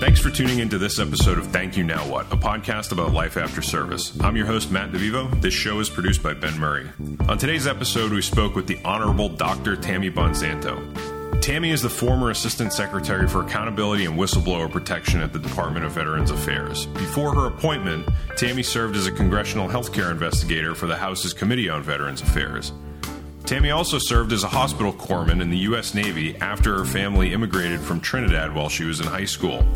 Thanks for tuning into this episode of Thank You Now What, a podcast about life after service. I'm your host, Matt DeVivo. This show is produced by Ben Murray. On today's episode, we spoke with the Honorable Dr. Tammy Bonzanto. Tammy is the former Assistant Secretary for Accountability and Whistleblower Protection at the Department of Veterans Affairs. Before her appointment, Tammy served as a congressional healthcare investigator for the House's Committee on Veterans Affairs. Tammy also served as a hospital corpsman in the U.S. Navy after her family immigrated from Trinidad while she was in high school.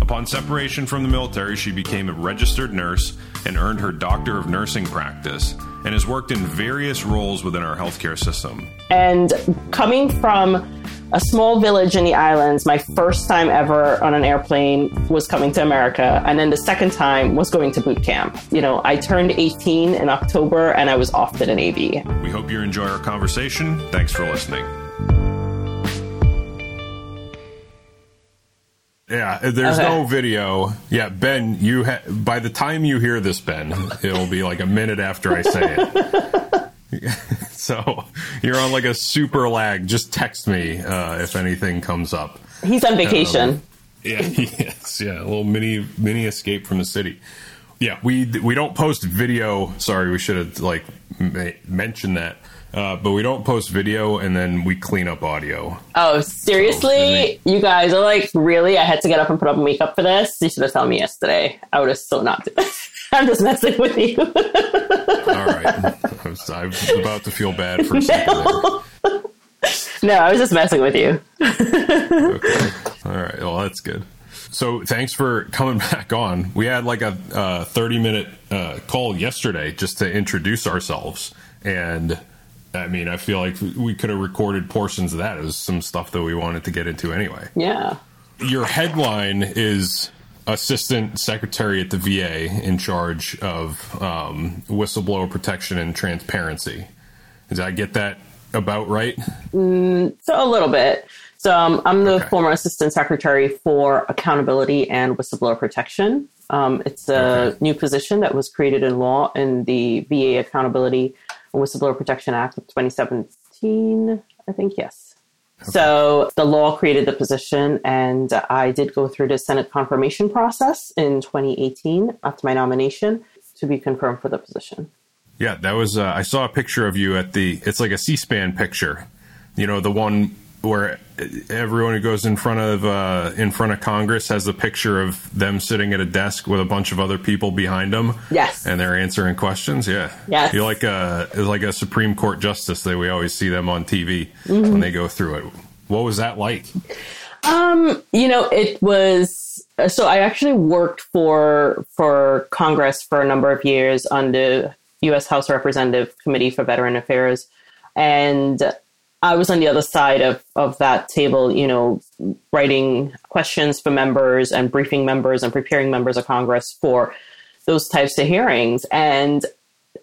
Upon separation from the military, she became a registered nurse and earned her Doctor of Nursing practice and has worked in various roles within our healthcare system. And coming from a small village in the islands. My first time ever on an airplane was coming to America. And then the second time was going to boot camp. You know, I turned 18 in October and I was off to the Navy. We hope you enjoy our conversation. Thanks for listening. Yeah, there's okay. no video. Yeah, Ben, you ha- by the time you hear this, Ben, it'll be like a minute after I say it. so you're on like a super lag. Just text me uh, if anything comes up. He's on vacation. Um, yeah, yes, yeah, a little mini mini escape from the city. Yeah, we we don't post video. Sorry, we should have like ma- mentioned that. Uh, but we don't post video and then we clean up audio. Oh, seriously? So, you guys are like, really? I had to get up and put up makeup for this? You should have told me yesterday. I would have so not done I'm just messing with you. All right. I was, I was, about to feel bad for a no. no, I was just messing with you. okay. All right. Well, that's good. So thanks for coming back on. We had like a uh, 30 minute uh, call yesterday just to introduce ourselves. And I mean, I feel like we could have recorded portions of that. as some stuff that we wanted to get into anyway. Yeah. Your headline is assistant secretary at the VA in charge of um, whistleblower protection and transparency. Did I get that about right? Mm, so a little bit. So um, I'm the okay. former assistant secretary for accountability and whistleblower protection. Um, it's a okay. new position that was created in law in the VA Accountability Whistleblower Protection Act of 2017. I think yes. Okay. So the law created the position, and I did go through the Senate confirmation process in 2018 after my nomination to be confirmed for the position. Yeah, that was. Uh, I saw a picture of you at the. It's like a C-SPAN picture. You know, the one where everyone who goes in front of uh, in front of Congress has a picture of them sitting at a desk with a bunch of other people behind them. Yes, and they're answering questions. Yeah, yes. You're like a like a Supreme Court justice that we always see them on TV mm-hmm. when they go through it. What was that like? Um, you know, it was so I actually worked for for Congress for a number of years on the U.S. House Representative Committee for Veteran Affairs, and I was on the other side of, of that table, you know, writing questions for members and briefing members and preparing members of Congress for those types of hearings. And,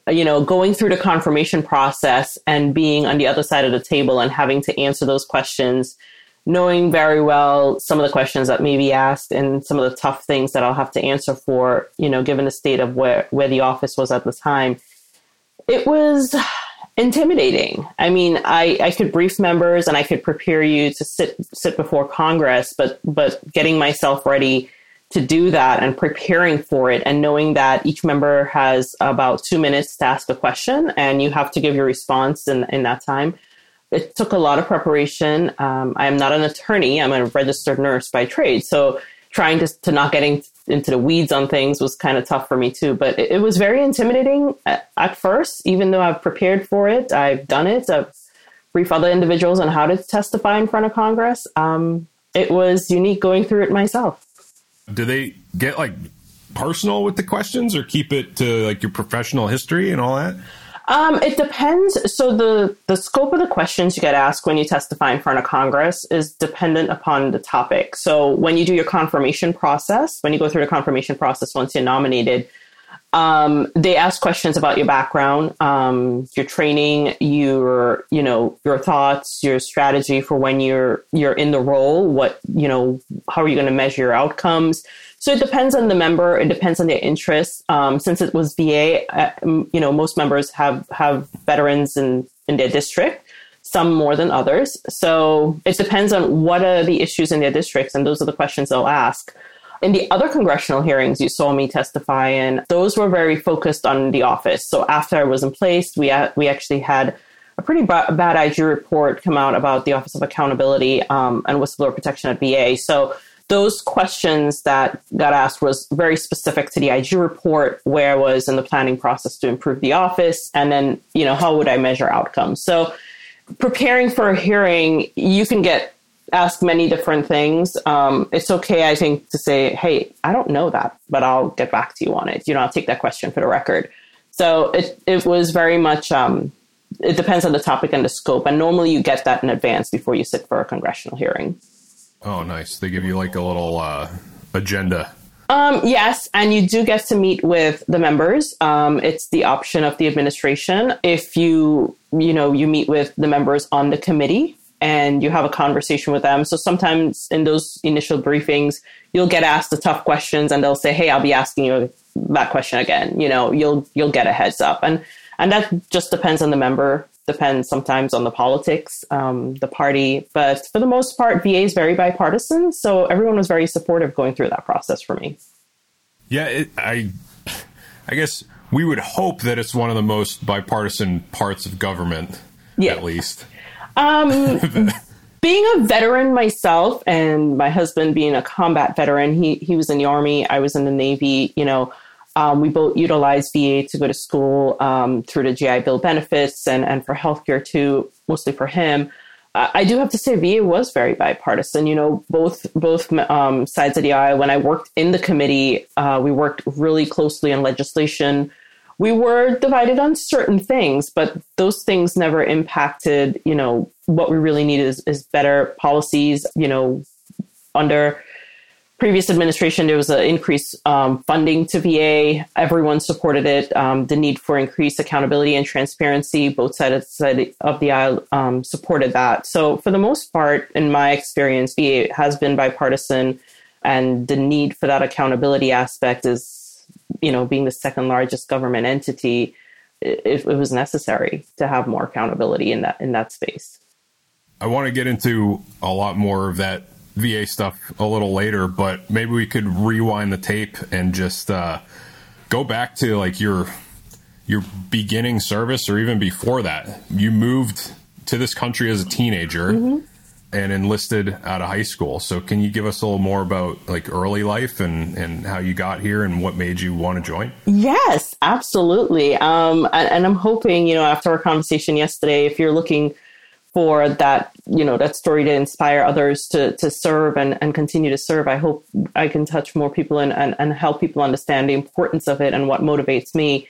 you know, going through the confirmation process and being on the other side of the table and having to answer those questions, knowing very well some of the questions that may be asked and some of the tough things that I'll have to answer for, you know, given the state of where, where the office was at the time. It was intimidating. I mean, I, I could brief members and I could prepare you to sit sit before Congress, but but getting myself ready to do that and preparing for it and knowing that each member has about two minutes to ask a question and you have to give your response in, in that time. It took a lot of preparation. Um, I am not an attorney. I'm a registered nurse by trade. So trying to, to not getting into the weeds on things was kind of tough for me too. But it, it was very intimidating at, at, first, even though I've prepared for it. I've done it. I've briefed other individuals on how to testify in front of Congress. Um, it was unique going through it myself. Do they get like personal with the questions or keep it to like your professional history and all that? Um, it depends. So the the scope of the questions you get asked when you testify in front of Congress is dependent upon the topic. So when you do your confirmation process, when you go through the confirmation process once you're nominated, um, they ask questions about your background, um, your training, your you know your thoughts, your strategy for when you're you're in the role. What you know, how are you going to measure your outcomes? So it depends on the member. It depends on their interests. Um, since it was VA, uh, you know, most members have have veterans in in their district. Some more than others. So it depends on what are the issues in their districts, and those are the questions they'll ask. In the other congressional hearings you saw me testify in, those were very focused on the office. So after I was in place, we, we actually had a pretty bad IG report come out about the Office of Accountability um, and Whistleblower Protection at VA. So those questions that got asked was very specific to the IG report, where I was in the planning process to improve the office, and then you know how would I measure outcomes. So preparing for a hearing, you can get asked many different things. Um, it's okay, I think, to say, "Hey, I don't know that, but I'll get back to you on it." You know, I'll take that question for the record. So it it was very much. Um, it depends on the topic and the scope, and normally you get that in advance before you sit for a congressional hearing. Oh, nice. They give you like a little uh, agenda. Um, yes, and you do get to meet with the members. Um, it's the option of the administration. If you, you know, you meet with the members on the committee and you have a conversation with them. So sometimes in those initial briefings, you'll get asked the tough questions and they'll say, Hey, I'll be asking you that question again. You know, you'll, you'll get a heads up. And, and that just depends on the member depends sometimes on the politics, um, the party. But for the most part, VA is very bipartisan. So everyone was very supportive going through that process for me. Yeah, it, I, I guess we would hope that it's one of the most bipartisan parts of government, yeah. at least. Um, being a veteran myself, and my husband being a combat veteran, he he was in the army. I was in the navy. You know, um, we both utilize VA to go to school um, through the GI Bill benefits and, and for healthcare too, mostly for him. Uh, I do have to say, VA was very bipartisan. You know, both both um, sides of the aisle. When I worked in the committee, uh, we worked really closely on legislation. We were divided on certain things, but those things never impacted. You know, what we really need is, is better policies. You know, under previous administration, there was an increased um, funding to VA. Everyone supported it. Um, the need for increased accountability and transparency, both sides of the aisle um, supported that. So, for the most part, in my experience, VA has been bipartisan, and the need for that accountability aspect is, you know, being the second largest government entity, it, it was necessary to have more accountability in that in that space. I want to get into a lot more of that VA stuff a little later, but maybe we could rewind the tape and just uh, go back to like your your beginning service or even before that. You moved to this country as a teenager mm-hmm. and enlisted out of high school. So can you give us a little more about like early life and, and how you got here and what made you want to join? Yes, absolutely. Um, and, and I'm hoping, you know, after our conversation yesterday, if you're looking – for that you know that story to inspire others to to serve and, and continue to serve. I hope i can touch more people and, and, and help people understand the importance of it and what motivates me.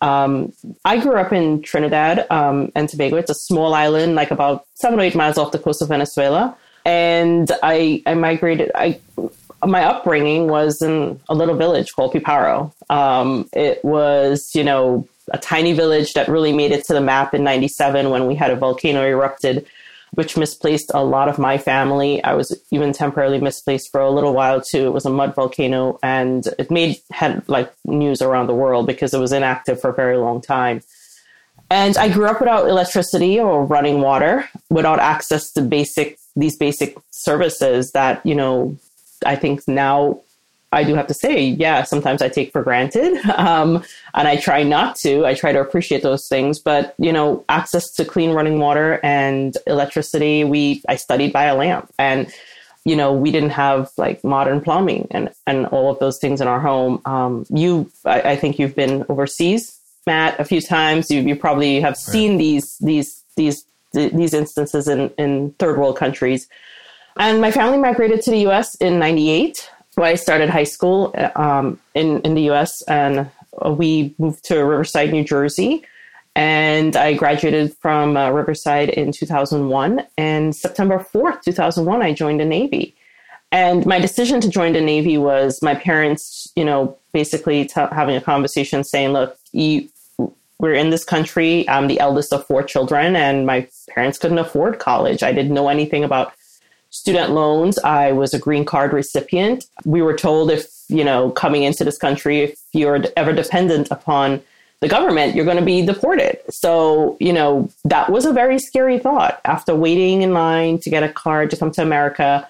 Um, i grew up in trinidad um, and tobago. It's a small island like about seven or eight miles off the coast of venezuela. And i i migrated i my upbringing was in a little village called piparo. Um, it was you know a tiny village that really made it to the map in 97 when we had a volcano erupted, which misplaced a lot of my family. I was even temporarily misplaced for a little while too. It was a mud volcano and it made had like news around the world because it was inactive for a very long time. And I grew up without electricity or running water, without access to basic these basic services that, you know, I think now I do have to say, yeah, sometimes I take for granted. Um, and I try not to. I try to appreciate those things. But, you know, access to clean running water and electricity, we, I studied by a lamp. And, you know, we didn't have like modern plumbing and, and all of those things in our home. Um, you, I, I, think you've been overseas, Matt, a few times. You, you probably have seen right. these, these, these, these instances in, in third world countries. And my family migrated to the US in 98. I started high school um, in in the U.S. and we moved to Riverside, New Jersey, and I graduated from uh, Riverside in 2001. And September 4th, 2001, I joined the Navy. And my decision to join the Navy was my parents, you know, basically t- having a conversation saying, "Look, you." We're in this country. I'm the eldest of four children, and my parents couldn't afford college. I didn't know anything about student loans. I was a green card recipient. We were told if, you know, coming into this country, if you're ever dependent upon the government, you're going to be deported. So, you know, that was a very scary thought after waiting in line to get a card to come to America.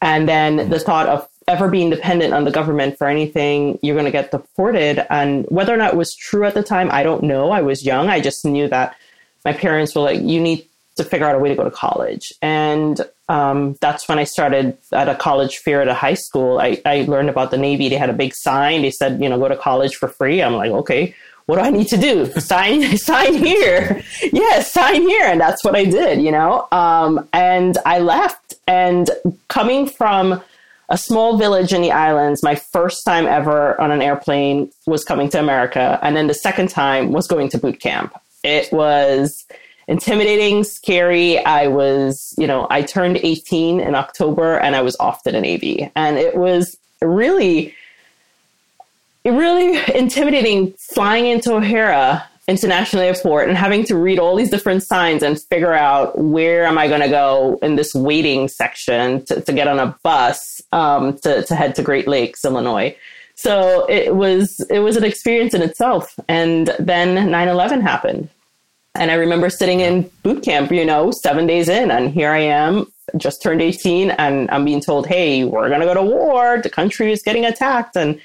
And then the thought of ever being dependent on the government for anything, you're going to get deported. And whether or not it was true at the time, I don't know. I was young. I just knew that my parents were like, you need to figure out a way to go to college. And um, that's when I started at a college fair at a high school. I, I learned about the Navy. They had a big sign. They said, you know, go to college for free. I'm like, okay, what do I need to do? sign, sign here. yes, yeah, sign here. And that's what I did, you know? Um, and I left and coming from a small village in the islands, my first time ever on an airplane was coming to America. And then the second time was going to boot camp. It was intimidating, scary. I was, you know, I turned 18 in October and I was off to the Navy. And it was really really intimidating flying into O'Hare International Airport and having to read all these different signs and figure out where am I going to go in this waiting section to, to get on a bus um, to, to head to Great Lakes, Illinois. So it was it was an experience in itself. And then 9-11 happened. And I remember sitting in boot camp, you know, seven days in, and here I am, just turned 18, and I'm being told, hey, we're going to go to war. The country is getting attacked. And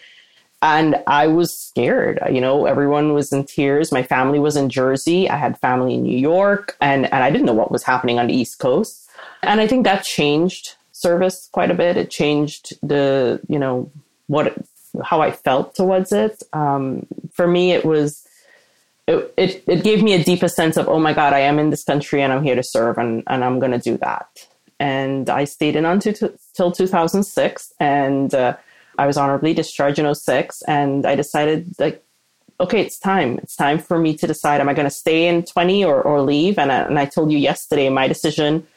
and I was scared. You know, everyone was in tears. My family was in Jersey. I had family in New York, and, and I didn't know what was happening on the East Coast. And I think that changed service quite a bit. It changed the, you know, what, how I felt towards it. Um, for me, it was, it, it, gave me a deeper sense of, oh my God, I am in this country and I'm here to serve and, and I'm going to do that. And I stayed in until, until 2006. And, uh, I was honorably discharged in 06 and I decided like, okay, it's time. It's time for me to decide, am I going to stay in 20 or, or leave? And I, and I told you yesterday, my decision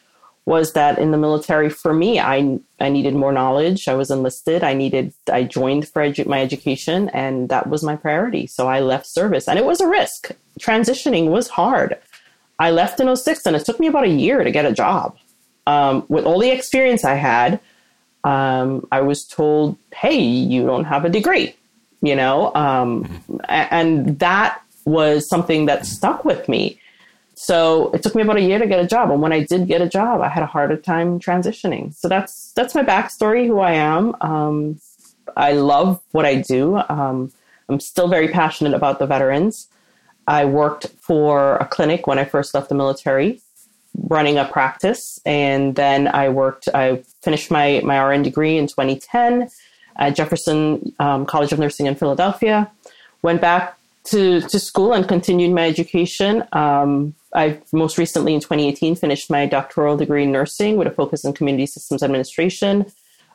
was that in the military for me, I, I needed more knowledge. I was enlisted. I needed, I joined for edu- my education and that was my priority. So I left service and it was a risk. Transitioning was hard. I left in 06 and it took me about a year to get a job. Um, with all the experience I had, um, I was told, hey, you don't have a degree, you know? Um, mm-hmm. And that was something that stuck with me. So it took me about a year to get a job. And when I did get a job, I had a harder time transitioning. So that's, that's my backstory, who I am. Um, I love what I do. Um, I'm still very passionate about the veterans. I worked for a clinic when I first left the military running a practice. And then I worked, I finished my, my RN degree in 2010 at Jefferson um, College of Nursing in Philadelphia. Went back to, to school and continued my education. Um, I most recently in 2018 finished my doctoral degree in nursing with a focus on community systems administration.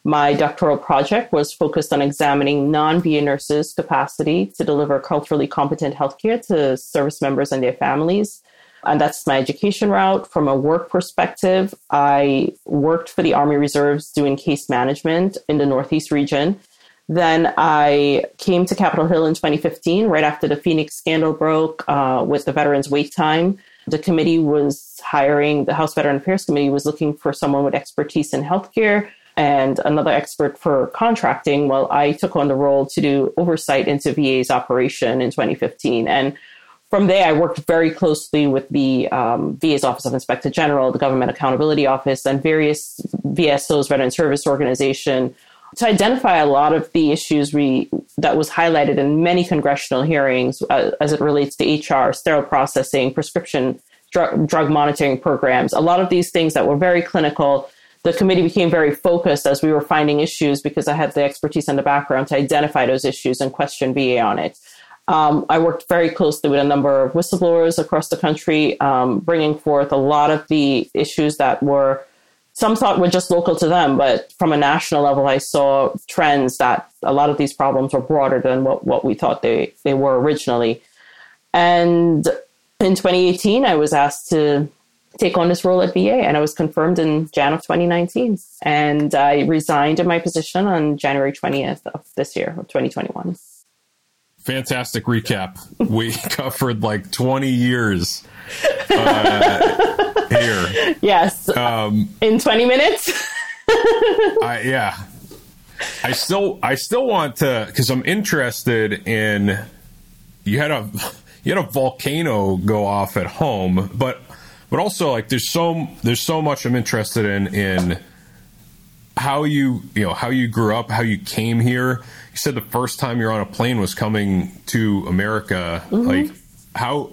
My doctoral project was focused on examining non VA nurses' capacity to deliver culturally competent healthcare to service members and their families. And that's my education route. From a work perspective, I worked for the Army Reserves doing case management in the Northeast region. Then I came to Capitol Hill in 2015, right after the Phoenix scandal broke uh, with the veterans' wait time. The committee was hiring, the House Veteran Affairs Committee was looking for someone with expertise in healthcare and another expert for contracting. Well, I took on the role to do oversight into VA's operation in 2015. And from there, I worked very closely with the um, VA's Office of Inspector General, the Government Accountability Office, and various VSOs, Veteran Service Organization, to identify a lot of the issues we that was highlighted in many congressional hearings uh, as it relates to HR, sterile processing, prescription dr- drug monitoring programs. A lot of these things that were very clinical. The committee became very focused as we were finding issues because I had the expertise and the background to identify those issues and question VA on it. Um, I worked very closely with a number of whistleblowers across the country, um, bringing forth a lot of the issues that were some thought were just local to them, but from a national level, I saw trends that a lot of these problems were broader than what, what we thought they, they were originally. And in 2018, I was asked to take on this role at VA, and I was confirmed in Jan of 2019. And I resigned in my position on January 20th of this year, of 2021 fantastic recap. we covered like 20 years uh, here. Yes. Um, in 20 minutes. I, yeah. I still, I still want to, because I'm interested in. You had a, you had a volcano go off at home, but, but also like there's so, there's so much I'm interested in in how you you know how you grew up, how you came here. You said the first time you're on a plane was coming to America. Mm-hmm. Like how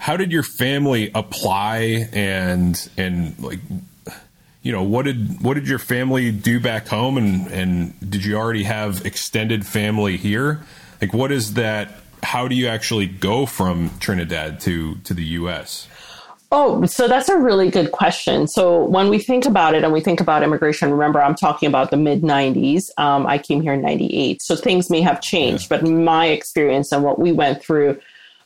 how did your family apply and and like you know what did what did your family do back home and and did you already have extended family here? Like what is that? How do you actually go from Trinidad to to the U.S.? Oh, so that's a really good question. So when we think about it and we think about immigration, remember I'm talking about the mid 90s. Um, I came here in 98. So things may have changed, yeah. but my experience and what we went through,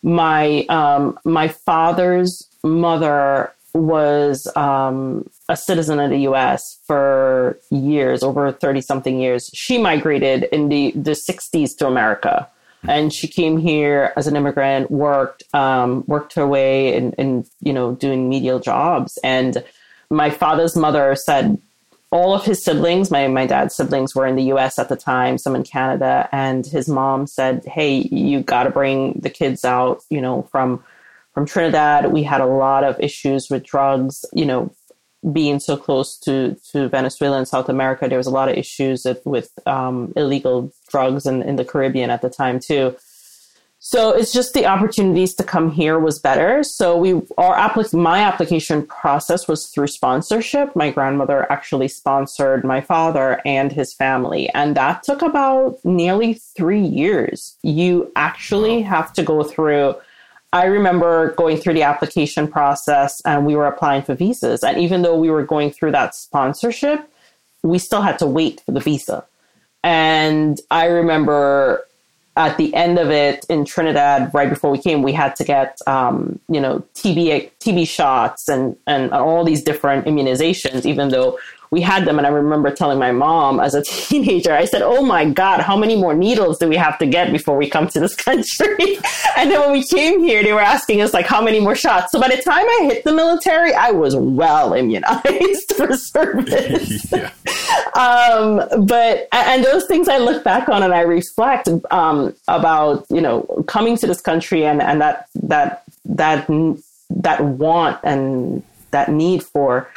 my, um, my father's mother was um, a citizen of the US for years, over 30 something years. She migrated in the, the 60s to America and she came here as an immigrant, worked um, worked her way in, in you know doing medial jobs. And my father's mother said all of his siblings, my my dad's siblings, were in the U.S. at the time, some in Canada, and his mom said, "Hey, you got to bring the kids out, you know, from." From Trinidad, we had a lot of issues with drugs. You know, being so close to, to Venezuela and South America, there was a lot of issues with, with um, illegal drugs in, in the Caribbean at the time too. So it's just the opportunities to come here was better. So we our applic- my application process was through sponsorship. My grandmother actually sponsored my father and his family, and that took about nearly three years. You actually wow. have to go through I remember going through the application process and we were applying for visas. And even though we were going through that sponsorship, we still had to wait for the visa. And I remember at the end of it in Trinidad, right before we came, we had to get, um, you know, TB, TB shots and, and all these different immunizations, even though we had them. And I remember telling my mom as a teenager, I said, Oh my God, how many more needles do we have to get before we come to this country? and then when we came here, they were asking us, like, how many more shots? So by the time I hit the military, I was well immunized for service. um, but, and those things I look back on and I reflect um, about, you know, coming to this country and, and that, that, that, that want and that need for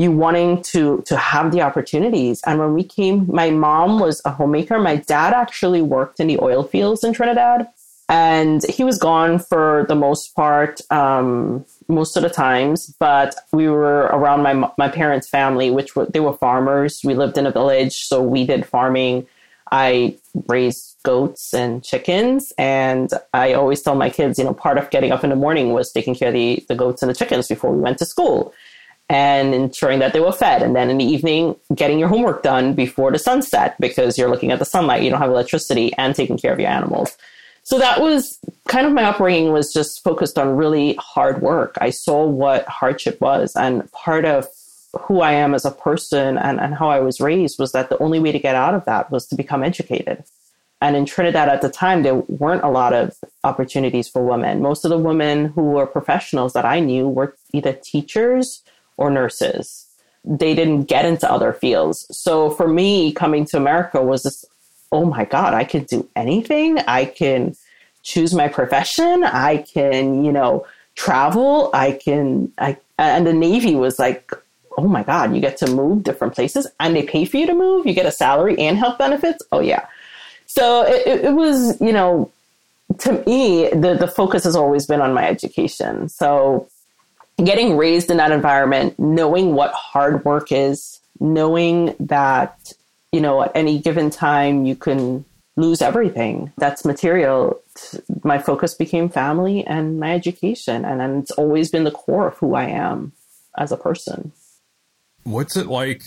you wanting to to have the opportunities. And when we came, my mom was a homemaker. My dad actually worked in the oil fields in Trinidad, and he was gone for the most part, um, most of the times. But we were around my my parents' family, which were they were farmers. We lived in a village, so we did farming. I raised goats and chickens. And I always tell my kids, you know, part of getting up in the morning was taking care of the, the goats and the chickens before we went to school and ensuring that they were fed. And then in the evening, getting your homework done before the sunset because you're looking at the sunlight, you don't have electricity, and taking care of your animals. So that was kind of my upbringing was just focused on really hard work. I saw what hardship was. And part of who I am as a person and, and how I was raised was that the only way to get out of that was to become educated. And in Trinidad at the time, there weren't a lot of opportunities for women. Most of the women who were professionals that I knew were either teachers or nurses. They didn't get into other fields. So for me, coming to America was this oh my God, I can do anything. I can choose my profession. I can, you know, travel. I can, I, and the Navy was like, oh my God, you get to move different places and they pay for you to move. You get a salary and health benefits. Oh, yeah. So it, it was, you know, to me, the, the focus has always been on my education. So getting raised in that environment, knowing what hard work is, knowing that, you know, at any given time you can lose everything that's material. My focus became family and my education. And, and it's always been the core of who I am as a person. What's it like?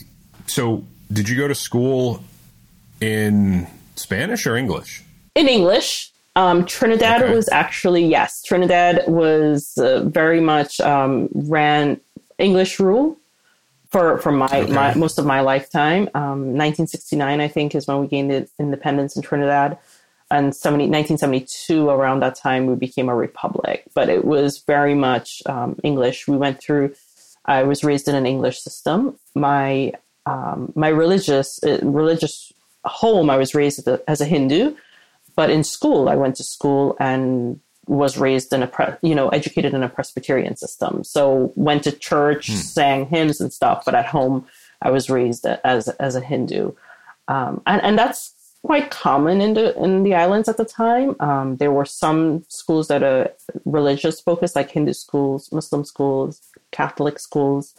So, did you go to school in Spanish or English? In English. Um, Trinidad okay. was actually yes. Trinidad was uh, very much um, ran English rule for for my, okay. my most of my lifetime. Um, 1969, I think, is when we gained independence in Trinidad, and 70, 1972 around that time we became a republic. But it was very much um, English. We went through. I was raised in an English system. My um, my religious uh, religious home. I was raised as a Hindu but in school, I went to school and was raised in a, you know, educated in a Presbyterian system. So went to church, mm. sang hymns and stuff, but at home, I was raised as as a Hindu, um, and and that's quite common in the in the islands at the time. Um, there were some schools that are religious focused, like Hindu schools, Muslim schools, Catholic schools,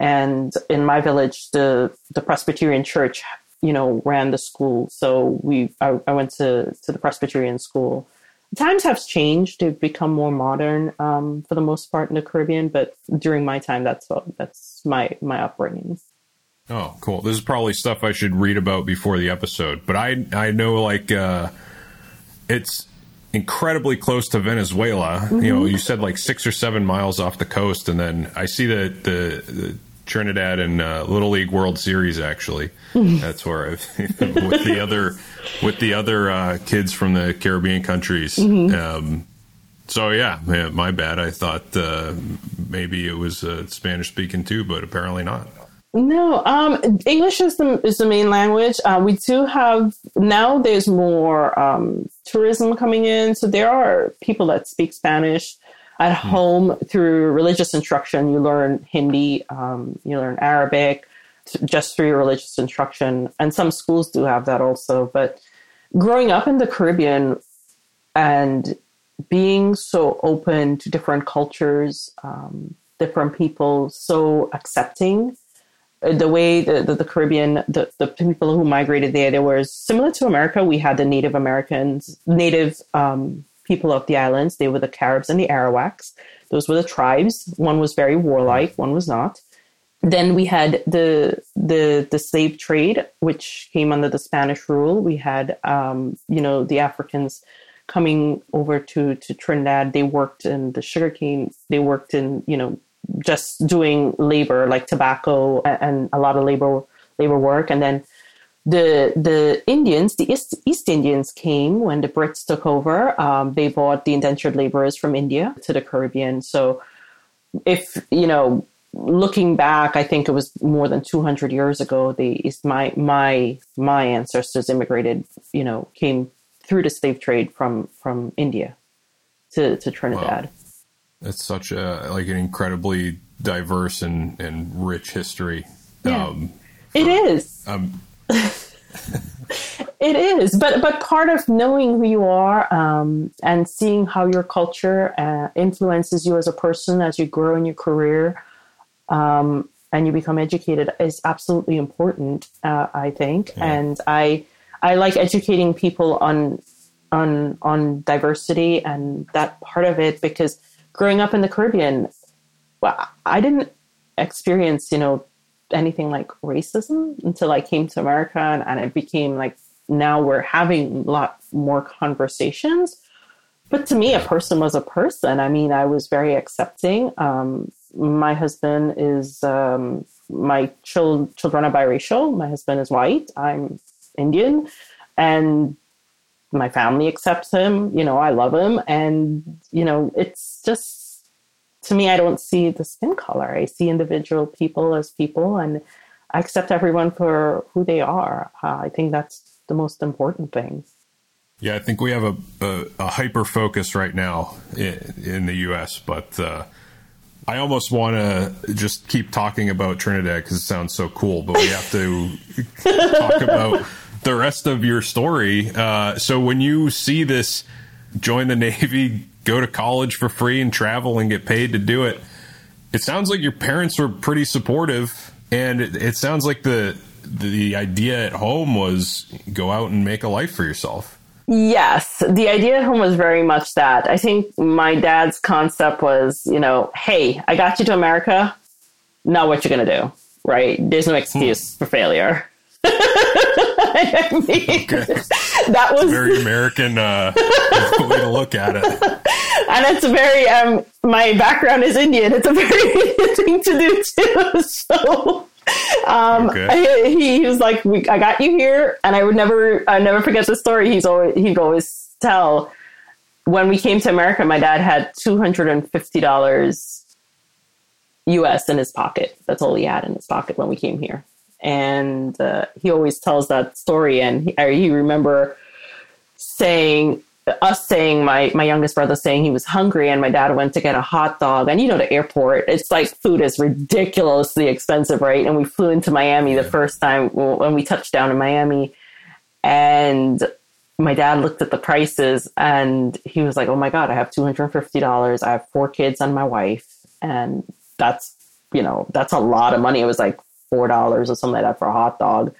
and in my village, the the Presbyterian Church, you know, ran the school. So we I, I went to to the Presbyterian school. Times have changed; they've become more modern um, for the most part in the Caribbean. But during my time, that's what that's my my upbringing. Oh, cool. This is probably stuff I should read about before the episode, but I I know like uh, it's incredibly close to Venezuela. Mm-hmm. You know, you said like six or seven miles off the coast, and then I see that the, the Trinidad and uh, Little League World Series. Actually, that's where I've with the other with the other uh, kids from the Caribbean countries. Mm-hmm. Um, so yeah, my bad. I thought uh, maybe it was uh, Spanish speaking too, but apparently not. No, um, English is the is the main language. Uh, we do have now. There's more um, tourism coming in, so there are people that speak Spanish at mm. home through religious instruction. You learn Hindi, um, you learn Arabic, just through your religious instruction, and some schools do have that also. But growing up in the Caribbean and being so open to different cultures, um, different people, so accepting the way the, the, the, Caribbean, the, the people who migrated there, there was similar to America. We had the Native Americans, Native um, people of the islands. They were the Caribs and the Arawaks. Those were the tribes. One was very warlike, one was not. Then we had the the the slave trade, which came under the Spanish rule. We had, um, you know, the Africans coming over to to Trinidad. They worked in the sugarcane. They worked in, you know, just doing labor like tobacco and a lot of labor labor work and then the the Indians, the East, East Indians came when the Brits took over. Um, they brought the indentured laborers from India to the Caribbean. So, if you know, looking back, I think it was more than two hundred years ago. The East, my my my ancestors immigrated. You know, came through the slave trade from from India to to Trinidad. Wow. It's such a like an incredibly diverse and, and rich history. Yeah. Um, it is. Um, it is, but but part of knowing who you are um, and seeing how your culture uh, influences you as a person as you grow in your career um, and you become educated is absolutely important. Uh, I think, yeah. and I I like educating people on on on diversity and that part of it because growing up in the Caribbean, well, I didn't experience, you know, anything like racism until I came to America and, and it became like now we're having a lot more conversations. But to me, a person was a person. I mean, I was very accepting. Um, my husband is, um, my chil- children are biracial. My husband is white. I'm Indian. And my family accepts him. You know, I love him. And, you know, it's just, to me, I don't see the skin color. I see individual people as people and I accept everyone for who they are. Uh, I think that's the most important thing. Yeah, I think we have a, a, a hyper focus right now in, in the U.S., but uh, I almost want to just keep talking about Trinidad because it sounds so cool, but we have to talk about the rest of your story. Uh, so when you see this, join the Navy, go to college for free, and travel and get paid to do it, it sounds like your parents were pretty supportive, and it, it sounds like the the idea at home was go out and make a life for yourself. Yes, the idea at home was very much that. I think my dad's concept was, you know, hey, I got you to America. Now what you're gonna do? Right? There's no excuse hmm. for failure. I mean, okay. that was very American uh, way to look at it. And it's very um, my background is Indian. It's a very Indian thing to do too. So um, okay. I, he, he, was like, "I got you here," and I would never, I never forget the story. He's always he'd always tell when we came to America. My dad had two hundred and fifty dollars U.S. in his pocket. That's all he had in his pocket when we came here and uh, he always tells that story. And he, I, he remember saying, us saying my my youngest brother saying he was hungry and my dad went to get a hot dog. And you know the airport it's like food is ridiculously expensive right? And we flew into miami the first time when we touched down in miami. And my dad looked at the prices and he was like oh my god i have $250 i have four kids and my wife. And that's you know that's a lot of money. It was like four dollars or something like that for a hot dog.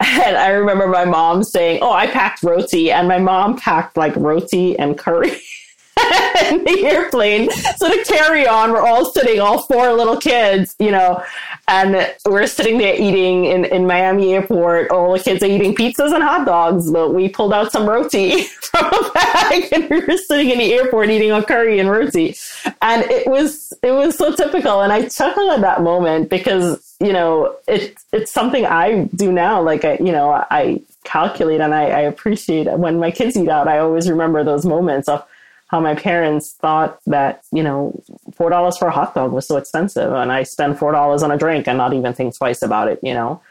And I remember my mom saying, "Oh, I packed roti," and my mom packed like roti and curry in the airplane. So to carry on, we're all sitting, all four little kids, you know, and we're sitting there eating in, in Miami airport. All the kids are eating pizzas and hot dogs, but we pulled out some roti from a bag and we were sitting in the airport eating a curry and roti. And it was, it was so typical. And I chuckled at that moment because, you know, it, it's something I do now. Like, I, you know, I calculate and I, I appreciate when my kids eat out, I always remember those moments of, how my parents thought that you know four dollars for a hot dog was so expensive, and I spend four dollars on a drink and not even think twice about it. You know,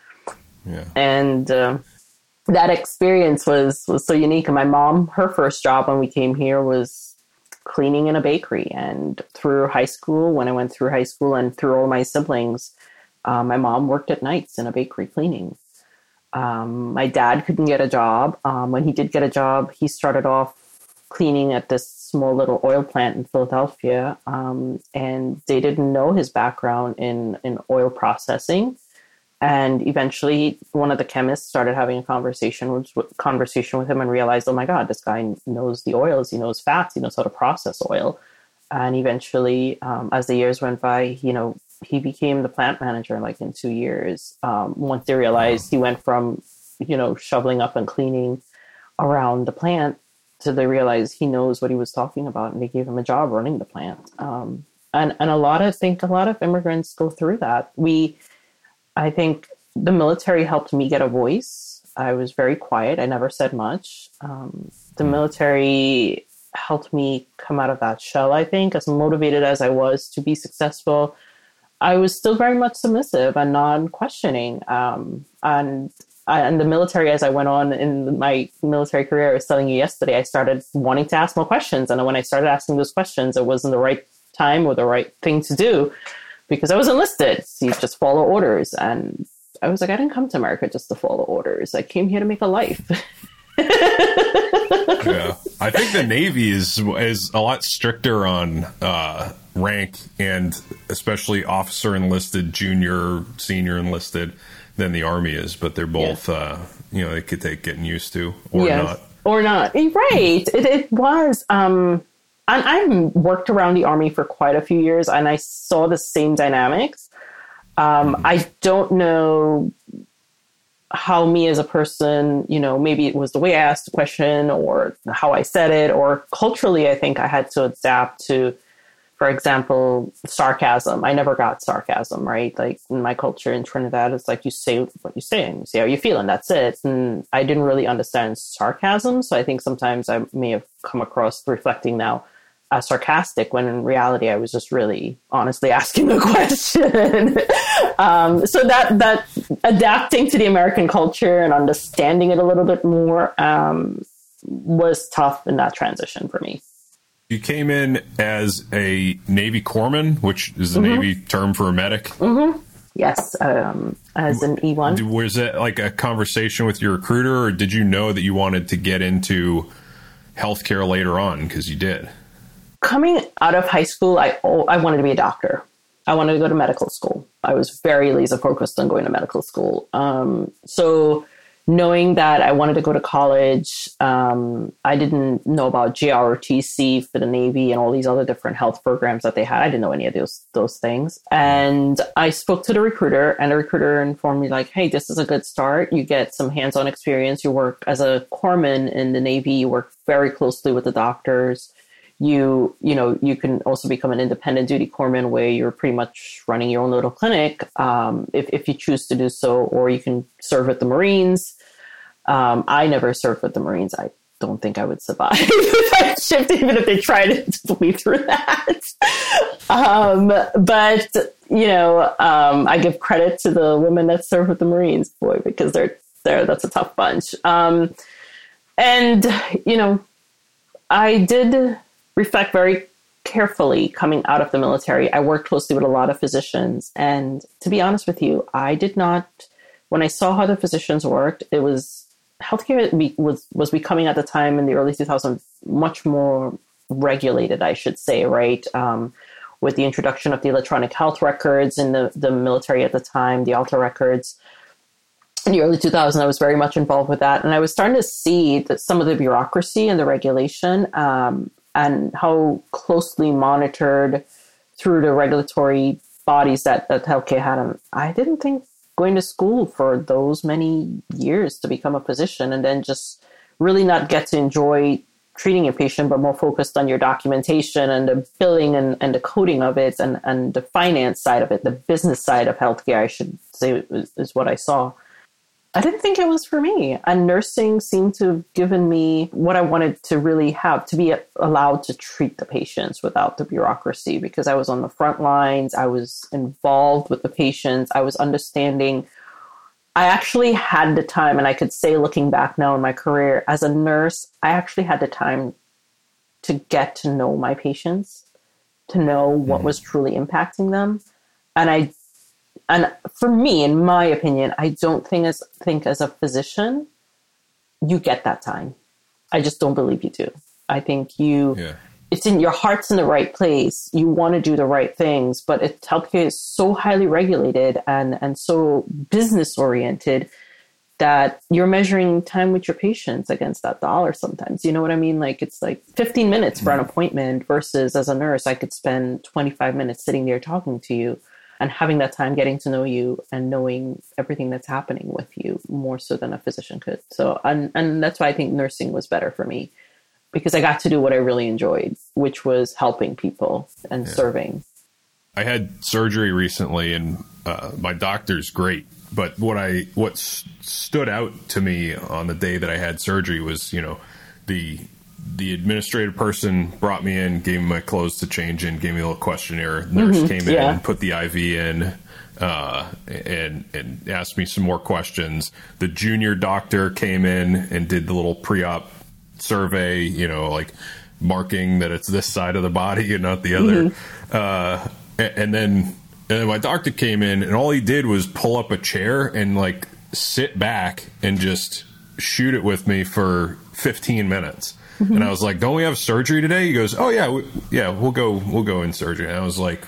yeah. And uh, that experience was was so unique. And my mom, her first job when we came here was cleaning in a bakery. And through high school, when I went through high school, and through all my siblings, uh, my mom worked at nights in a bakery cleaning. Um, my dad couldn't get a job. Um, when he did get a job, he started off cleaning at this small little oil plant in Philadelphia, um, and they didn't know his background in in oil processing. And eventually, one of the chemists started having a conversation with, conversation with him and realized, oh my God, this guy knows the oils, he knows fats, he knows how to process oil. And eventually, um, as the years went by, you know, he became the plant manager like in two years. Um, once they realized he went from, you know, shoveling up and cleaning around the plant so they realized he knows what he was talking about, and they gave him a job running the plant. Um, and and a lot of I think a lot of immigrants go through that. We, I think, the military helped me get a voice. I was very quiet. I never said much. Um, the hmm. military helped me come out of that shell. I think, as motivated as I was to be successful, I was still very much submissive and non-questioning. Um, and and the military, as I went on in my military career, I was telling you yesterday, I started wanting to ask more questions. And when I started asking those questions, it wasn't the right time or the right thing to do because I was enlisted. So you just follow orders. And I was like, I didn't come to America just to follow orders. I came here to make a life. yeah, I think the Navy is is a lot stricter on uh, rank and especially officer enlisted, junior, senior enlisted than the army is, but they're both, uh, you know, they could take getting used to or yes. not. Or not. Eh, right. It, it was. Um, and I've worked around the army for quite a few years and I saw the same dynamics. Um, mm-hmm. I don't know how me as a person, you know, maybe it was the way I asked the question or how I said it, or culturally, I think I had to adapt to for example, sarcasm. I never got sarcasm, right? Like in my culture in Trinidad, it's like you say what you say and you say how you feel, and that's it. And I didn't really understand sarcasm, so I think sometimes I may have come across reflecting now as sarcastic when in reality I was just really honestly asking a question. um, so that that adapting to the American culture and understanding it a little bit more um, was tough in that transition for me. You came in as a Navy corpsman, which is the mm-hmm. Navy term for a medic. Mm-hmm. Yes, um, as an E1. Was it like a conversation with your recruiter, or did you know that you wanted to get into healthcare later on? Because you did. Coming out of high school, I oh, I wanted to be a doctor. I wanted to go to medical school. I was very laser focused on going to medical school. Um, so knowing that I wanted to go to college, um, I didn't know about JROTC for the Navy and all these other different health programs that they had. I didn't know any of those those things. And I spoke to the recruiter, and the recruiter informed me like, "Hey, this is a good start. You get some hands-on experience. You work as a corpsman in the Navy. You work very closely with the doctors." You you know you can also become an independent duty corpsman where you're pretty much running your own little clinic um, if, if you choose to do so or you can serve with the marines. Um, i never served with the marines. I don't think i would survive that shift even if they tried to put me through that. Um, but you know um, i give credit to the women that serve with the marines boy because they're they're that's a tough bunch. Um, and you know I did reflect very carefully coming out of the military. I worked closely with a lot of physicians. And to be honest with you, I did not, when I saw how the physicians worked, it was healthcare was, was becoming at the time in the early 2000s much more regulated, I should say, right? Um, with the introduction of the electronic health records in the, the military at the time, the AHLTA records. In the early 2000s, I was very much involved with that. And I was starting to see that some of the bureaucracy and the regulation um, and how closely monitored through the regulatory bodies that, that healthcare had. And I didn't think going to school for those many years to become a physician and then just really not get to enjoy treating a patient, but more focused on your documentation and the billing and, and the coding of it and, and the finance side of it, the business side of healthcare, I should say, is, is what I saw. I didn't think it was for me. And nursing seemed to have given me what I wanted to really have to be allowed to treat the patients without the bureaucracy because I was on the front lines, I was involved with the patients, I was understanding. I actually had the time, and I could say looking back now in my career as a nurse, I actually had the time to get to know my patients, to know what mm-hmm. was truly impacting them. And I and for me, in my opinion, I don't think as think as a physician, you get that time. I just don't believe you do. I think you yeah. it's in your heart's in the right place. You want to do the right things, but it, healthcare is so highly regulated and and so business oriented that you're measuring time with your patients against that dollar sometimes. You know what I mean? Like it's like 15 minutes for an mm-hmm. appointment versus as a nurse, I could spend 25 minutes sitting there talking to you and having that time getting to know you and knowing everything that's happening with you more so than a physician could. So, and, and that's why I think nursing was better for me because I got to do what I really enjoyed, which was helping people and yeah. serving. I had surgery recently and uh, my doctor's great. But what I what stood out to me on the day that I had surgery was, you know, the the administrative person brought me in, gave me my clothes to change in, gave me a little questionnaire. Nurse mm-hmm, came in, yeah. put the IV in, uh, and and asked me some more questions. The junior doctor came in and did the little pre-op survey. You know, like marking that it's this side of the body and not the other. Mm-hmm. Uh, and then and then my doctor came in, and all he did was pull up a chair and like sit back and just shoot it with me for 15 minutes. Mm-hmm. And I was like, "Don't we have surgery today?" He goes, "Oh yeah, we, yeah, we'll go, we'll go in surgery." And I was like,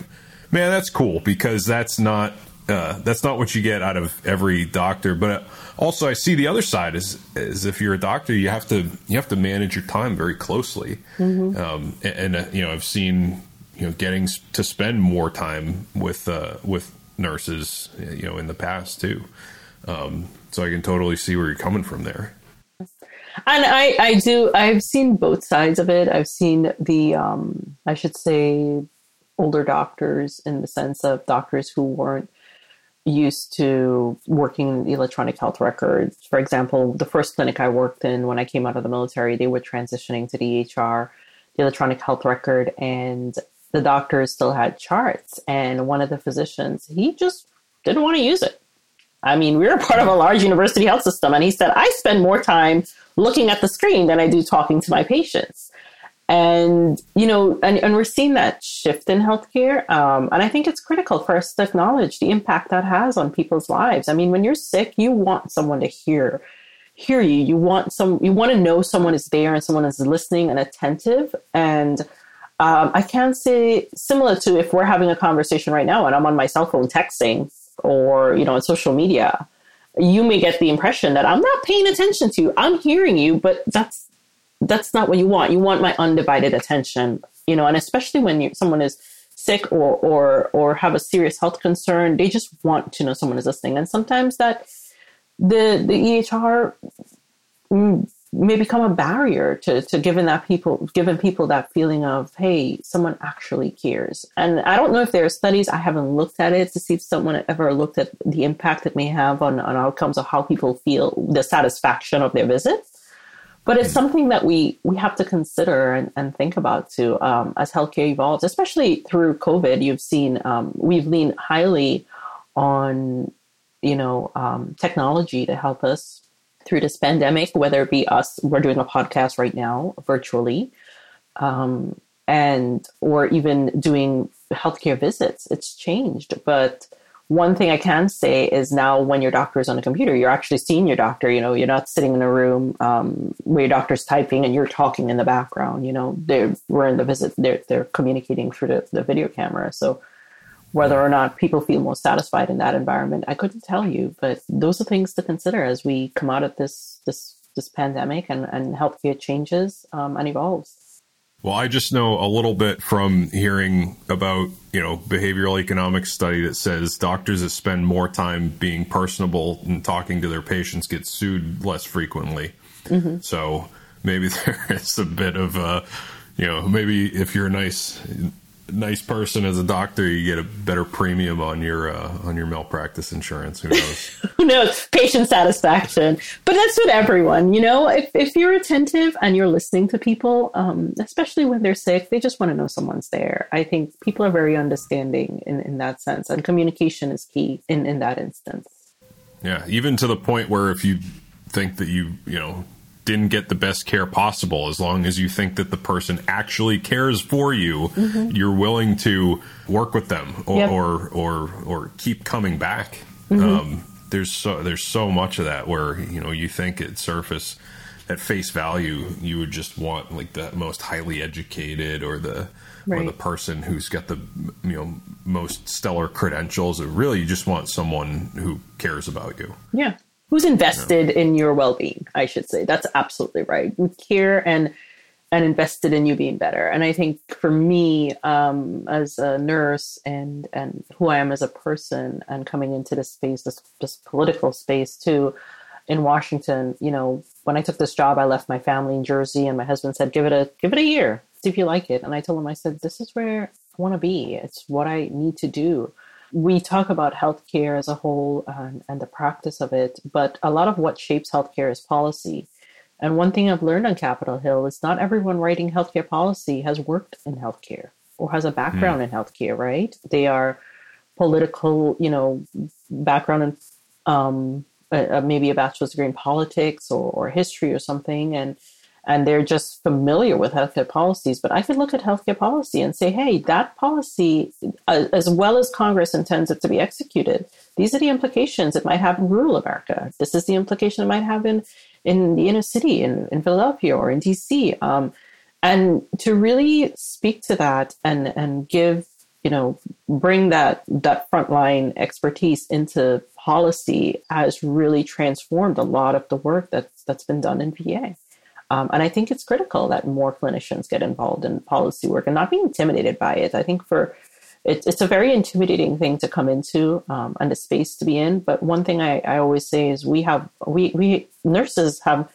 "Man, that's cool because that's not uh, that's not what you get out of every doctor." But also, I see the other side is is if you're a doctor, you have to you have to manage your time very closely. Mm-hmm. Um, and, and uh, you know, I've seen you know getting to spend more time with uh, with nurses, you know, in the past too. Um, so I can totally see where you're coming from there and I, I do I've seen both sides of it. I've seen the um, I should say older doctors in the sense of doctors who weren't used to working in electronic health records. For example, the first clinic I worked in when I came out of the military, they were transitioning to the EHR, the electronic health record, and the doctors still had charts. And one of the physicians, he just didn't want to use it. I mean, we were part of a large university health system. And he said, I spend more time looking at the screen than I do talking to my patients. And, you know, and, and we're seeing that shift in healthcare. Um, and I think it's critical for us to acknowledge the impact that has on people's lives. I mean, when you're sick, you want someone to hear hear you. You want some you want to know someone is there and someone is listening and attentive. And um, I can say similar to if we're having a conversation right now and I'm on my cell phone texting or, you know, on social media you may get the impression that I'm not paying attention to you. I'm hearing you, but that's that's not what you want. You want my undivided attention, you know, and especially when you, someone is sick or or or have a serious health concern, they just want to know someone is listening. And sometimes that the the EHR mm, may become a barrier to, to giving that people giving people that feeling of hey someone actually cares. And i don't know if there are studies i haven't looked at it to see if someone ever looked at the impact it may have on, on outcomes of how people feel the satisfaction of their visits. But it's something that we we have to consider and, and think about too um, as healthcare evolves especially through covid you've seen um, we've leaned highly on you know um, technology to help us through this pandemic, whether it be us, we're doing a podcast right now virtually. um, and or even doing healthcare visits. It's changed, but one thing I can say is now when your doctor is on a computer, you're actually seeing your doctor. You know, you're not sitting in a room um, where your doctor's typing and you're talking in the background. You know, they're we're in the visit. They're they're communicating through the, the video camera. So whether or not people feel more satisfied in that environment, I couldn't tell you. But those are things to consider as we come out of this this this pandemic and and healthcare changes um, and evolves. Well, I just know a little bit from hearing about, you know, behavioral economics study that says doctors that spend more time being personable and talking to their patients get sued less frequently. Mm-hmm. So maybe there is a bit of a, you know, maybe if you're nice nice person as a doctor, you get a better premium on your uh, on your malpractice insurance. Who knows? Who knows? Patient satisfaction, but that's with everyone. You know, if if you're attentive and you're listening to people, um, especially when they're sick, they just want to know someone's there. I think people are very understanding in in that sense, and communication is key in in that instance. Yeah, even to the point where if you think that you you know didn't get the best care possible as long as you think that the person actually cares for you mm-hmm. you're willing to work with them or yep. or, or, or keep coming back mm-hmm. um, there's so there's so much of that where you know you think at surface at face value you would just want like the most highly educated or the right. or the person who's got the you know most stellar credentials or really you just want someone who cares about you yeah who's invested yeah. in your well-being i should say? That's absolutely right. Care and and invested in you being better. And i think for me um, as a nurse and and who i am as a person and coming into this space this, this political space too in washington you know when i took this job i left my family in jersey and my husband said give it a give it a year see if you like it. And i told him i said this is where i want to be. It's what i need to do we talk about healthcare as a whole and, and the practice of it, but a lot of what shapes healthcare is policy. And one thing I've learned on Capitol Hill is not everyone writing healthcare policy has worked in healthcare or has a background mm. in healthcare, right? They are political, you know, background in um, uh, maybe a bachelor's degree in politics or, or history or something. And and they're just familiar with healthcare policies. But I could look at healthcare policy and say, hey, that policy, uh, as well as Congress intends it to be executed, these are the implications it might have in rural America. This is the implication it might have in, in the inner city, in, in Philadelphia or in DC. Um, and to really speak to that and, and give, you know, bring that, that frontline expertise into policy has really transformed a lot of the work that's, that's been done in PA. Um, and I think it's critical that more clinicians get involved in policy work and not be intimidated by it. I think for it, it's a very intimidating thing to come into um, and a space to be in. But one thing I, I always say is we have we we nurses have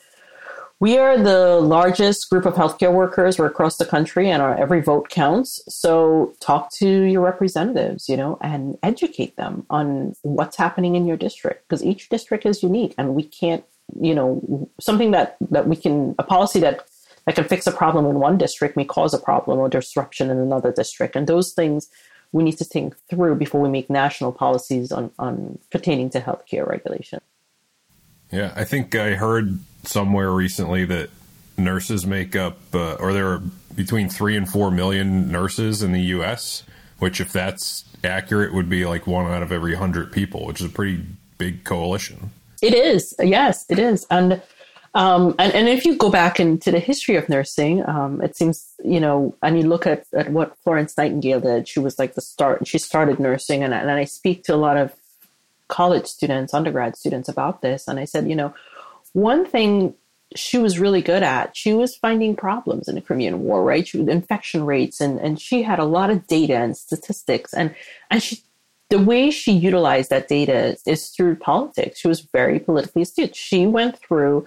we are the largest group of healthcare workers. We're across the country, and our every vote counts. So talk to your representatives, you know, and educate them on what's happening in your district because each district is unique, and we can't you know something that that we can a policy that that can fix a problem in one district may cause a problem or disruption in another district. And those things we need to think through before we make national policies on on pertaining to healthcare regulation. Yeah i think i heard somewhere recently that nurses make up uh, or there are between 3 and 4 million nurses in the US which if that's accurate would be like one out of every 100 people which is a pretty big coalition it is. Yes, it is. And um, and, and if you go back into the history of nursing, um, it seems, you know, and you look at, at what Florence Nightingale did, she was like the start, she started nursing. And, and I speak to a lot of college students, undergrad students about this. And I said, you know, one thing she was really good at, she was finding problems in the Crimean War, right? She, infection rates, and, and she had a lot of data and statistics. And, and she the way she utilized that data is through politics. She was very politically astute. She went through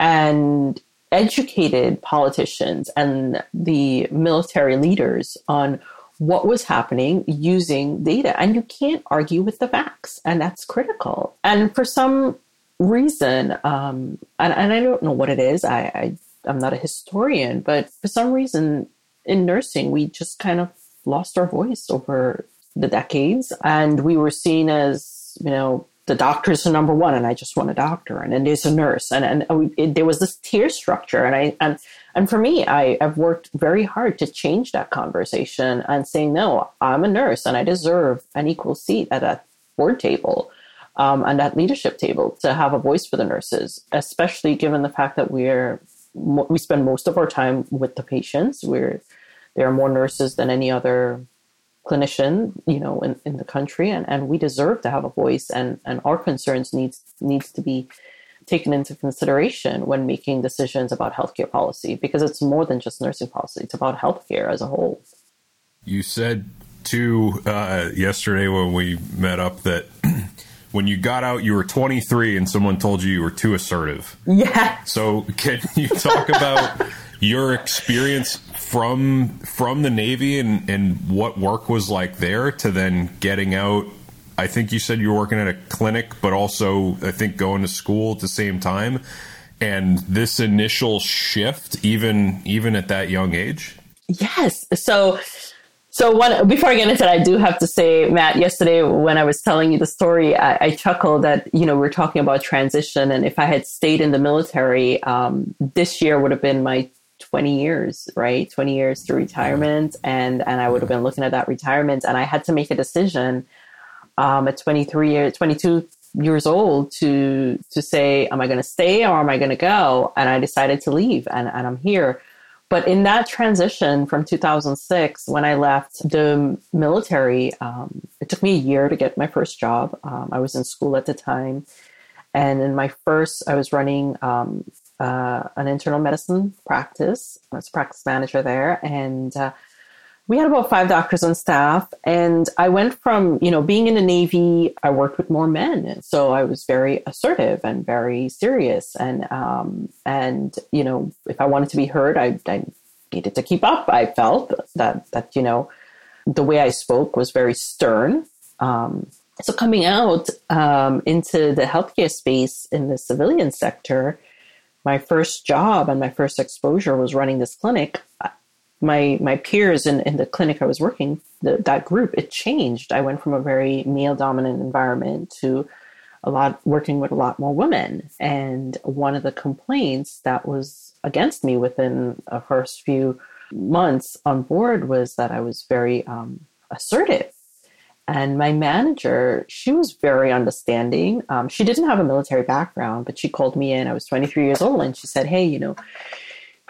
and educated politicians and the military leaders on what was happening using data. And you can't argue with the facts, and that's critical. And for some reason, um, and, and, I don't know what it is, I, I, I'm not a historian, but for some reason in nursing, we just kind of lost our voice over the decades, and we were seen as you know the doctors are number one and I just want a doctor and then there's a nurse and, and it, there was this tier structure and I and and for me I, I've worked very hard to change that conversation and saying no I'm a nurse and I deserve an equal seat at that board table um, and that leadership table to have a voice for the nurses especially given the fact that we're we spend most of our time with the patients. We're there are more nurses than any other clinician, you know, in, in the country, and, and we deserve to have a voice, and, and our concerns needs needs to be taken into consideration when making decisions about healthcare policy because it's more than just nursing policy; it's about healthcare as a whole. You said too uh, yesterday when we met up that. when you got out, you were 23 and someone told you you were too assertive. Yeah. So, can you talk about your experience from from the Navy and, and what work was like there to then getting out. I think you said you were working at a clinic, but also I think going to school at the same time. And this initial shift, even even at that young age. Yes. So so one before I get into it, I do have to say, Matt, yesterday when I was telling you the story, I, I chuckled that, you know, we're talking about transition. And if I had stayed in the military, um, this year would have been my 20 years, right? 20 years to retirement. And, and I would have been looking at that retirement. And I had to make a decision um, at 23 years, 22 years old to, to say, am I going to stay or am I going to go? And I decided to leave and, and I'm here. But in that transition from 2006, when I left the military, um, it took me a year to get my first job. Um, I was in school at the time. And in my first, I was running um, uh, an internal medicine practice. I was a practice manager there, and uh, we had about five doctors on staff. And I went from you know being in the Navy, I worked with more men, so I was very assertive and very serious. And um, and you know if I wanted to be heard, I, I needed to keep up. I felt that that you know the way I spoke was very stern. Um, so coming out um, into the healthcare space in the civilian sector, my first job and my first exposure was running this clinic. My my peers in, in the clinic I was working, the, that group, it changed. I went from a very male dominant environment to a lot working with a lot more women. And one of the complaints that was against me within the first few months on board was that I was very um, assertive and my manager, she was very understanding. Um, she didn't have a military background, but she called me in. I was 23 years old, and she said, Hey, you know,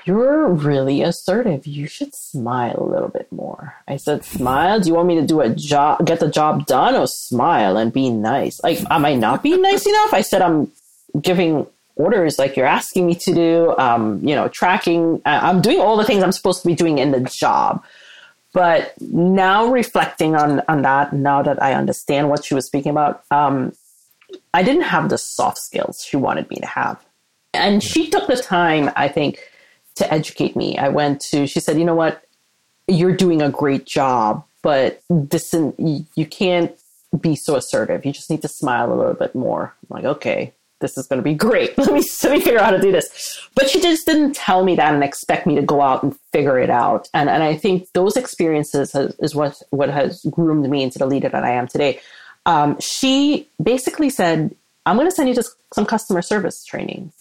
you're really assertive. You should smile a little bit more. I said, Smile? Do you want me to do a job, get the job done, or smile and be nice? Like, am I not being nice enough? I said, I'm giving orders like you're asking me to do, um, you know, tracking. I'm doing all the things I'm supposed to be doing in the job. But now reflecting on, on that, now that I understand what she was speaking about, um, I didn't have the soft skills she wanted me to have. And she took the time, I think, to educate me. I went to, she said, you know what? You're doing a great job, but this, you can't be so assertive. You just need to smile a little bit more. I'm like, okay, this is going to be great. Let me, let me figure out how to do this. But she just didn't tell me that and expect me to go out and figure it out. And, and I think those experiences has, is what, what has groomed me into the leader that I am today. Um, she basically said, I'm going to send you to some customer service training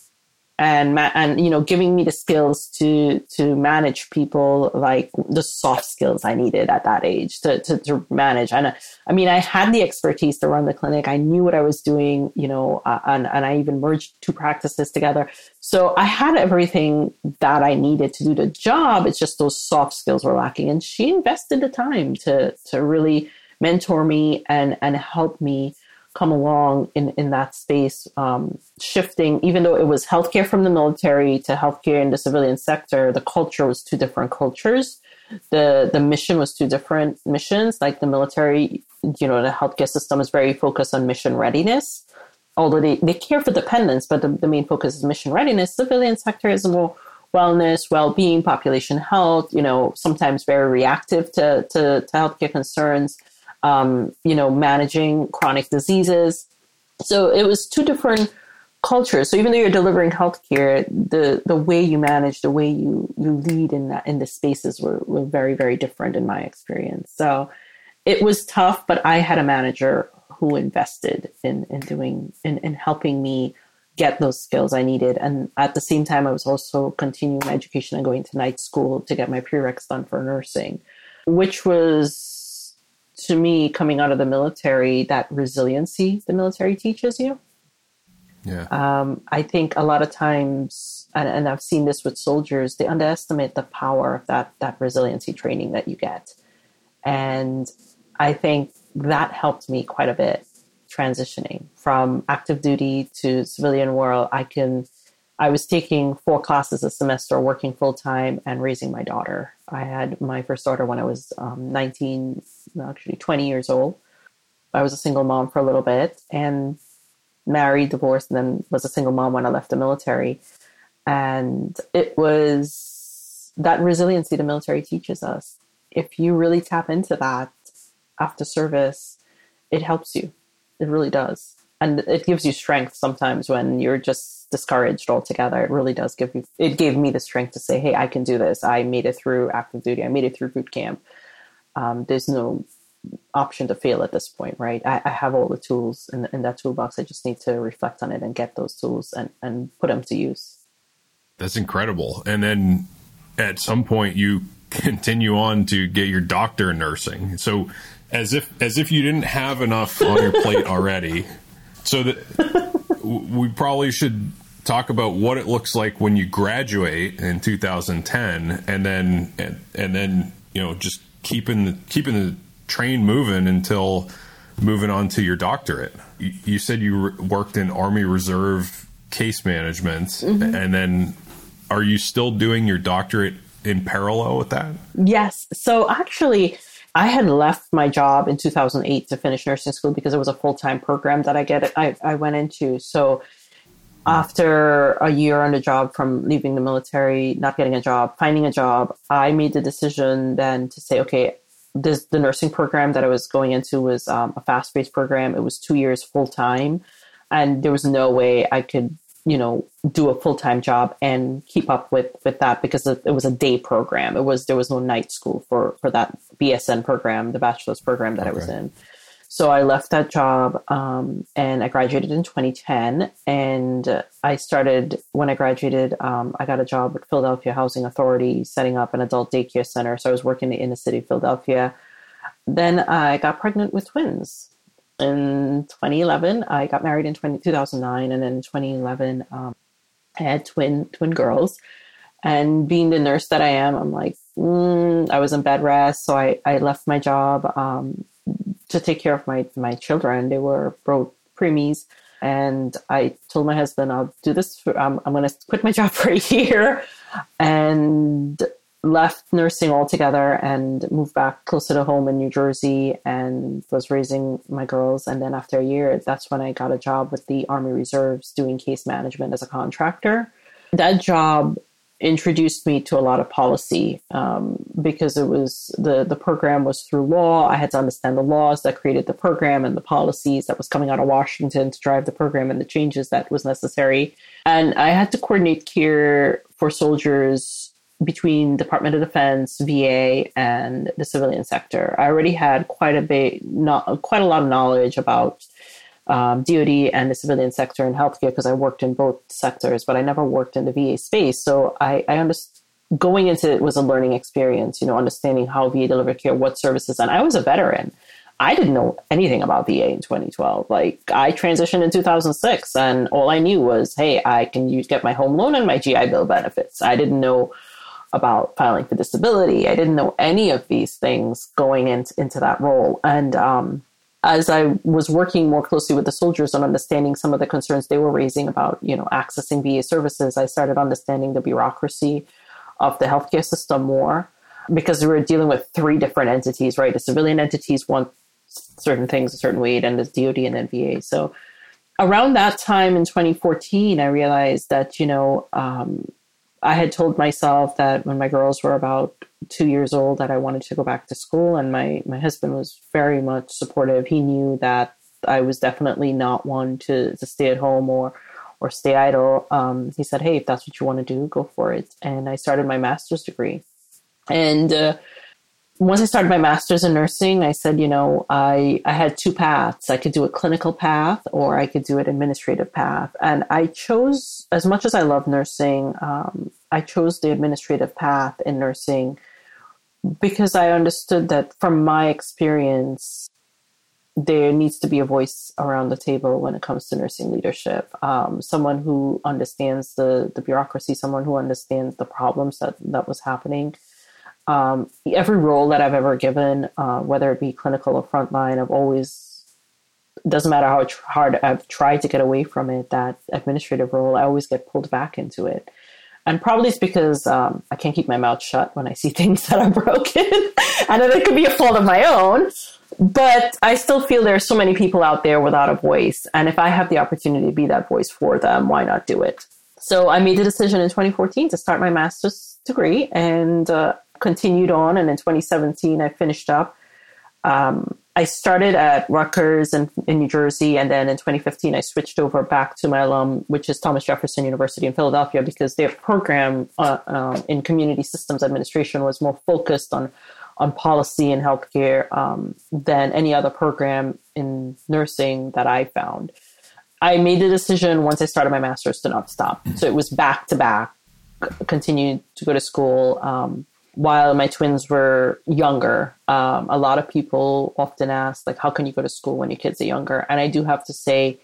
and and you know giving me the skills to to manage people like the soft skills I needed at that age to to, to manage. And I mean I had the expertise to run the clinic. I knew what I was doing you know uh, and and I even merged two practices together. So I had everything that I needed to do the job. It's just those soft skills were lacking. And she invested the time to to really mentor me and and help me come along in, in that space, um, shifting, even though it was healthcare from the military to healthcare in the civilian sector, the culture was two different cultures. The, the mission was two different missions. Like the military, you know, the healthcare system is very focused on mission readiness. Although they, they care for dependents, but the, the main focus is mission readiness. Civilian sector is more wellness, well-being, population health, you know, sometimes very reactive to, to, to healthcare concerns um, you know, managing chronic diseases. So it was two different cultures. So even though you're delivering healthcare, the the way you manage, the way you you lead in that in the spaces were, were very very different in my experience. So it was tough, but I had a manager who invested in in doing in, in helping me get those skills I needed. And at the same time, I was also continuing my education and going to night school to get my prereqs done for nursing, which was to me coming out of the military that resiliency the military teaches you. Yeah. Um, I think a lot of times, and, and I've seen this with soldiers, they underestimate the power of that that resiliency training that you get, and I think that helped me quite a bit transitioning from active duty to civilian world. I can, I was taking four classes a semester, working full time, and raising my daughter. I had my first daughter when I was um, 19, actually 20 years old. I was a single mom for a little bit and married, divorced, and then was a single mom when I left the military. And it was that resiliency the military teaches us. If you really tap into that after service, it helps you. It really does. And it gives you strength sometimes when you're just discouraged altogether. It really does give you, it gave me the strength to say, hey, I can do this. I made it through active duty, I made it through boot camp. Um, there's no option to fail at this point, right? I, I have all the tools in, in, that toolbox. I just need to reflect on it and get those tools and, and put them to use. That's incredible. And then at some point, you continue on to get your doctor in nursing. So as if as if you didn't have enough on your plate already. So that we probably should talk about what it looks like when you graduate in 2010 and then and, and then you know just keeping the keeping the train moving until moving on to your doctorate. You, you said you re- worked in Army Reserve case management, mm-hmm. and then are you still doing your doctorate in parallel with that? Yes. So actually, I had left my job in 2008 to finish nursing school because it was a full time program that I get I, I went into. So after a year on the job from leaving the military, not getting a job, finding a job, I made the decision then to say, okay, this the nursing program that I was going into was um, a fast paced program. It was two years full time, and there was no way I could you know do a full-time job and keep up with with that because it, it, was a day program it was there was no night school for for that bsn program the bachelor's program that okay. i was in so i left that job um, and i graduated in 2010 and i started when i graduated um, i got a job with philadelphia housing authority setting up an adult daycare center so i was working in the city of philadelphia then i got pregnant with twins in 2011. I got married in 20, 2009, and then in 2011, um, I had twin twin girls. And being the nurse that I am, I'm like, mm, I was in bed rest, so I, I left my job um, to take care of my my children. They were both preemies, and I told my husband, I'll do this. For, I'm going to quit my job for a year, and left nursing altogether and moved back closer to home in New Jersey and was raising my girls. And then after a year, that's when I got a job with the Army Reserves doing case management as a contractor. That job introduced me to a lot of policy um, because it was the the program was through law. I had to understand the laws that created the program and the policies that was coming out of Washington to drive the program and the changes that was necessary. And I had to coordinate care for soldiers between Department of Defense, VA, and the civilian sector. I already had quite a bit, not quite a lot of knowledge about um, DoD and the civilian sector in healthcare because I worked in both sectors, but I never worked in the VA space. So I, I understood going into it was a learning experience. You know, understanding how VA delivered care, what services, and I was a veteran. I didn't know anything about VA in 2012. Like I transitioned in 2006, and all I knew was, hey, I can use get my home loan and my GI Bill benefits. I didn't know about filing for disability. I didn't know any of these things going into, into that role. And um, as I was working more closely with the soldiers and understanding some of the concerns they were raising about, you know, accessing VA services, I started understanding the bureaucracy of the healthcare system more because we were dealing with three different entities, right? The civilian entities want certain things a certain way, and the DoD and then VA. So around that time in 2014, I realized that, you know, um, I had told myself that when my girls were about two years old that I wanted to go back to school, and my my husband was very much supportive. He knew that I was definitely not one to to stay at home or or stay idle. Um, he said, "Hey, if that's what you want to do, go for it." And I started my master's degree, and uh, once I started my master's in nursing, I said, you know, I, I had two paths. I could do a clinical path or I could do an administrative path. And I chose, as much as I love nursing, um, I chose the administrative path in nursing because I understood that from my experience, there needs to be a voice around the table when it comes to nursing leadership. Um, someone who understands the, the bureaucracy, someone who understands the problems that, that was happening um, every role that I've ever given, uh, whether it be clinical or frontline, I've always doesn't matter how hard I've tried to get away from it. That administrative role, I always get pulled back into it, and probably it's because um, I can't keep my mouth shut when I see things that are broken, and it could be a fault of my own. But I still feel there are so many people out there without a voice, and if I have the opportunity to be that voice for them, why not do it? So I made the decision in 2014 to start my master's degree, and uh, continued on, and in 2017, I finished up. Um, I started at Rutgers in, in New Jersey, and then in 2015, I switched over back to my alum, which is Thomas Jefferson University in Philadelphia, because their program uh, um, in community systems administration was more focused on on policy and healthcare um, than any other program in nursing that I found. I made the decision once I started my master's to not stop, so it was back to back. Continued to go to school. Um, while my twins were younger, um, a lot of people often ask, like, how can you go to school when your kids are younger? And I do have to say,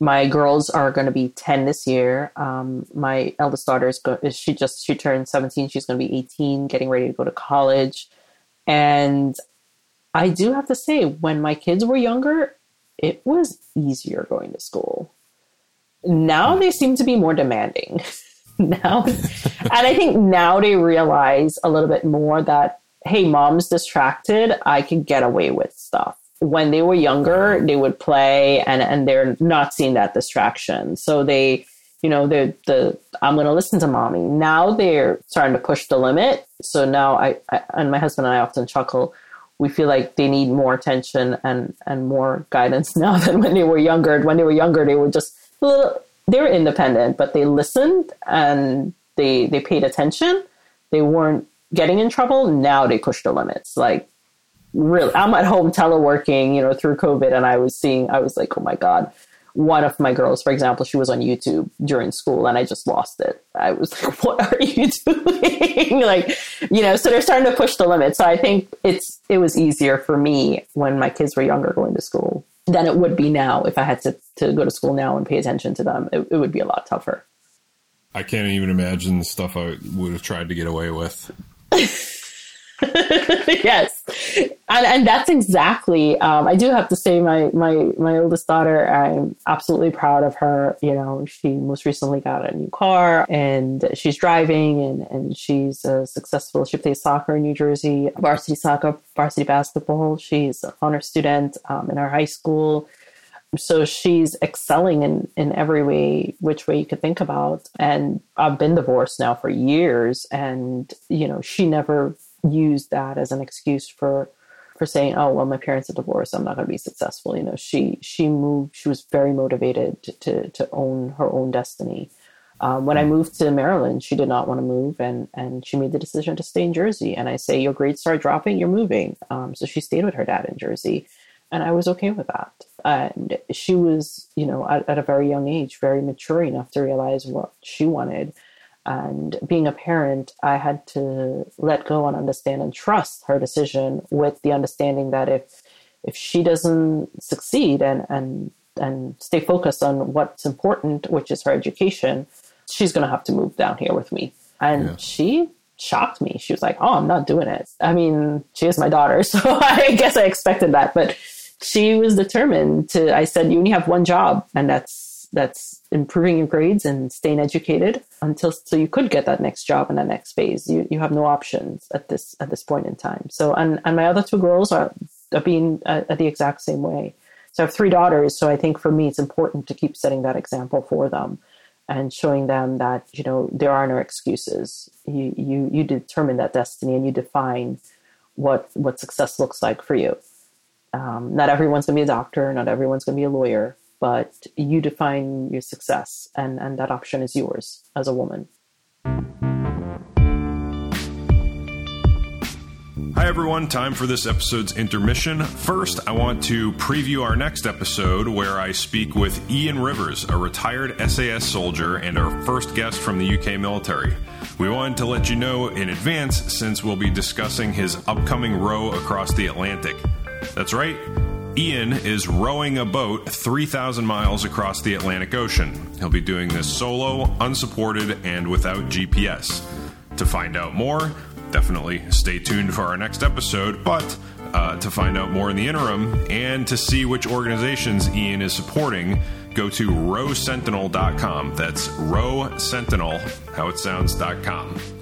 my girls are going to be 10 this year. Um, my eldest daughter is, go- she just, she turned 17. She's going to be 18, getting ready to go to college. And I do have to say, when my kids were younger, it was easier going to school. Now they seem to be more demanding. now. and I think now they realize a little bit more that, hey, mom's distracted. I can get away with stuff. When they were younger, they would play and, and they're not seeing that distraction. So they, you know, they're the, I'm going to listen to mommy. Now they're starting to push the limit. So now I, I, and my husband and I often chuckle. We feel like they need more attention and, and more guidance now than when they were younger. When they were younger, they were just, well, they were independent, but they listened and they they paid attention. They weren't getting in trouble. Now they push the limits. Like really, I'm at home teleworking, you know, through COVID, and I was seeing. I was like, oh my god. One of my girls, for example, she was on YouTube during school, and I just lost it. I was like, "What are you doing?" like, you know. So they're starting to push the limits. So I think it's it was easier for me when my kids were younger going to school than it would be now if I had to, to go to school now and pay attention to them. It, it would be a lot tougher. I can't even imagine the stuff I would have tried to get away with. yes, and and that's exactly. Um, I do have to say, my my my oldest daughter, I'm absolutely proud of her. You know, she most recently got a new car, and she's driving, and and she's successful. She plays soccer in New Jersey, varsity soccer, varsity basketball. She's an honor student um, in our high school. So she's excelling in, in every way, which way you could think about. And I've been divorced now for years. And, you know, she never use that as an excuse for for saying, "Oh, well, my parents are divorced. I'm not going to be successful." You know, she she moved. She was very motivated to to, to own her own destiny. Um, when I hmm. moved to Maryland, she did not want to move, and and she made the decision to stay in Jersey. And I say, "Your grades start dropping. You're moving." Um, so she stayed with her dad in Jersey, and I was okay with that. And she was, you know, at, at a very young age, very mature enough to realize what she wanted and being a parent, I had to let go and understand and trust her decision with the understanding that if if she doesn't succeed and and and stay focused on what's important, which is her education, she's going to have to move down here with me. And yeah. she shocked me. She was like, "Oh, I'm not doing it." I mean, she is my daughter, so I guess I expected that, but she was determined to I said, "You only have one job, and that's that's improving your grades and staying educated until so you could get that next job and that next phase. You you have no options at this at this point in time. So and and my other two girls are, are being uh, the exact same way. So I have three daughters. So I think for me it's important to keep setting that example for them and showing them that you know there are no excuses. You you you determine that destiny and you define what what success looks like for you. Um, not everyone's going to be a doctor. Not everyone's going to be a lawyer but you define your success and, and that option is yours as a woman. Hi, everyone. Time for this episode's intermission. First, I want to preview our next episode where I speak with Ian Rivers, a retired SAS soldier and our first guest from the UK military. We wanted to let you know in advance since we'll be discussing his upcoming row across the Atlantic. That's right, Ian is rowing a boat 3,000 miles across the Atlantic Ocean. He'll be doing this solo, unsupported, and without GPS. To find out more, definitely stay tuned for our next episode. But uh, to find out more in the interim and to see which organizations Ian is supporting, go to rowsentinel.com. That's rowsentinel, how it sounds.com.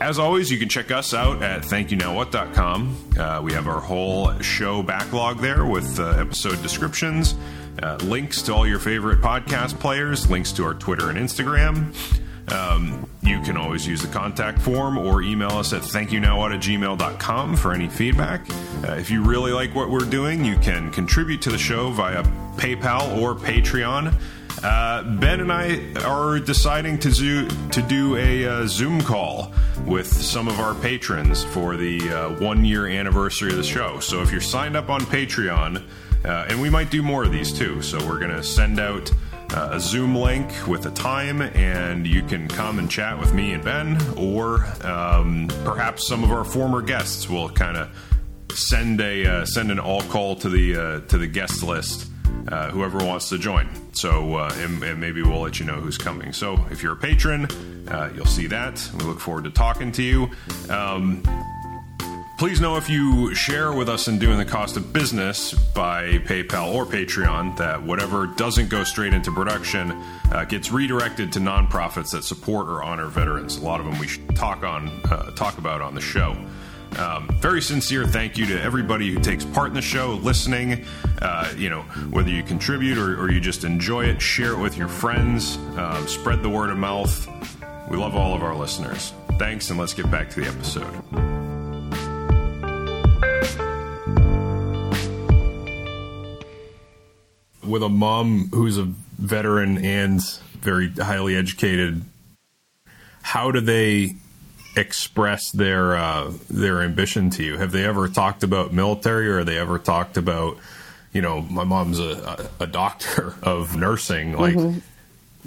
As always, you can check us out at thankyounowwhat.com. Uh, we have our whole show backlog there with uh, episode descriptions, uh, links to all your favorite podcast players, links to our Twitter and Instagram. Um, you can always use the contact form or email us at thankyounowwhat at gmail.com for any feedback. Uh, if you really like what we're doing, you can contribute to the show via PayPal or Patreon. Uh, ben and I are deciding to, to do a uh, Zoom call with some of our patrons for the uh, one year anniversary of the show. So if you're signed up on Patreon, uh, and we might do more of these too, so we're going to send out uh, a Zoom link with a time, and you can come and chat with me and Ben, or um, perhaps some of our former guests will kind of send a send an all call to the to the guest list. Uh, whoever wants to join. So, uh, and, and, maybe we'll let you know who's coming. So, if you're a patron, uh, you'll see that. We look forward to talking to you. Um, Please know if you share with us in doing the cost of business by PayPal or Patreon that whatever doesn't go straight into production uh, gets redirected to nonprofits that support or honor veterans. A lot of them we should talk on uh, talk about on the show. Um, very sincere thank you to everybody who takes part in the show, listening. Uh, you know, whether you contribute or, or, you just enjoy it, share it with your friends, um, spread the word of mouth. We love all of our listeners. Thanks, and let's get back to the episode. with a mom who's a veteran and very highly educated, how do they express their uh, their ambition to you? Have they ever talked about military, or have they ever talked about, you know, my mom's a, a doctor of nursing? Like, mm-hmm.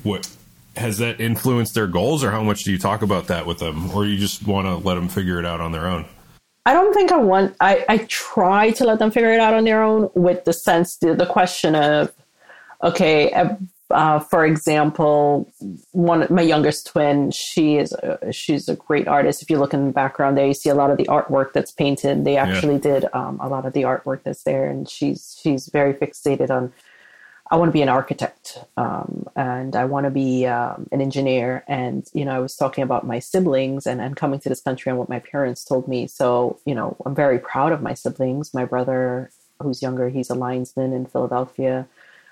what has that influenced their goals, or how much do you talk about that with them, or you just want to let them figure it out on their own? I don't think I want. I I try to let them figure it out on their own with the sense the, the question of, okay, uh, for example, one my youngest twin, she is a, she's a great artist. If you look in the background there, you see a lot of the artwork that's painted. They actually yeah. did um, a lot of the artwork that's there, and she's she's very fixated on I want to be an architect um, and I want to be um, an engineer. And, you know, I was talking about my siblings and, and coming to this country and what my parents told me. So, you know, I'm very proud of my siblings. My brother, who's younger, he's a linesman in Philadelphia.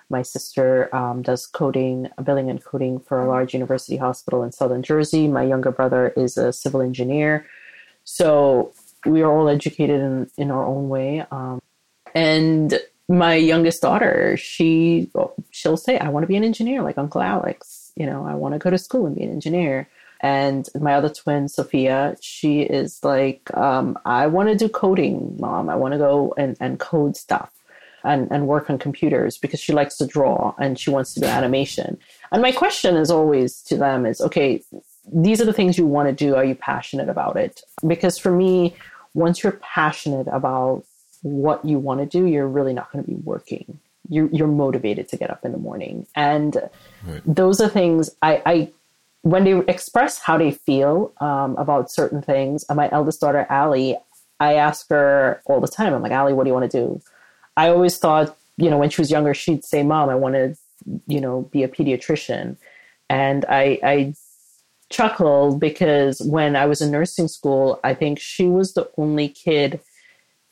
My sister um, does coding, billing and coding for a large university hospital in Southern Jersey. My younger brother is a civil engineer. So we are all educated in, in our own way. Um, and my youngest daughter, she she'll say, "I want to be an engineer, like Uncle Alex. You know, I want to go to school and be an engineer." And my other twin, Sophia, she is like, um, "I want to do coding, mom. I want to go and, and code stuff." And, and work on computers because she likes to draw and she wants to do animation. And my question is always to them is, okay, these are the things you want to do. Are you passionate about it? Because for me, once you're passionate about what you want to do, you're really not going to be working. You're, you're motivated to get up in the morning. And right. those are things I, I, when they express how they feel um, about certain things, my eldest daughter, Allie, I ask her all the time, I'm like, Allie, what do you want to do? I always thought, you know, when she was younger, she'd say, Mom, I want to, you know, be a pediatrician. And I, I chuckled because when I was in nursing school, I think she was the only kid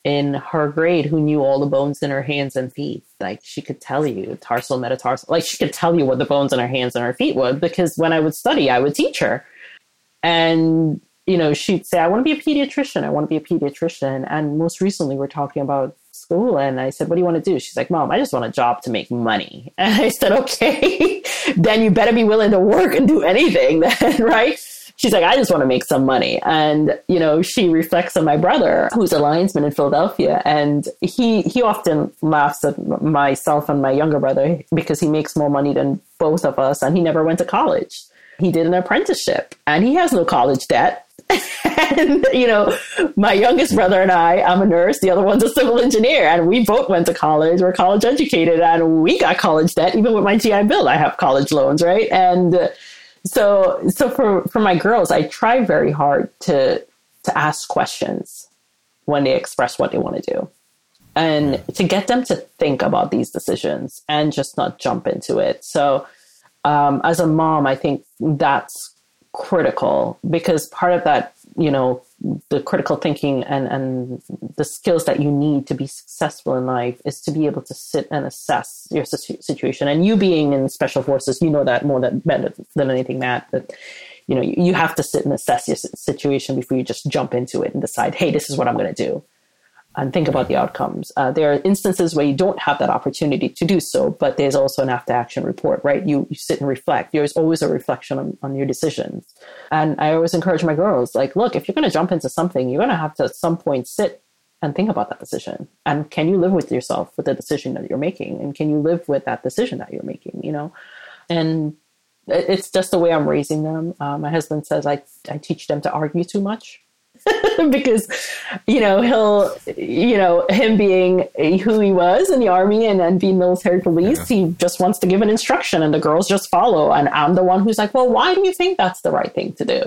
in her grade who knew all the bones in her hands and feet. Like she could tell you tarsal, metatarsal, like she could tell you what the bones in her hands and her feet were because when I would study, I would teach her. And, you know, she'd say, I want to be a pediatrician. I want to be a pediatrician. And most recently, we're talking about school. And I said, What do you want to do? She's like, Mom, I just want a job to make money. And I said, Okay, then you better be willing to work and do anything then, right? she's like, I just want to make some money. And, you know, she reflects on my brother, who's a linesman in Philadelphia. And he, he often laughs at myself and my younger brother because he makes more money than both of us. And he never went to college. He did an apprenticeship and he has no college debt. and, you know, my youngest brother and I, I'm a nurse, the other one's a civil engineer, and we both went to college. We're college educated, and we got college debt. Even with my GI Bill, I have college loans, right? And, so so for for my girls i try very hard to to ask questions when they express what they want to do and to get them to think about these decisions and just not jump into it so um, as a mom i think that's critical because part of that you know the critical thinking and, and the skills that you need to be successful in life is to be able to sit and assess your situation. And you being in special forces, you know that more than than anything, Matt. That you know you have to sit and assess your situation before you just jump into it and decide, hey, this is what I'm going to do and think about the outcomes. Uh, there are instances where you don't have that opportunity to do so, but there's also an after action report, right? You, you sit and reflect. There's always a reflection on, on your decisions. And I always encourage my girls, like, look, if you're going to jump into something, you're going to have to at some point sit and think about that decision. And can you live with yourself with the decision that you're making? And can you live with that decision that you're making, you know? And it's just the way I'm raising them. Uh, my husband says I, I teach them to argue too much because you know he'll you know him being who he was in the army and then being military police yeah. he just wants to give an instruction and the girls just follow and i'm the one who's like well why do you think that's the right thing to do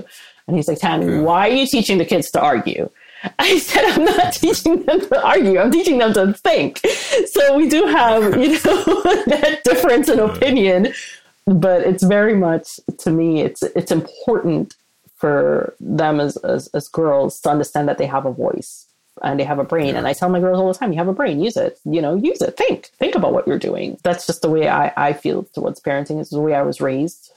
and he's like tammy yeah. why are you teaching the kids to argue I said, I'm not teaching them to argue. I'm teaching them to think. So we do have, you know, that difference in opinion, but it's very much to me, it's, it's important for them as, as, as girls to understand that they have a voice and they have a brain. Yeah. And I tell my girls all the time, you have a brain, use it, you know, use it, think, think about what you're doing. That's just the way I, I feel towards parenting. It's the way I was raised.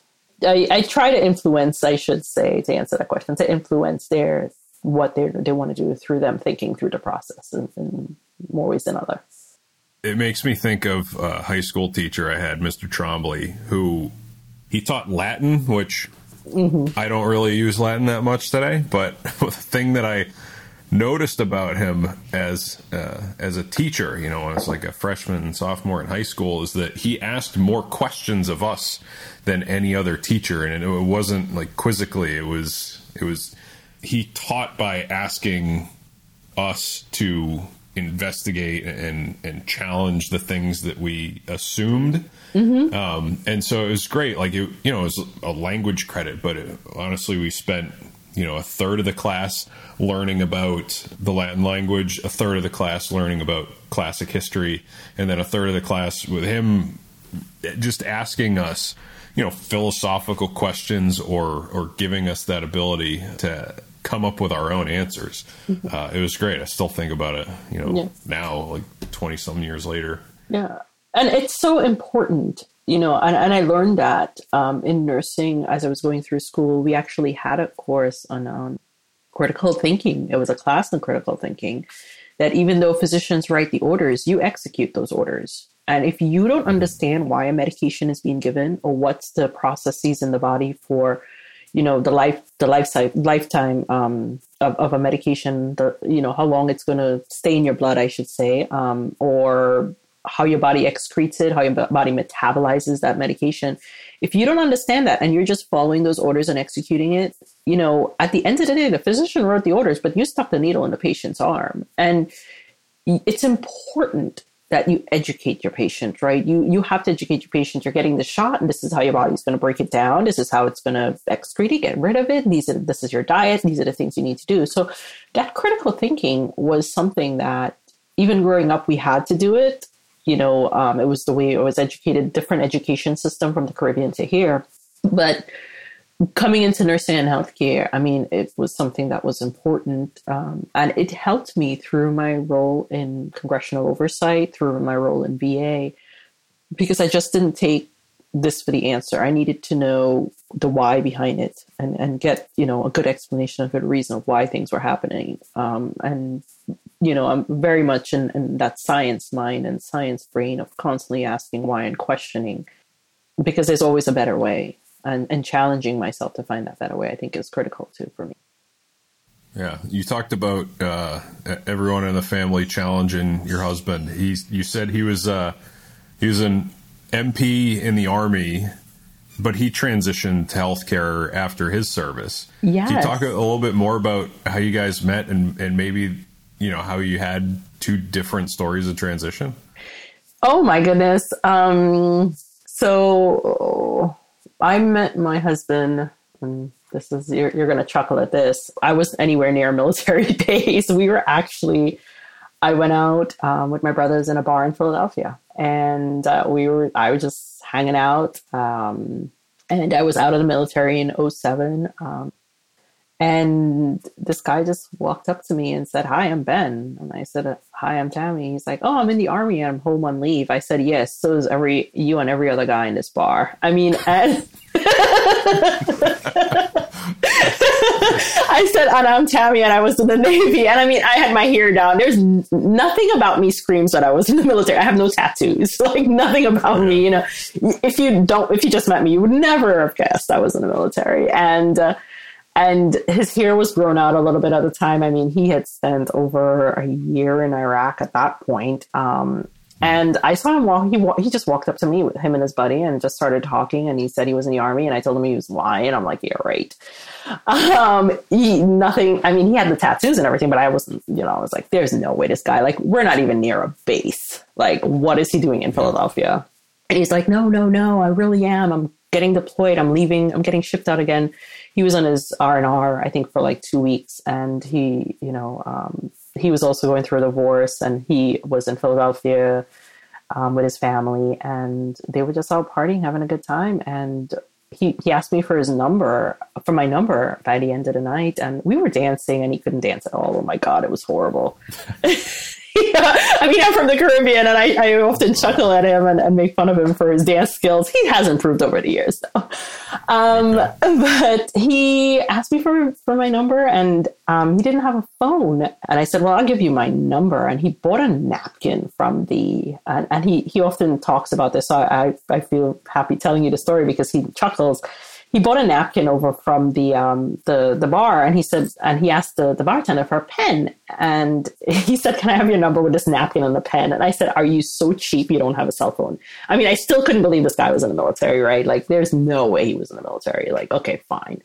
I, I try to influence, I should say, to answer that question, to influence their, what they they want to do through them thinking through the process in, in more ways than others. It makes me think of a high school teacher I had, Mr. Trombley, who he taught Latin, which Mm-hmm. I don't really use Latin that much today, but the thing that I noticed about him as uh, as a teacher, you know, as like a freshman and sophomore in high school, is that he asked more questions of us than any other teacher, and it wasn't like quizzically. It was it was he taught by asking us to investigate and and challenge the things that we assumed. Mm-hmm. Um, and so it was great. Like it, you know, it was a language credit, but it, honestly, we spent you know a third of the class learning about the Latin language, a third of the class learning about classic history, and then a third of the class with him just asking us you know philosophical questions or or giving us that ability to come up with our own answers. Mm-hmm. Uh, it was great. I still think about it, you know, yeah. now like 20 some years later. Yeah. And it's so important, you know, and, and I learned that um, in nursing as I was going through school, we actually had a course on um, critical thinking. It was a class on critical thinking that even though physicians write the orders, you execute those orders. And if you don't understand why a medication is being given or what's the processes in the body for you know the life the life lifetime um, of, of a medication the you know how long it's going to stay in your blood i should say um, or how your body excretes it how your body metabolizes that medication if you don't understand that and you're just following those orders and executing it you know at the end of the day the physician wrote the orders but you stuck the needle in the patient's arm and it's important that you educate your patient, right? You you have to educate your patient. You're getting the shot, and this is how your body's going to break it down. This is how it's going to excrete it, get rid of it. These are this is your diet. These are the things you need to do. So that critical thinking was something that even growing up we had to do it. You know, um, it was the way I was educated. Different education system from the Caribbean to here, but coming into nursing and healthcare, I mean, it was something that was important. Um, and it helped me through my role in congressional oversight, through my role in VA, because I just didn't take this for the answer. I needed to know the why behind it and, and get, you know, a good explanation, a good reason of why things were happening. Um, and, you know, I'm very much in, in that science mind and science brain of constantly asking why and questioning because there's always a better way and, and challenging myself to find that better way, I think is critical too for me. Yeah, you talked about uh, everyone in the family challenging your husband. He's you said he was uh, he was an MP in the army, but he transitioned to healthcare after his service. Yeah, Can you talk a little bit more about how you guys met and and maybe you know how you had two different stories of transition? Oh my goodness. Um, so I met my husband. And this is you're, you're going to chuckle at this. I was anywhere near a military base. We were actually. I went out um, with my brothers in a bar in Philadelphia, and uh, we were. I was just hanging out, um, and I was out of the military in 07. Um, and this guy just walked up to me and said, Hi, I'm Ben. And I said, Hi, I'm Tammy. He's like, Oh, I'm in the army and I'm home on leave. I said, Yes, so is every you and every other guy in this bar. I mean, and I said, and I'm Tammy, and I was in the Navy. And I mean, I had my hair down. There's nothing about me screams that I was in the military. I have no tattoos. Like nothing about me. You know, if you don't, if you just met me, you would never have guessed I was in the military. And uh, and his hair was grown out a little bit at the time. I mean, he had spent over a year in Iraq at that point. Um, and I saw him walk. He he just walked up to me with him and his buddy and just started talking. And he said he was in the army. And I told him he was lying. I'm like, yeah, right. Um, he nothing. I mean, he had the tattoos and everything, but I wasn't. You know, I was like, there's no way this guy. Like, we're not even near a base. Like, what is he doing in Philadelphia? And he's like, no, no, no. I really am. I'm getting deployed. I'm leaving. I'm getting shipped out again. He was on his R and R, I think, for like two weeks, and he, you know, um, he was also going through a divorce, and he was in Philadelphia um, with his family, and they were just out partying, having a good time, and. He, he asked me for his number, for my number by the end of the night, and we were dancing, and he couldn't dance at all. Oh my god, it was horrible. yeah, I mean, I'm from the Caribbean, and I, I often chuckle at him and, and, make fun of him for his dance skills. He has improved over the years, though. Um, but he asked me for for my number, and um, he didn't have a phone. And I said, "Well, I'll give you my number." And he bought a napkin from the, and, and he he often talks about this. So I I feel happy telling you the story because he chuckles he bought a napkin over from the um, the the bar, and he said, and he asked the, the bartender for a pen, and he said, "Can I have your number with this napkin and the pen?" And I said, "Are you so cheap you don't have a cell phone?" I mean, I still couldn't believe this guy was in the military, right? Like, there's no way he was in the military. Like, okay, fine.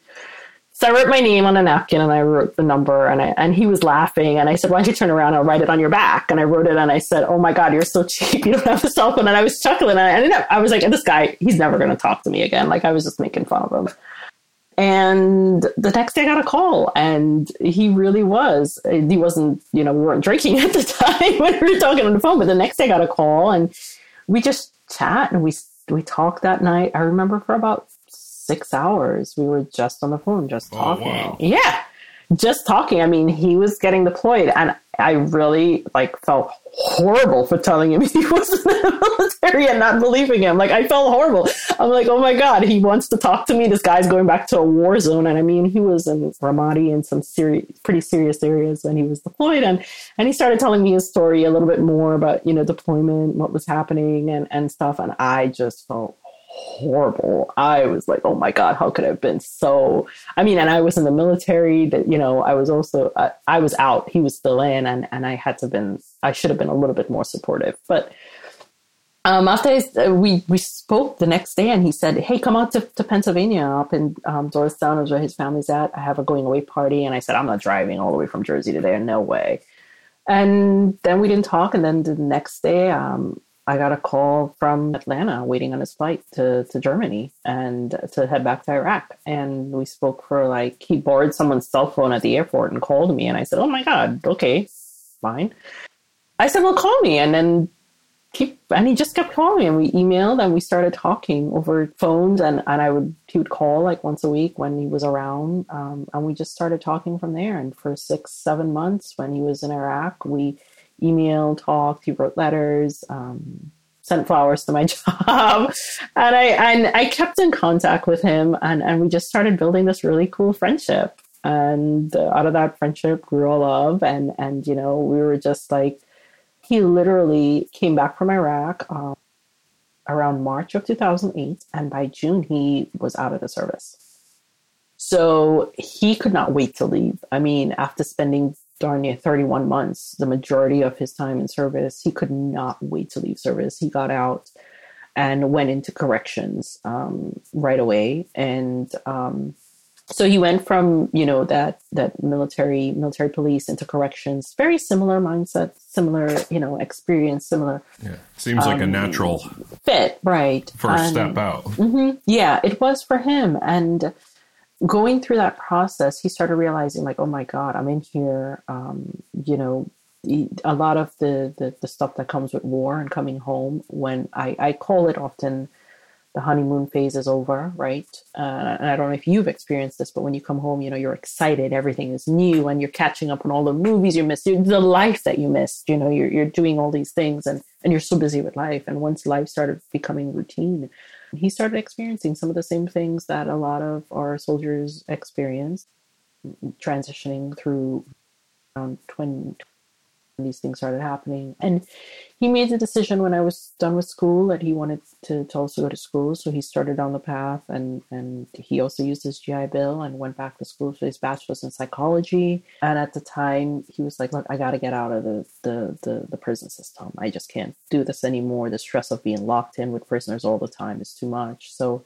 So I wrote my name on a napkin and I wrote the number and I, and he was laughing and I said, why don't you turn around? And I'll write it on your back. And I wrote it and I said, oh my God, you're so cheap. You don't have a cell phone. And I was chuckling and I ended up, I was like, this guy, he's never going to talk to me again. Like I was just making fun of him. And the next day I got a call and he really was, he wasn't, you know, we weren't drinking at the time when we were talking on the phone, but the next day I got a call and we just chat and we, we talked that night. I remember for about six hours. We were just on the phone, just oh, talking. Oh, wow. Yeah, just talking. I mean, he was getting deployed, and I really like felt horrible for telling him he was in the military and not believing him. Like I felt horrible. I'm like, oh my god, he wants to talk to me. This guy's going back to a war zone, and I mean, he was in Ramadi in some serious, pretty serious areas when he was deployed, and and he started telling me his story a little bit more about you know deployment, what was happening, and and stuff, and I just felt horrible. I was like, oh my God, how could I have been so? I mean, and I was in the military that, you know, I was also, uh, I was out, he was still in, and, and I had to been, I should have been a little bit more supportive. But um, after I, uh, we, we spoke the next day and he said, hey, come out to, to Pennsylvania up in um, Doylestown is where his family's at. I have a going away party. And I said, I'm not driving all the way from Jersey to there. No way. And then we didn't talk. And then the next day, um, I got a call from Atlanta waiting on his flight to, to Germany and to head back to Iraq. And we spoke for like, he borrowed someone's cell phone at the airport and called me. And I said, Oh my God, okay, fine. I said, Well, call me. And then keep, and he just kept calling and we emailed and we started talking over phones. And, and I would, he would call like once a week when he was around. Um, and we just started talking from there. And for six, seven months when he was in Iraq, we, email, talked, he wrote letters, um, sent flowers to my job. and I and I kept in contact with him and, and we just started building this really cool friendship. And out of that friendship grew a love and and you know, we were just like he literally came back from Iraq. Um, around March of 2008, and by June, he was out of the service. So he could not wait to leave. I mean, after spending darn near 31 months, the majority of his time in service, he could not wait to leave service. He got out and went into corrections um, right away. And um, so he went from you know that that military military police into corrections. Very similar mindset similar you know experience similar yeah. Seems um, like a um, natural fit right. first step out. Mm-hmm, yeah it was for him. And going through that process he started realizing like oh my god i'm in here um, you know a lot of the, the, the stuff that comes with war and coming home when i i call it often the honeymoon phase is over, right? Uh, and I don't know if you've experienced this, but when you come home, you know, you're excited, everything is new, and you're catching up on all the movies you missed, the life that you missed. You know, you're you're doing all these things, and and you're so busy with life. And once life started becoming routine, he started experiencing some of the same things that a lot of our soldiers experience, transitioning through um, around 20, these things started happening. And he made the decision when I was done with school that he wanted to, to also go to school. So he started on the path and, and he also used his GI Bill and went back to school for his bachelor's in psychology. And at the time he was like, look, I got to get out of the, the, the, the prison system. I just can't do this anymore. The stress of being locked in with prisoners all the time is too much. So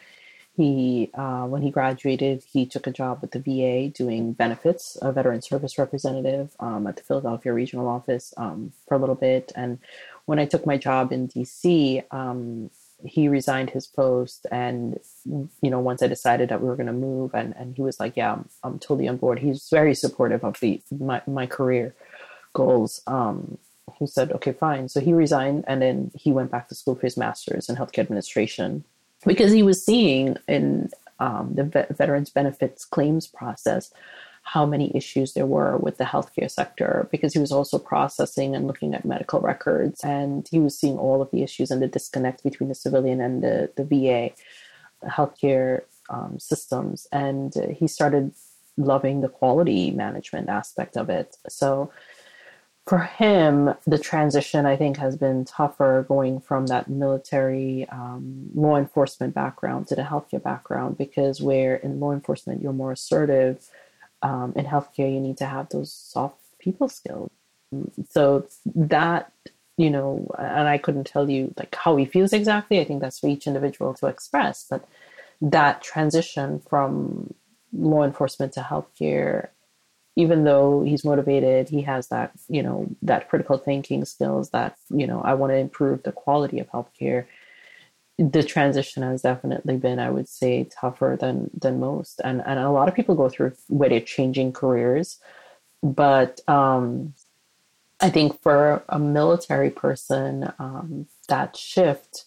he, uh, when he graduated, he took a job with the VA doing benefits, a veteran service representative um, at the Philadelphia regional office um, for a little bit. And when I took my job in DC, um, he resigned his post. And, you know, once I decided that we were going to move, and, and he was like, yeah, I'm, I'm totally on board. He's very supportive of the my, my career goals. Um, he said, okay, fine. So he resigned and then he went back to school for his master's in healthcare administration because he was seeing in um, the vet- veterans benefits claims process how many issues there were with the healthcare sector because he was also processing and looking at medical records and he was seeing all of the issues and the disconnect between the civilian and the, the VA healthcare um, systems. And he started loving the quality management aspect of it. So for him, the transition I think has been tougher going from that military um, law enforcement background to the healthcare background because where in law enforcement you're more assertive, um, in healthcare you need to have those soft people skills. So that you know, and I couldn't tell you like how he feels exactly. I think that's for each individual to express, but that transition from law enforcement to healthcare even though he's motivated, he has that, you know, that critical thinking skills that, you know, I want to improve the quality of healthcare. The transition has definitely been, I would say, tougher than than most. And and a lot of people go through where they're changing careers. But um I think for a military person, um, that shift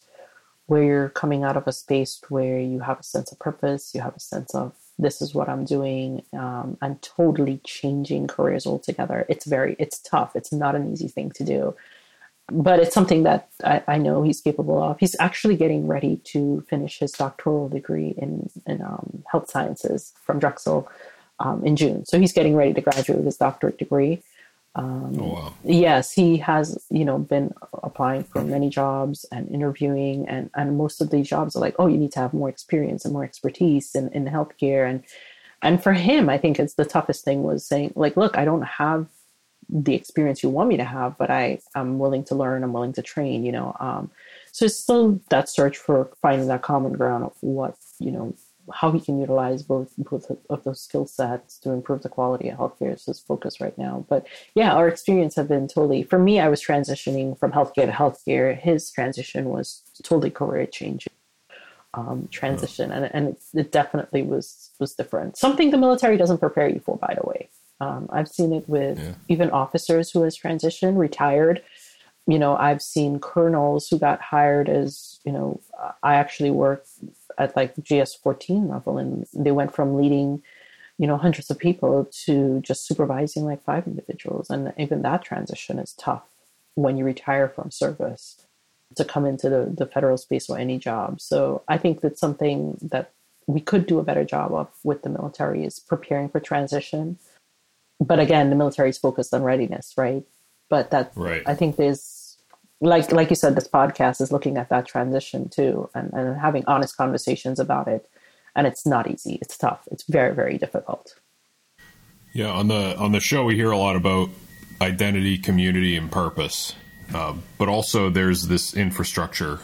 where you're coming out of a space where you have a sense of purpose, you have a sense of this is what I'm doing. Um, I'm totally changing careers altogether. It's very, it's tough. It's not an easy thing to do, but it's something that I, I know he's capable of. He's actually getting ready to finish his doctoral degree in, in um, health sciences from Drexel um, in June. So he's getting ready to graduate with his doctorate degree. Um, oh, wow. Yes, he has, you know, been applying for many jobs and interviewing, and and most of these jobs are like, oh, you need to have more experience and more expertise in in healthcare, and and for him, I think it's the toughest thing was saying, like, look, I don't have the experience you want me to have, but I am willing to learn, I'm willing to train, you know. Um, so it's still that search for finding that common ground of what you know how he can utilize both both of those skill sets to improve the quality of healthcare is his focus right now. But yeah, our experience have been totally. For me, I was transitioning from healthcare to healthcare. His transition was totally career changing um, transition, and and it, it, definitely was was different. Something the military doesn't prepare you for, by the way. Um, I've seen it with yeah. even officers who has transitioned, retired. You know, I've seen colonels who got hired as you know. I actually worked at like GS 14 level, and they went from leading, you know, hundreds of people to just supervising like five individuals, and even that transition is tough when you retire from service to come into the, the federal space or any job. So I think that's something that we could do a better job of with the military is preparing for transition. But again, the military is focused on readiness, right? But that right. I think there's like like you said, this podcast is looking at that transition too, and, and having honest conversations about it. And it's not easy. It's tough. It's very very difficult. Yeah, on the on the show, we hear a lot about identity, community, and purpose, uh, but also there's this infrastructure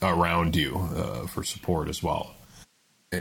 around you uh, for support as well.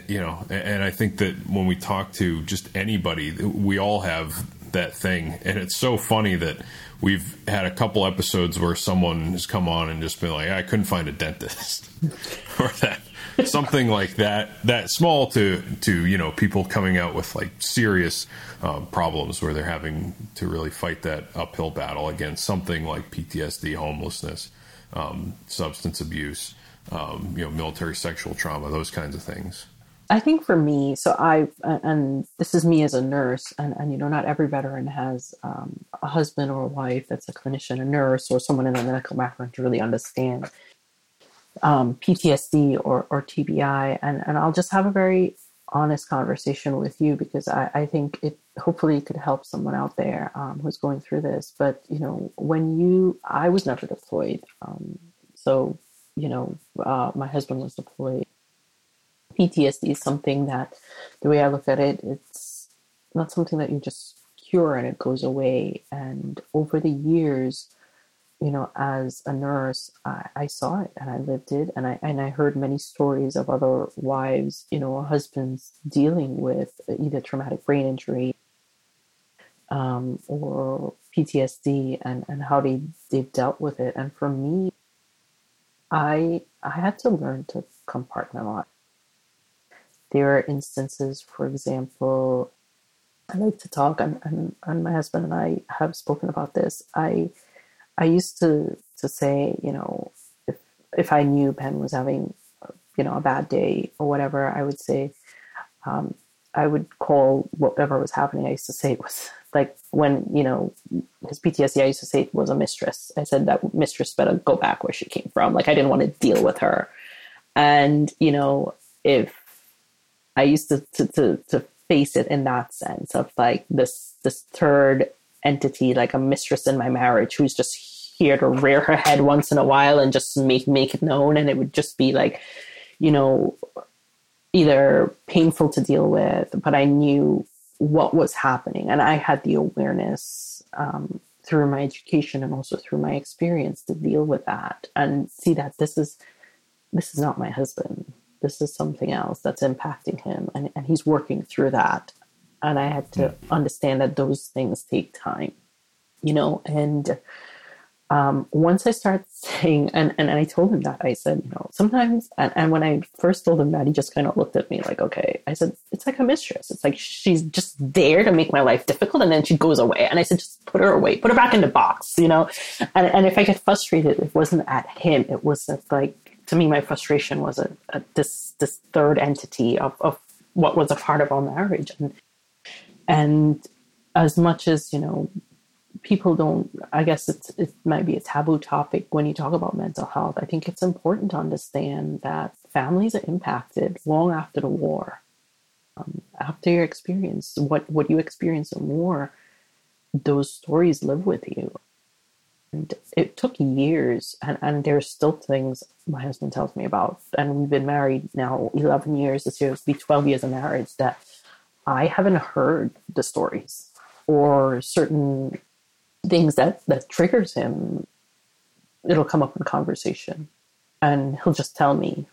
You know, and I think that when we talk to just anybody, we all have that thing, and it's so funny that we've had a couple episodes where someone has come on and just been like, "I couldn't find a dentist," or that something like that that small to to you know people coming out with like serious um, problems where they're having to really fight that uphill battle against something like PTSD, homelessness, um, substance abuse, um, you know, military sexual trauma, those kinds of things. I think for me, so I and this is me as a nurse, and, and you know, not every veteran has um, a husband or a wife that's a clinician, a nurse, or someone in a medical background to really understand um, PTSD or, or TBI, and and I'll just have a very honest conversation with you because I, I think it hopefully could help someone out there um, who's going through this. But you know, when you, I was never deployed, um, so you know, uh, my husband was deployed PTSD is something that, the way I look at it, it's not something that you just cure and it goes away. And over the years, you know, as a nurse, I, I, saw it and I lived it, and I and I heard many stories of other wives, you know, husbands dealing with either traumatic brain injury um, or PTSD, and and how they they've dealt with it. And for me, I I had to learn to compartmentalize. There are instances, for example, I like to talk, and, and, and my husband and I have spoken about this. I I used to to say, you know, if if I knew Ben was having, you know, a bad day or whatever, I would say, um, I would call whatever was happening. I used to say it was like when you know his PTSD. I used to say it was a mistress. I said that mistress better go back where she came from. Like I didn't want to deal with her, and you know if I used to, to, to, to face it in that sense of like this, this third entity, like a mistress in my marriage who's just here to rear her head once in a while and just make, make it known. And it would just be like, you know, either painful to deal with, but I knew what was happening. And I had the awareness um, through my education and also through my experience to deal with that and see that this is this is not my husband this is something else that's impacting him. And, and he's working through that. And i had to yeah. understand that those things take time you know? And um, once i started saying and, and, and i told him that i said you know sometimes and, and when i first told him that he just kind of looked at me like okay. I said it's like a mistress. It's like she's just there to make my life difficult and then she goes away. And i said just put her away. Put her back in the box you know? And, and if i get frustrated it wasn't at him. It was like to me, my frustration was a, this this third entity of, of what was a part of our marriage, and and as much as you know, people don't. I guess it's it might be a taboo topic when you talk about mental health. I think it's important to understand that families are impacted long after the war, um, after your experience, what what you experience in war, those stories live with you and it took years, and, and there's still things my husband tells me about. And we've been married now 11 years. This year will be 12 years of marriage that I haven't heard the stories or certain things that, that triggers him. It'll come up in conversation and he'll just tell me.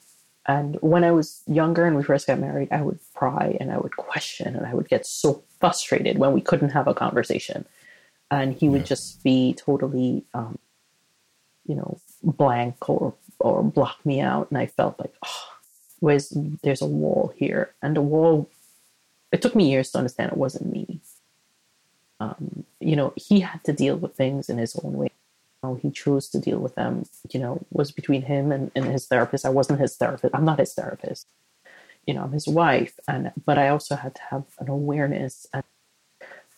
And when I was younger and we first got married, I would pry and I would question and I would get so frustrated when we couldn't have a conversation and he would yeah. just be totally, um, you know, blank or or block me out, and I felt like, oh, where's there's a wall here, and the wall. It took me years to understand it wasn't me. Um, you know, he had to deal with things in his own way. How he chose to deal with them, you know, was between him and, and his therapist. I wasn't his therapist. I'm not his therapist. You know, I'm his wife, and but I also had to have an awareness and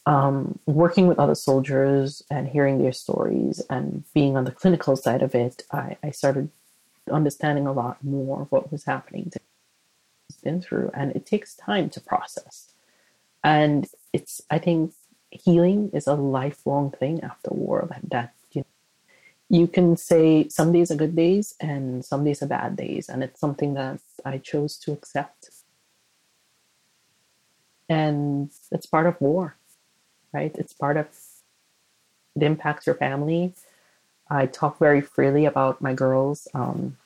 um, working with other soldiers and hearing their stories and being on the clinical side of it, I, I started understanding a lot more of what was happening to Ben through and it takes time to process and it's i think healing is a lifelong thing after war that, that you know, you can say some days are good days and some days are bad days. And it's something that I chose to accept. And it's part of war, right? It's part of it impacts your family. I talk very freely about my girls. Um,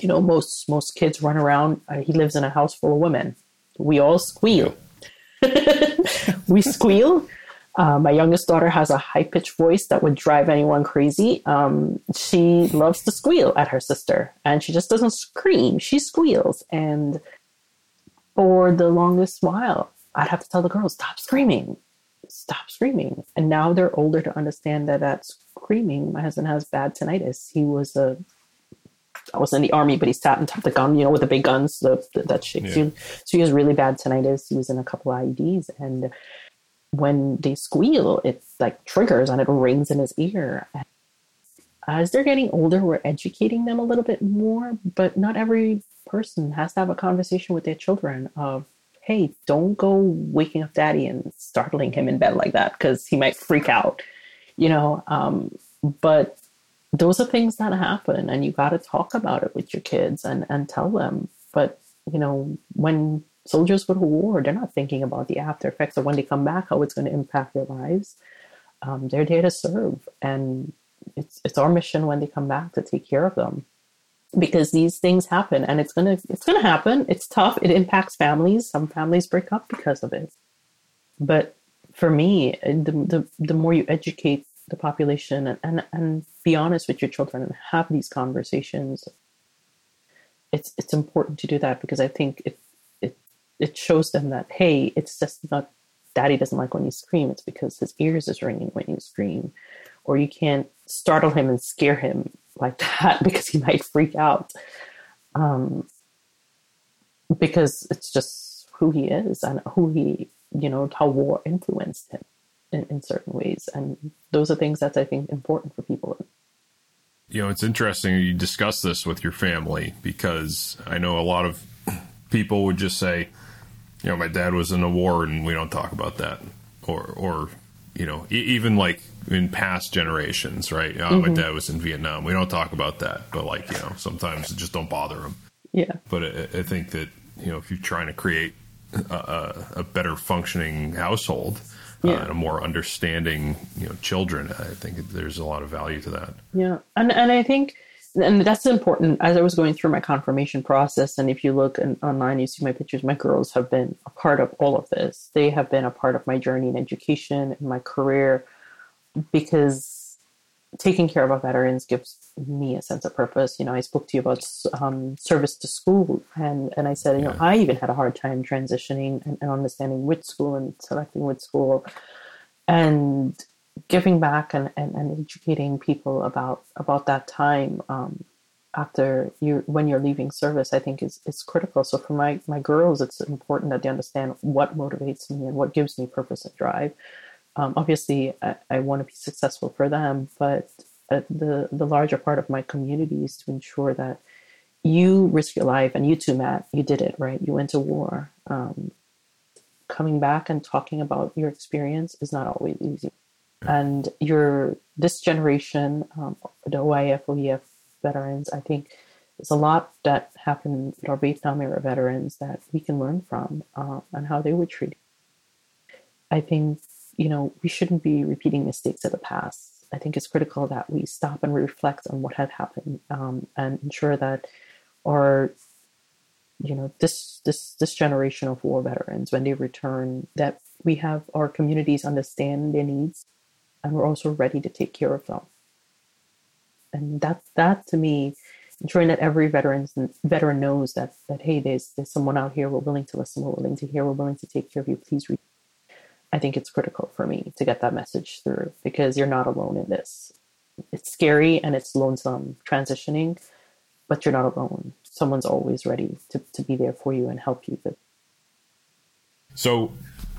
you know, most most kids run around. Uh, he lives in a house full of women. We all squeal. we squeal uh, my youngest daughter has a high pitched voice that would drive anyone crazy. Um, she loves to squeal at her sister, and she just doesn't scream, she squeals. And for the longest while, I'd have to tell the girls, stop screaming, stop screaming. And now they're older to understand that that screaming, my husband has bad tinnitus. He was a I was in the army, but he sat and tapped the gun, you know, with the big guns the, the, that shakes yeah. you. So he has really bad tinnitus. He was in a couple of IEDs, and when they squeal, it's like triggers and it rings in his ear. As they're getting older, we're educating them a little bit more, but not every person has to have a conversation with their children of, hey, don't go waking up daddy and startling him in bed like that because he might freak out, you know. Um, but those are things that happen, and you got to talk about it with your kids and and tell them. But you know, when soldiers go to war, they're not thinking about the after effects of when they come back, how it's going to impact their lives. Um, they're there to serve, and it's it's our mission when they come back to take care of them, because these things happen, and it's gonna it's gonna happen. It's tough. It impacts families. Some families break up because of it. But for me, the the, the more you educate the population and, and and be honest with your children and have these conversations, it's it's important to do that because I think if it it shows them that hey, it's just not daddy doesn't like when you scream. It's because his ears is ringing when you scream, or you can't startle him and scare him like that because he might freak out. Um, because it's just who he is and who he, you know, how war influenced him in, in certain ways. And those are things that's, I think, important for people. You know, it's interesting you discuss this with your family because I know a lot of people would just say, you know, my dad was in a war and we don't talk about that. Or, or you know, e- even like in past generations, right? Know, mm-hmm. My dad was in Vietnam. We don't talk about that, but like, you know, sometimes just don't bother them. Yeah. But I, I think that, you know, if you're trying to create a, a better functioning household, uh, yeah. uh, and a more understanding, you know, children, I think there's a lot of value to that. Yeah. And, and I think, and that's important. As i was going through my confirmation process and if you look in, online you see my pictures my girls have been a part of all of this. They have been a part of my journey in education and my career because taking care of our veterans gives me a sense of purpose. You know i spoke to you about um, service to school and and i said you know i even had a hard time transitioning and, and understanding which school and selecting which school. And giving back and, and, and educating people about about that time um, after you when you're leaving service i think is, is critical. So for my my girls it's important that they understand what motivates me and what gives me purpose and drive. Um, obviously i, I want to be successful for them but uh, the the larger part of my community is to ensure that you risk your life and you too matt you did it right? You went to war. Um, coming back and talking about your experience is not always easy and your this generation, um, the OIF, OEF veterans, I think there's a lot that happened with our Vietnam era veterans that we can learn from uh, and how they were treated. I think you know we shouldn't be repeating mistakes of the past. I think it's critical that we stop and reflect on what had happened um, and ensure that our you know this this this generation of war veterans when they return that we have our communities understand their needs and we're also ready to take care of them. And that that to me, ensuring that every veteran veteran knows that that hey, there's there's someone out here. We're willing to listen. We're willing to hear. We're willing to take care of you. Please read. I think it's critical for me to get that message through because you're not alone in this. It's scary and it's lonesome transitioning, but you're not alone. Someone's always ready to, to be there for you and help you. So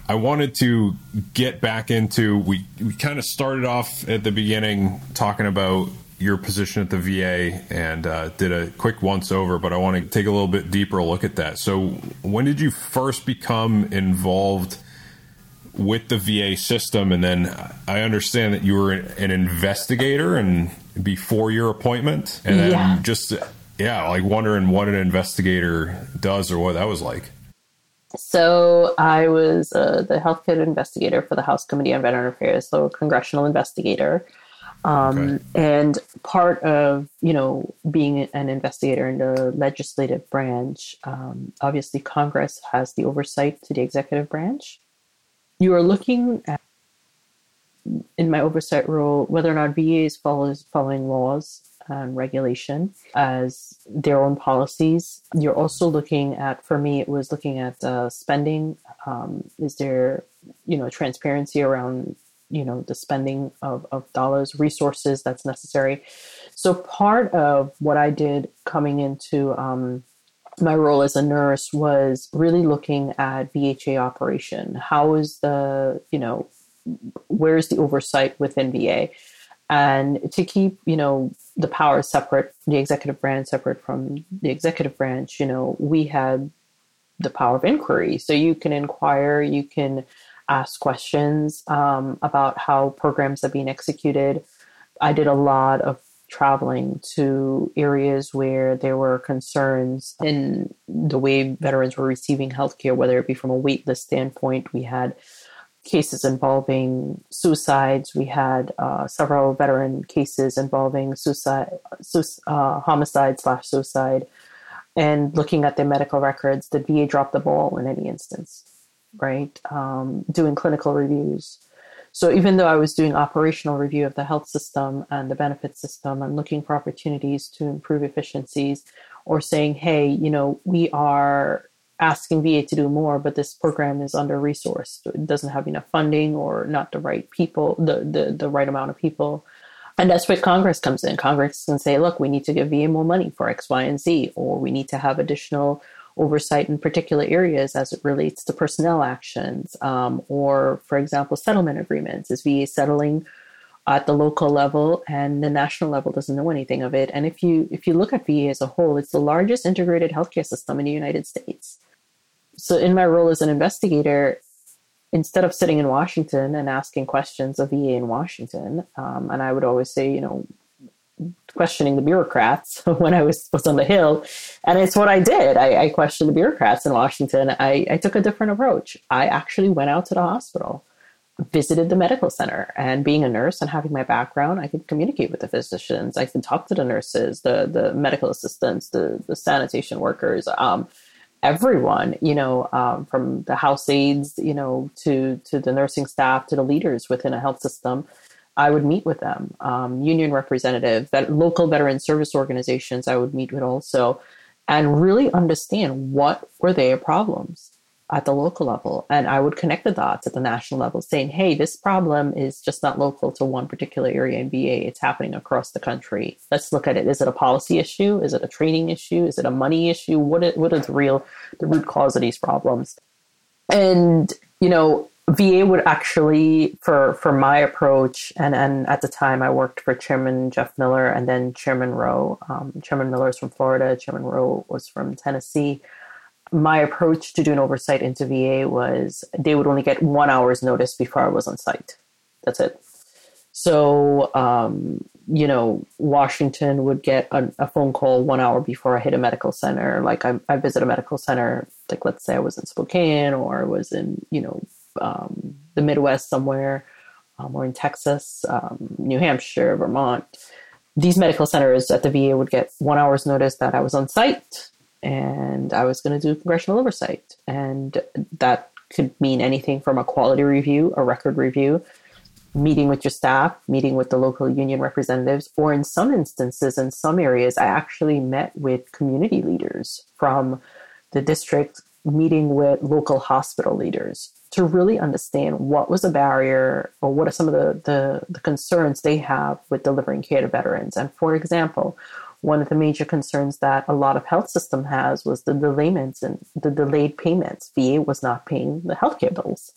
I wanted to get back into we we kind of started off at the beginning talking about your position at the VA and uh, did a quick once over, but I want to take a little bit deeper look at that. So, when did you first become involved with the VA system? And then I understand that you were an investigator, and before your appointment, and then Yeah. just yeah, like wondering what an investigator does or what that was like. So I was uh, the healthcare investigator for the House Committee on Veteran Affairs, so a congressional investigator. Um, Okay. And part of you know being an investigator in the legislative branch, um, obviously Congress has the oversight to the executive branch. You are looking at in my oversight role whether or not VA is follows following laws and regulation as their own policies. You're also looking at, for me, it was looking at uh, spending. Um, is there, you know, transparency around, you know, the spending of, of dollars, resources that's necessary. So part of what I did coming into um, my role as a nurse was really looking at VHA operation. How is the, you know, where's the oversight within VA? And to keep, you know, the power separate, the executive branch separate from the executive branch, you know, we had the power of inquiry. So you can inquire, you can ask questions um, about how programs are being executed. I did a lot of traveling to areas where there were concerns in the way veterans were receiving healthcare, whether it be from a waitlist standpoint. We had cases involving suicides. We had uh, several veteran cases involving suicide, suic- uh, homicide slash suicide, and looking at their medical records. Did VA drop the ball in any instance? Right, um, doing clinical reviews. So even though I was doing operational review of the health system and the benefit system and looking for opportunities to improve efficiencies, or saying, hey, you know, we are asking VA to do more, but this program is under resourced. It doesn't have enough funding or not the right people, the, the, the right amount of people. And that's where Congress comes in. Congress can say, look, we need to give VA more money for X, Y, and Z, or we need to have additional oversight in particular areas as it relates to personnel actions, um, or, for example, settlement agreements. Is VA settling at the local level and the national level doesn't know anything of it? And if you if you look at VA as a whole, it's the largest integrated healthcare system in the United States so in my role as an investigator instead of sitting in washington and asking questions of va in washington um, and i would always say you know questioning the bureaucrats when i was, was on the hill. And it's what i did. I, I questioned the bureaucrats in washington. I, I took a different approach. I actually went out to the hospital visited the medical center and being a nurse and having my background i could communicate with the physicians. I could talk to the nurses the the medical assistants the the sanitation workers um, everyone, you know, um, from the house aides, you know, to to the nursing staff, to the leaders within a health system. I would meet with them, um, union representatives, that local veteran service organizations. I would meet with also, and really understand what were their problems at the local level, and I would connect the dots at the national level, saying, "Hey, this problem is just not local to one particular area in VA. It's happening across the country. Let's look at it. Is it a policy issue? Is it a training issue? Is it a money issue? What is, what is the real the root cause of these problems?" And you know, VA would actually, for for my approach, and and at the time I worked for Chairman Jeff Miller and then Chairman Roe. Um, Chairman Miller is from Florida. Chairman Roe was from Tennessee my approach to doing oversight into VA was they would only get one hour's notice before I was on site. That's it. So, um, you know, Washington would get a, a, phone call one hour before I hit a medical center. Like I, I visit a medical center, like let's say I was in Spokane or I was in, you know, um, the Midwest somewhere, um, or in Texas, um, New Hampshire, Vermont. These medical centers at the VA would get one hour's notice that I was on site and I was going to do congressional oversight. And that could mean anything from a quality review, a record review, meeting with your staff, meeting with the local union representatives, or in some instances, in some areas, I actually met with community leaders from the district, meeting with local hospital leaders to really understand what was a barrier or what are some of the, the, the concerns they have with delivering care to veterans. And for example, one of the major concerns that a lot of health system has was the delayments and the delayed payments. VA was not paying the healthcare bills.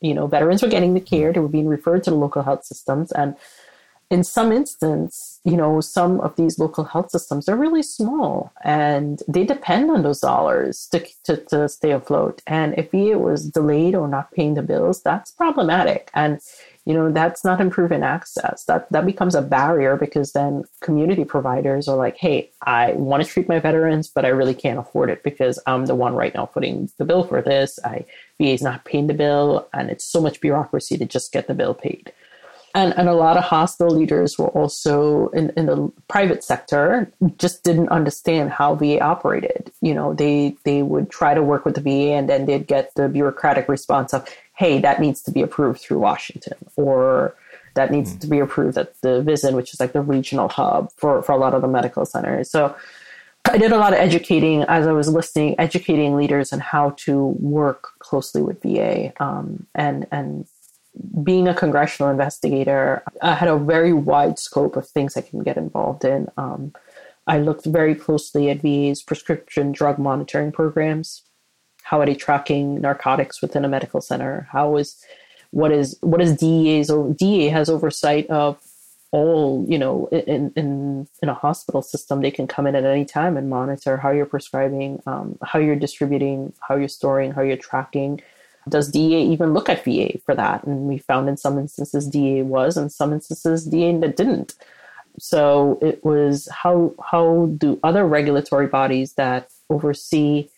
You know, veterans were getting the care; they were being referred to the local health systems, and in some instance, you know, some of these local health systems are really small and they depend on those dollars to, to, to stay afloat. And if VA was delayed or not paying the bills, that's problematic. And you know that's not improving access. That that becomes a barrier because then community providers are like hey i want to treat my veterans but i really can't afford it because i'm the one right now putting the bill for this. I va is not paying the bill and it's so much bureaucracy to just get the bill paid and, and a lot of hospital leaders were also in, in the private sector just didn't understand how VA operated. You know, they they would try to work with the VA and then they'd get the bureaucratic response of, hey, that needs to be approved through Washington, or that needs mm. to be approved at the VISN, which is like the regional hub for, for a lot of the medical centers. So I did a lot of educating as I was listening, educating leaders on how to work closely with VA. Um, and, and being a congressional investigator, I had a very wide scope of things I can get involved in. Um, I looked very closely at VA's prescription drug monitoring programs how are they tracking narcotics within a medical center? How is what is what is DEA's DEA has oversight of all you know in in in a hospital system they can come in at any time and monitor how you're prescribing um, how you're distributing how you're storing how you're tracking does DEA even look at VA for that and we found in some instances DEA was and some instances DEA that didn't so it was how how do other regulatory bodies that oversee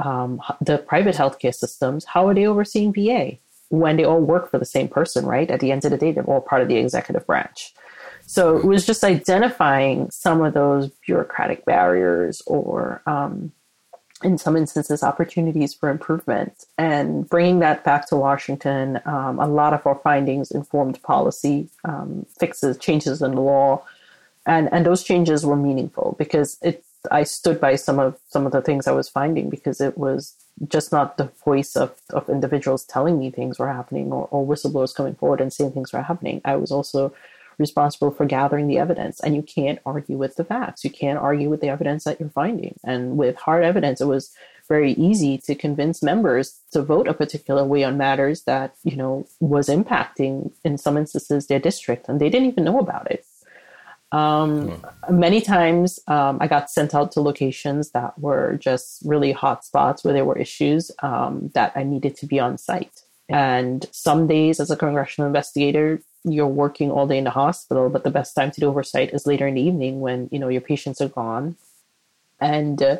um, the private healthcare systems, how are they overseeing VA when they all work for the same person, right? At the end of the day, they're all part of the executive branch. So it was just identifying some of those bureaucratic barriers or, um, in some instances, opportunities for improvement and bringing that back to Washington. Um, a lot of our findings informed policy um, fixes, changes in the law. And, and those changes were meaningful because it I stood by some of some of the things I was finding because it was just not the voice of, of individuals telling me things were happening or, or whistleblowers coming forward and saying things were happening. I was also responsible for gathering the evidence and you can't argue with the facts. You can't argue with the evidence that you're finding. And with hard evidence, it was very easy to convince members to vote a particular way on matters that, you know, was impacting in some instances their district and they didn't even know about it. Um, Many times um, I got sent out to locations that were just really hot spots where there were issues um, that I needed to be on site. And some days, as a congressional investigator, you're working all day in the hospital, but the best time to do oversight is later in the evening when you know your patients are gone, and uh,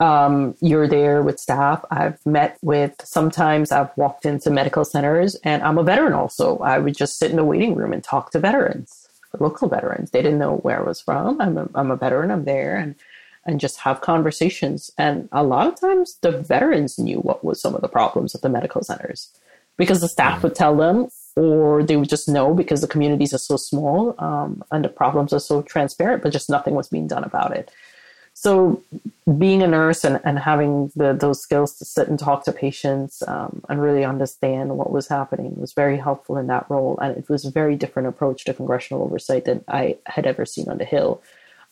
um, you're there with staff. I've met with. Sometimes I've walked into medical centers, and I'm a veteran. Also, I would just sit in the waiting room and talk to veterans local veterans. They didn't know where I was from. I'm a, I'm a veteran. I'm there, and and just have conversations. And a lot of times, the veterans knew what was some of the problems at the medical centers because the staff would tell them, or they would just know because the communities are so small um, and the problems are so transparent, but just nothing was being done about it. So, being a nurse and, and having the, those skills to sit and talk to patients um, and really understand what was happening was very helpful in that role. And it was a very different approach to congressional oversight than I had ever seen on the Hill.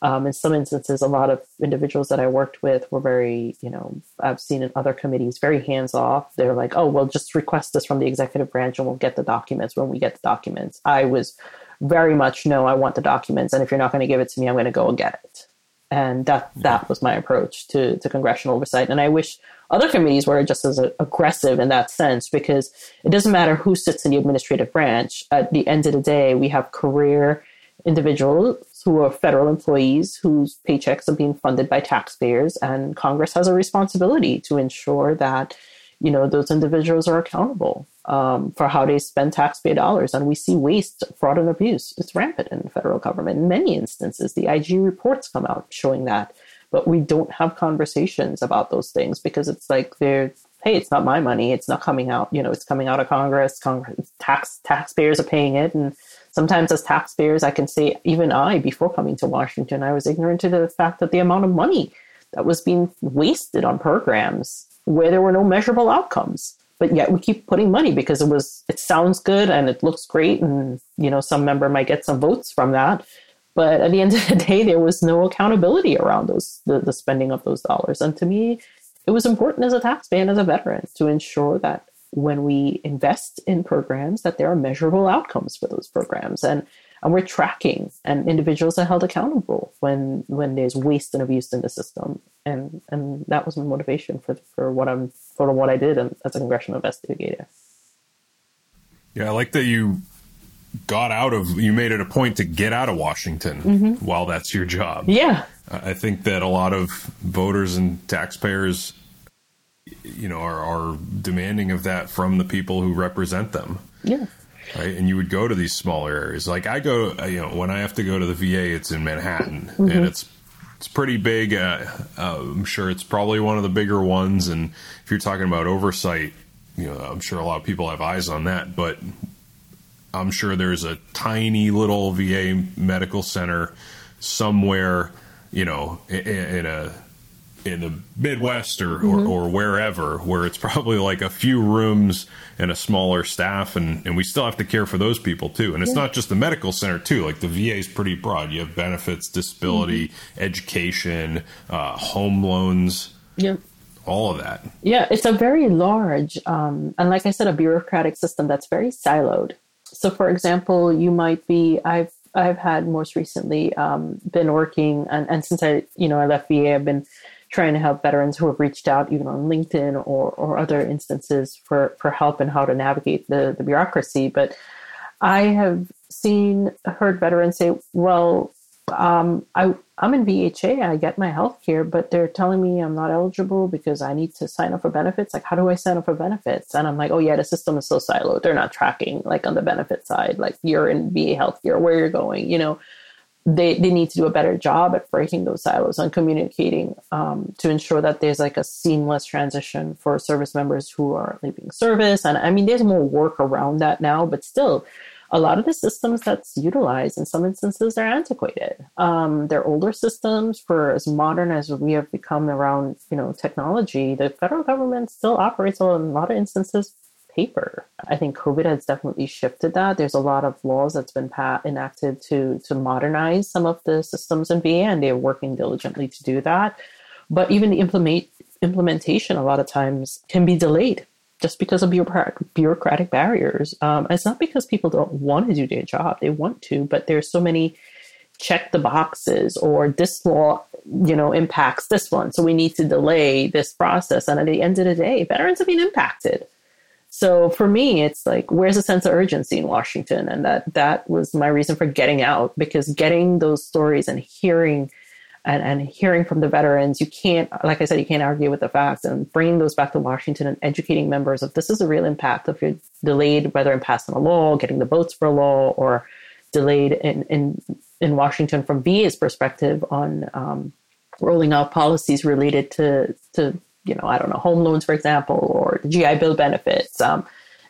Um, in some instances, a lot of individuals that I worked with were very, you know, I've seen in other committees, very hands off. They're like, oh, well, just request this from the executive branch and we'll get the documents when we get the documents. I was very much, no, I want the documents. And if you're not going to give it to me, I'm going to go and get it and that that was my approach to to congressional oversight. And I wish other committees were just as aggressive in that sense because it doesn't matter who sits in the administrative branch. At the end of the day, we have career individuals who are federal employees whose paychecks are being funded by taxpayers, and Congress has a responsibility to ensure that you know those individuals are accountable um, for how they spend taxpayer dollars. And we see waste, fraud, and abuse. It's rampant in the federal government. In many instances, the IG reports come out showing that. But we don't have conversations about those things because it's like they're, hey, it's not my money. It's not coming out. You know, it's coming out of Congress. Congress tax taxpayers are paying it, and sometimes as taxpayers, I can say even I, before coming to Washington, I was ignorant to the fact that the amount of money that was being wasted on programs where there were no measurable outcomes. But yet we keep putting money because it was it sounds good and it looks great and you know some member might get some votes from that. But at the end of the day there was no accountability around those the, the spending of those dollars. And to me it was important as a taxpayer and as a veteran to ensure that when we invest in programs that there are measurable outcomes for those programs and and we're tracking and individuals are held accountable when when there's waste and abuse in the system and and that was my motivation for for what i'm for what i did as a congressional investigator Yeah, I like that you got out of you made it a point to get out of Washington mm-hmm. while that's your job. Yeah. I think that a lot of voters and taxpayers you know are, are demanding of that from the people who represent them. Yeah. Right? And you would go to these smaller areas. Like I go, you know, when I have to go to the VA, it's in Manhattan, mm-hmm. and it's it's pretty big. Uh, uh, I'm sure it's probably one of the bigger ones. And if you're talking about oversight, you know, I'm sure a lot of people have eyes on that. But I'm sure there's a tiny little VA medical center somewhere, you know, in, in a in the Midwest or, mm-hmm. or, or, wherever, where it's probably like a few rooms and a smaller staff, and, and we still have to care for those people too. And it's yeah. not just the medical center too. Like the VA is pretty broad. You have benefits, disability, mm-hmm. education, uh, home loans. Yeah. All of that. Yeah, it's a very large, um, and like I said, a bureaucratic system that's very siloed. So, for example, you might be I've I've had most recently um, been working, and, and since I you know I left VA, I've been trying to help veterans who have reached out even on LinkedIn or, or other instances for, for help and how to navigate the, the bureaucracy. But I have seen, heard veterans say, well, um, I, I'm in VHA, I get my health care, but they're telling me I'm not eligible because I need to sign up for benefits. Like, how do I sign up for benefits? And I'm like, oh, yeah, the system is so siloed. They're not tracking, like, on the benefit side, like, you're in VA health care, where you're going, you know they, they need to do a better job at breaking those silos and communicating um, to ensure that there's like a seamless transition for service members who are leaving service. And I mean, there's more work around that now, but still, a lot of the systems that's utilized in some instances are antiquated. Um, they're older systems for as modern as we have become around, you know, technology. The federal government still operates on a lot of instances paper. I think COVID has definitely shifted that. There's a lot of laws that's been pa- enacted to to modernize some of the systems in VA, and they're working diligently to do that. But even the implement implementation, a lot of times, can be delayed just because of bureaucratic barriers. Um, it's not because people don't want to do their job; they want to, but there's so many check the boxes or this law you know impacts this one so we need to delay this process and at the end of the day veterans have been impacted so for me, it's like, where's the sense of urgency in Washington? And that that was my reason for getting out because getting those stories and hearing and, and hearing from the veterans, you can't, like I said, you can't argue with the facts and bringing those back to Washington and educating members of this is a real impact if you're delayed, whether in passing a law, getting the votes for a law, or delayed in, in, in Washington from VA's perspective on um, rolling out policies related to, to you know, I don't know, home loans, for example, or GI Bill benefits. Um,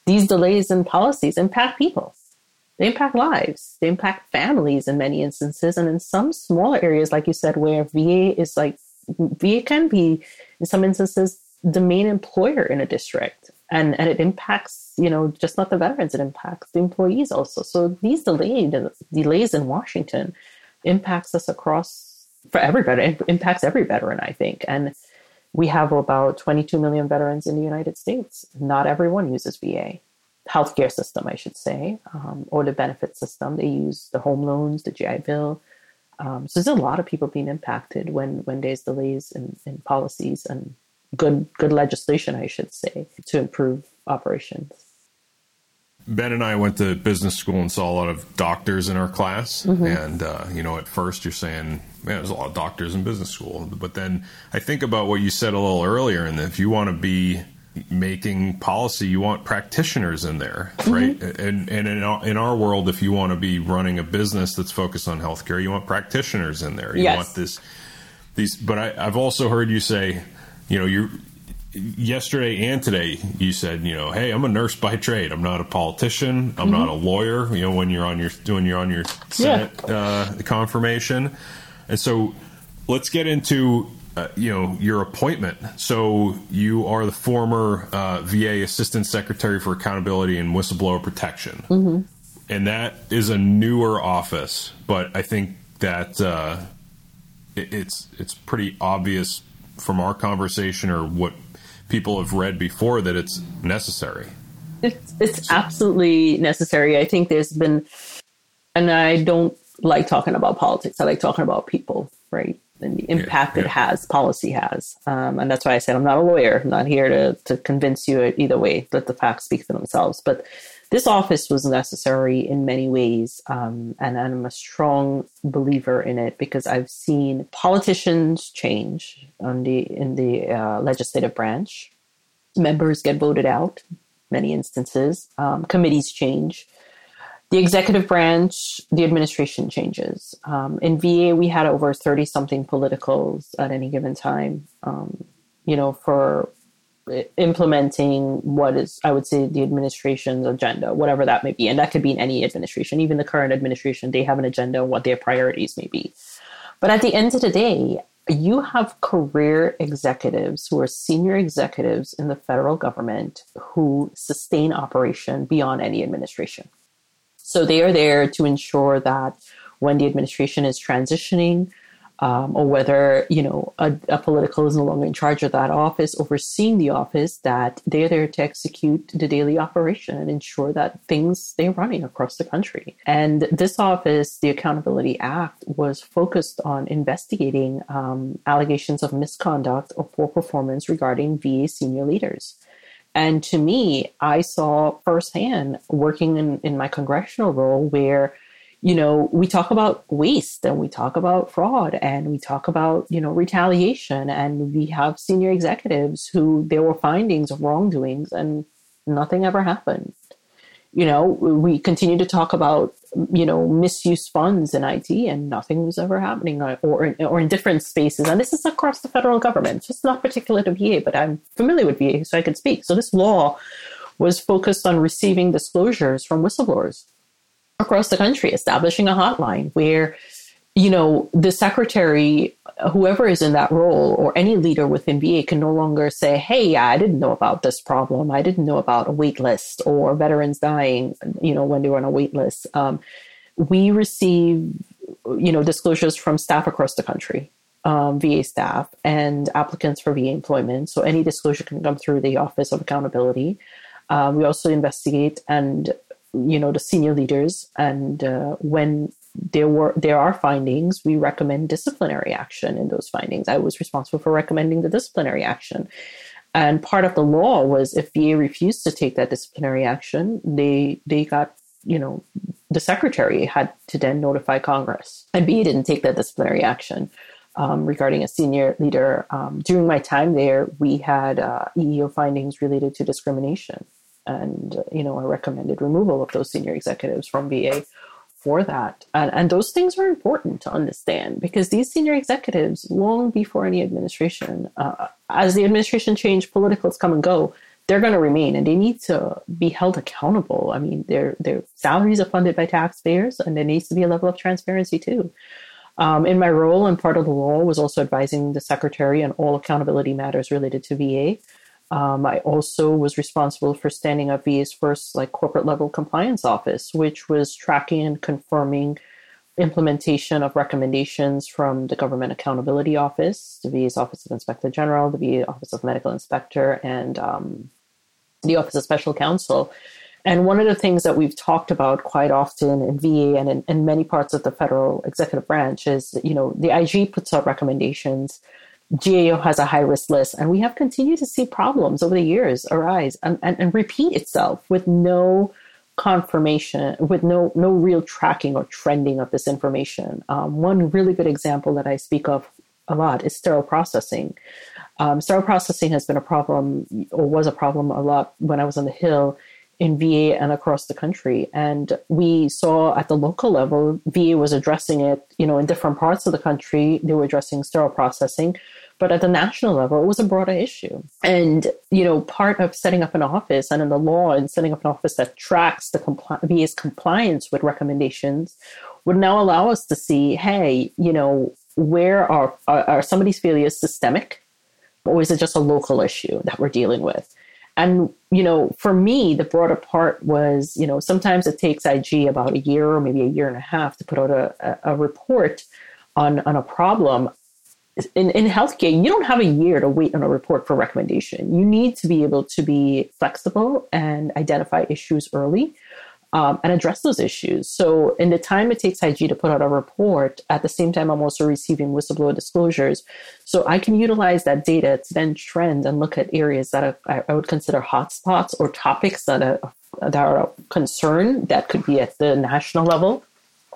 these delays in policies impact people. They impact lives. They impact families in many instances. And in some smaller areas, like you said, where VA is like, VA can be, in some instances, the main employer in a district. And, and it impacts, you know, just not the veterans, it impacts the employees also. So these delayed delays in Washington impacts us across for everybody. It impacts every veteran, I think. And we have about 22 million veterans in the United States. Not everyone uses VA. Healthcare system, I should say, um, or the benefit system. They use the home loans, the GI Bill. Um, so there's a lot of people being impacted when when there's delays in, in policies and good good legislation, I should say, to improve operations. Ben and I went to business school and saw a lot of doctors in our class. Mm-hmm. And, uh, you know, at first you're saying, man, there's a lot of doctors in business school. But then I think about what you said a little earlier, and if you want to be making policy, you want practitioners in there, mm-hmm. right? And, and in, our, in our world, if you want to be running a business that's focused on healthcare, you want practitioners in there. You yes. want this, these, but I, I've also heard you say, you know, you're, yesterday and today you said you know hey i'm a nurse by trade i'm not a politician i'm mm-hmm. not a lawyer you know when you're on your doing you're on your senate yeah. uh, confirmation and so let's get into uh, you know your appointment so you are the former uh, va assistant secretary for accountability and whistleblower protection mm-hmm. and that is a newer office but i think that uh, it, it's it's pretty obvious from our conversation or what people have read before that it's necessary. It's, it's absolutely necessary. I think there's been, and I don't like talking about politics. I like talking about people, right? And the impact yeah, yeah. it has, policy has. Um, and that's why I said I'm not a lawyer. I'm not here to, to convince you either way. Let the facts speak for themselves. But this office was necessary in many ways, um, and I'm a strong believer in it because I've seen politicians change on the in the uh, legislative branch. Members get voted out, many instances. Um, committees change. The executive branch, the administration changes. Um, in VA, we had over 30 something politicals at any given time, um, you know, for implementing what is, I would say, the administration's agenda, whatever that may be. And that could be in any administration, even the current administration, they have an agenda, what their priorities may be. But at the end of the day, you have career executives who are senior executives in the federal government who sustain operation beyond any administration. So they are there to ensure that when the administration is transitioning, um, or whether you know a, a, political is no longer in charge of that office, overseeing the office, that they're there to execute the daily operation and ensure that things stay running across the country. And this office, the Accountability Act, was focused on investigating um, allegations of misconduct or poor performance regarding VA senior leaders. And to me, I saw firsthand working in, in my congressional role where you know, we talk about waste and we talk about fraud and we talk about, you know, retaliation and we have senior executives who there were findings of wrongdoings and nothing ever happened. You know, we continue to talk about, you know, misuse funds in IT and nothing was ever happening or, or in different spaces. And this is across the federal government, just not particular to VA, but I'm familiar with VA, so I could speak. So this law was focused on receiving disclosures from whistleblowers across the country, establishing a hotline where, you know, the secretary, whoever is in that role, or any leader within VA can no longer say, hey, I didn't know about this problem. I didn't know about a wait list or veterans dying, you know, when they were on a wait list. Um, we receive, you know, disclosures from staff across the country. Um, VA staff and applicants for VA employment. So any disclosure can come through the Office of Accountability. Uh, we also investigate and you know the senior leaders. And uh, when there were there are findings we recommend disciplinary action in those findings. I was responsible for recommending the disciplinary action. And part of the law was if va refused to take that disciplinary action they they got you know the secretary had to then notify congress. And va didn't take that disciplinary action um, regarding a senior leader. Um, during my time there we had uh, eeo findings related to discrimination and you know a recommended removal of those senior executives from VA for that. And, and those things are important to understand because these senior executives, long before any administration, uh, as the administration change, politicals come and go, they're going to remain and they need to be held accountable. I mean, their their salaries are funded by taxpayers, and there needs to be a level of transparency too. Um, in my role, and part of the law was also advising the secretary on all accountability matters related to VA. Um, I also was responsible for standing up VA's first like corporate level compliance office, which was tracking and confirming implementation of recommendations from the Government Accountability Office, the VA's Office of Inspector General, the VA Office of Medical Inspector, and um, the Office of Special Counsel. And one of the things that we've talked about quite often in VA and in, in many parts of the federal executive branch is, you know, the IG puts out recommendations GAO has a high risk list, and we have continued to see problems over the years arise and, and, and repeat itself with no confirmation, with no no real tracking or trending of this information. Um, one really good example that I speak of a lot is sterile processing. Um, sterile processing has been a problem, or was a problem a lot when I was on the Hill in VA and across the country. And we saw at the local level, VA was addressing it, you know, in different parts of the country, they were addressing sterile processing. But at the national level, it was a broader issue. And, you know, part of setting up an office and in the law and setting up an office that tracks the compli- VA's compliance with recommendations would now allow us to see, hey, you know, where are, are, are some of these failures systemic? Or is it just a local issue that we're dealing with? And, you know, for me, the broader part was, you know, sometimes it takes IG about a year or maybe a year and a half to put out a, a report on, on a problem. In, in healthcare, you don't have a year to wait on a report for recommendation. You need to be able to be flexible and identify issues early um, and address those issues. So, in the time it takes IG to put out a report, at the same time, I'm also receiving whistleblower disclosures. So, I can utilize that data to then trend and look at areas that I, I would consider hotspots or topics that a, that are of concern that could be at the national level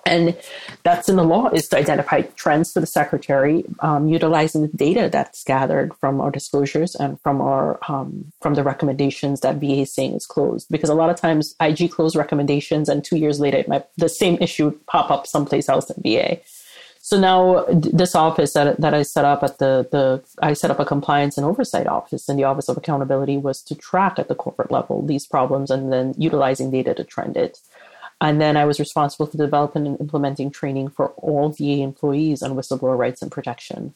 and that's in the law is to identify trends for the secretary um, utilizing the data that's gathered from our disclosures and from our um, from the recommendations that va is saying is closed because a lot of times ig close recommendations and two years later might the same issue pop up someplace else in va so now this office that, that I set up at the, the I set up a compliance and oversight office and the office of accountability was to track at the corporate level these problems and then utilizing data to trend it. And then I was responsible for developing and implementing training for all VA employees on whistleblower rights and protection.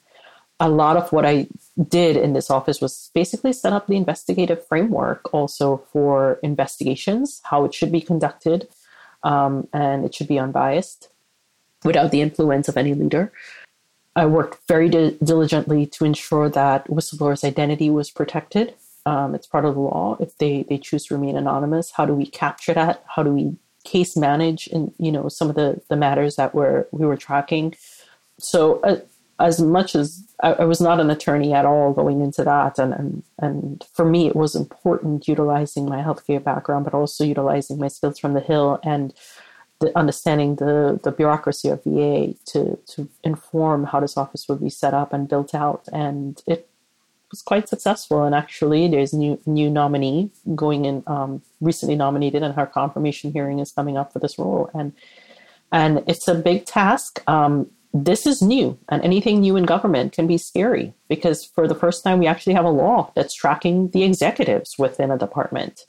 A lot of what I did in this office was basically set up the investigative framework also for investigations, how it should be conducted, um, and it should be unbiased without the influence of any leader. I worked very di- diligently to ensure that whistleblowers' identity was protected. Um, it's part of the law. If they, they choose to remain anonymous, how do we capture that? How do we case manage and you know some of the the matters that were we were tracking? So uh, as much as I, I, was not an attorney at all going into that, and, and and for me it was important utilizing my healthcare background, but also utilizing my skills from the Hill and the, understanding the, the bureaucracy of VA to, to inform how this office would be set up and built out. And it was quite successful. And actually, there's new, new nominee going in, um, recently nominated, and her confirmation hearing is coming up for this role. And, and it's a big task. Um, this is new, and anything new in government can be scary because for the first time, we actually have a law that's tracking the executives within a department.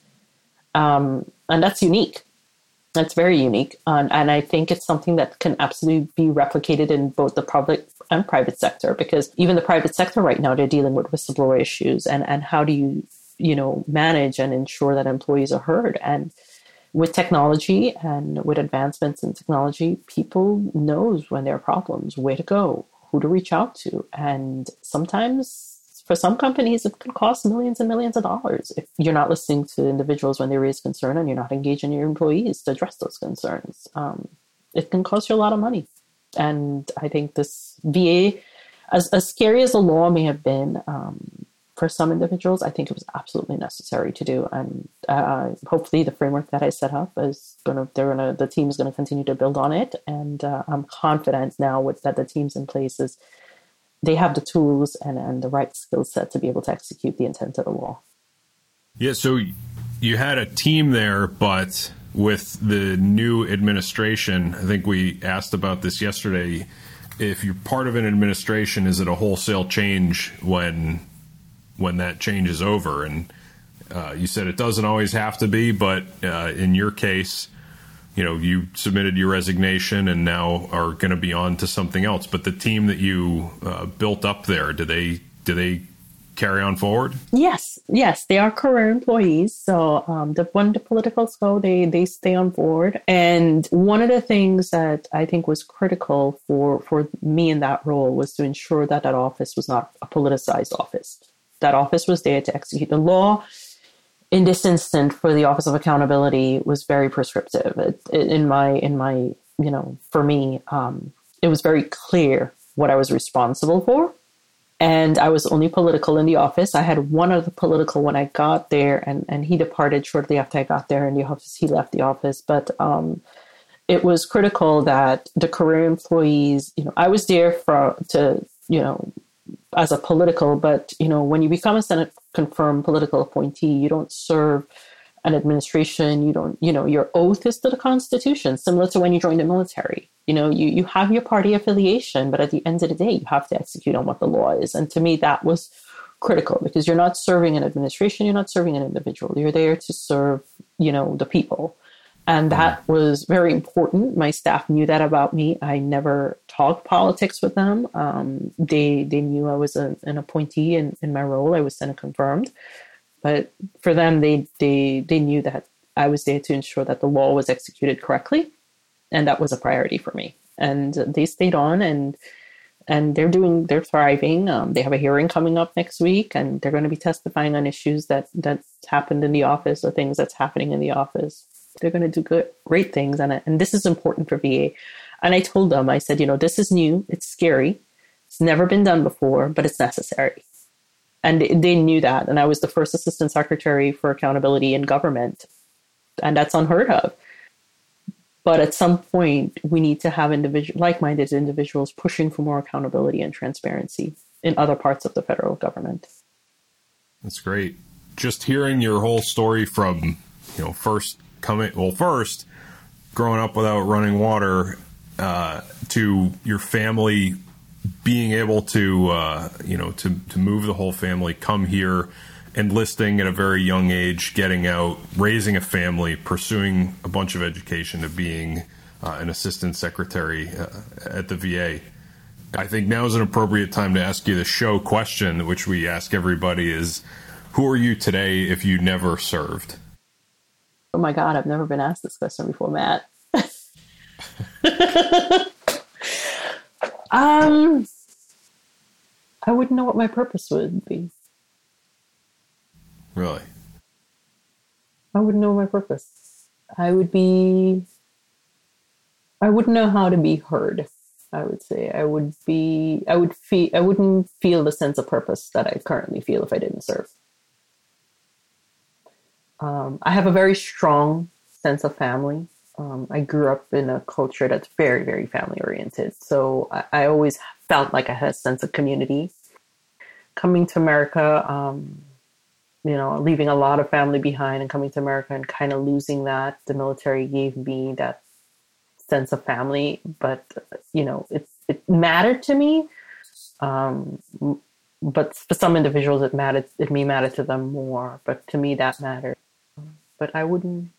Um, and that's unique that's very unique. Um, and I think it's something that can absolutely be replicated in both the public and private sector because even the private sector right now, they're dealing with whistleblower issues. And, and how do you, you know, manage and ensure that employees are heard? And with technology and with advancements in technology, people knows when there are problems, where to go, who to reach out to. And sometimes for some companies, it could cost millions and millions of dollars if you're not listening to individuals when they raise concern and you're not engaging your employees to address those concerns. Um, it can cost you a lot of money. And I think this VA, as, as scary as the law may have been um, for some individuals, I think it was absolutely necessary to do. And uh, hopefully, the framework that I set up is going to, they're going to, the team is going to continue to build on it. And uh, I'm confident now with that the team's in place is they have the tools and, and the right skill set to be able to execute the intent of the law. Yeah, so you had a team there, but with the new administration, I think we asked about this yesterday. If you're part of an administration, is it a wholesale change when when that change is over? And uh, you said it doesn't always have to be, but uh, in your case, you know you submitted your resignation and now are going to be on to something else but the team that you uh, built up there do they do they carry on forward? Yes yes they are career employees so um, the when the politicals go they they stay on board. And one of the things that i think was critical for for me in that role was to ensure that that office was not a politicized office. That office was there to execute the law. In this instance, for the office of accountability was very prescriptive. It, it, in my in my you know for me um, it was very clear what i was responsible for and i was only political in the office. I had one other political when i got there and and he departed shortly after i got there in the office. He left the office. But um, it was critical that the career employees you know i was there for to you know as a political, but you know, when you become a Senate confirmed political appointee, you don't serve an administration. You don't, you know, your oath is to the Constitution, similar to when you join the military. You know, you you have your party affiliation, but at the end of the day, you have to execute on what the law is. And to me, that was critical because you're not serving an administration, you're not serving an individual. You're there to serve, you know, the people. And that was very important. My staff knew that about me. I never talked politics with them. Um, they they knew I was a, an appointee in, in my role. I was Senate confirmed. But for them, they, they, they knew that I was there to ensure that the law was executed correctly. And that was a priority for me. And they stayed on and and they're doing they're thriving um, they have a hearing coming up next week and they're going to be testifying on issues that that's happened in the office or things that's happening in the office they're going to do good, great things. And, and this is important for VA. And I told them, I said, you know, this is new. It's scary. It's never been done before, but it's necessary. And they knew that. And I was the first assistant secretary for accountability in government and that's unheard of. But at some point, we need to have individual, like-minded individuals pushing for more accountability and transparency in other parts of the federal government. That's great. Just hearing your whole story from, you know, first coming, well, first growing up without running water uh, to your family being able to, uh, you know, to, to move the whole family, come here, enlisting at a very young age, getting out, raising a family, pursuing a bunch of education to being uh, an assistant secretary uh, at the VA. I think now is an appropriate time to ask you the show question, which we ask everybody is who are you today if you never served? Oh my God, I've never been asked this question before, Matt. um, I wouldn't know what my purpose would be. Really? I wouldn't know my purpose. I would be. I wouldn't know how to be heard. I would say I would be. I would feel. I wouldn't feel the sense of purpose that I currently feel if I didn't serve. Um, I have a very strong sense of family. Um, I grew up in a culture that's very, very family oriented. So I, I, always felt like I had a sense of community. Coming to America, um, you know, leaving a lot of family behind and coming to America and kind of losing that, the military gave me that sense of family. But, you know, it, it mattered to me. Um, but for some individuals, it mattered, it may matter to them more. But to me, that mattered. But I wouldn't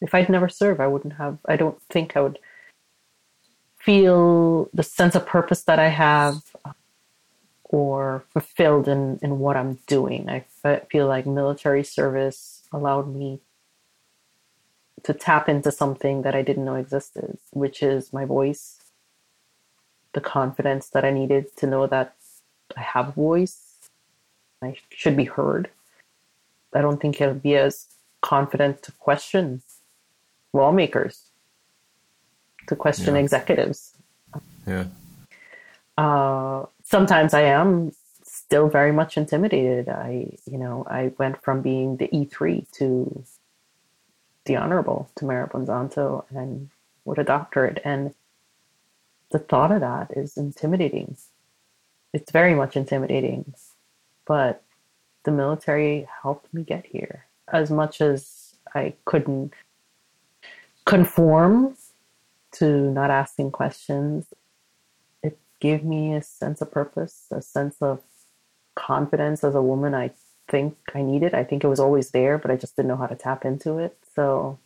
if I'd never served, I wouldn't have, I don't think I would feel the sense of purpose that I have uh, or fulfilled in, in what I'm doing. I feel like military service allowed me to tap into something that I didn't know existed, which is my voice, the confidence that I needed to know that I have a voice, I should be heard. I don't think I'll be as confident to question lawmakers, to question yeah. executives. Yeah. Uh, sometimes I am still very much intimidated. I, you know, I went from being the E3 to the Honorable to Tamara Bonzanto and with a doctorate. And the thought of that is intimidating. It's very much intimidating. But the military helped me get here as much as I couldn't conform to not asking questions. It gave me a sense of purpose, a sense of confidence as a woman. I think I needed. I think it was always there, but I just didn't know how to tap into it. So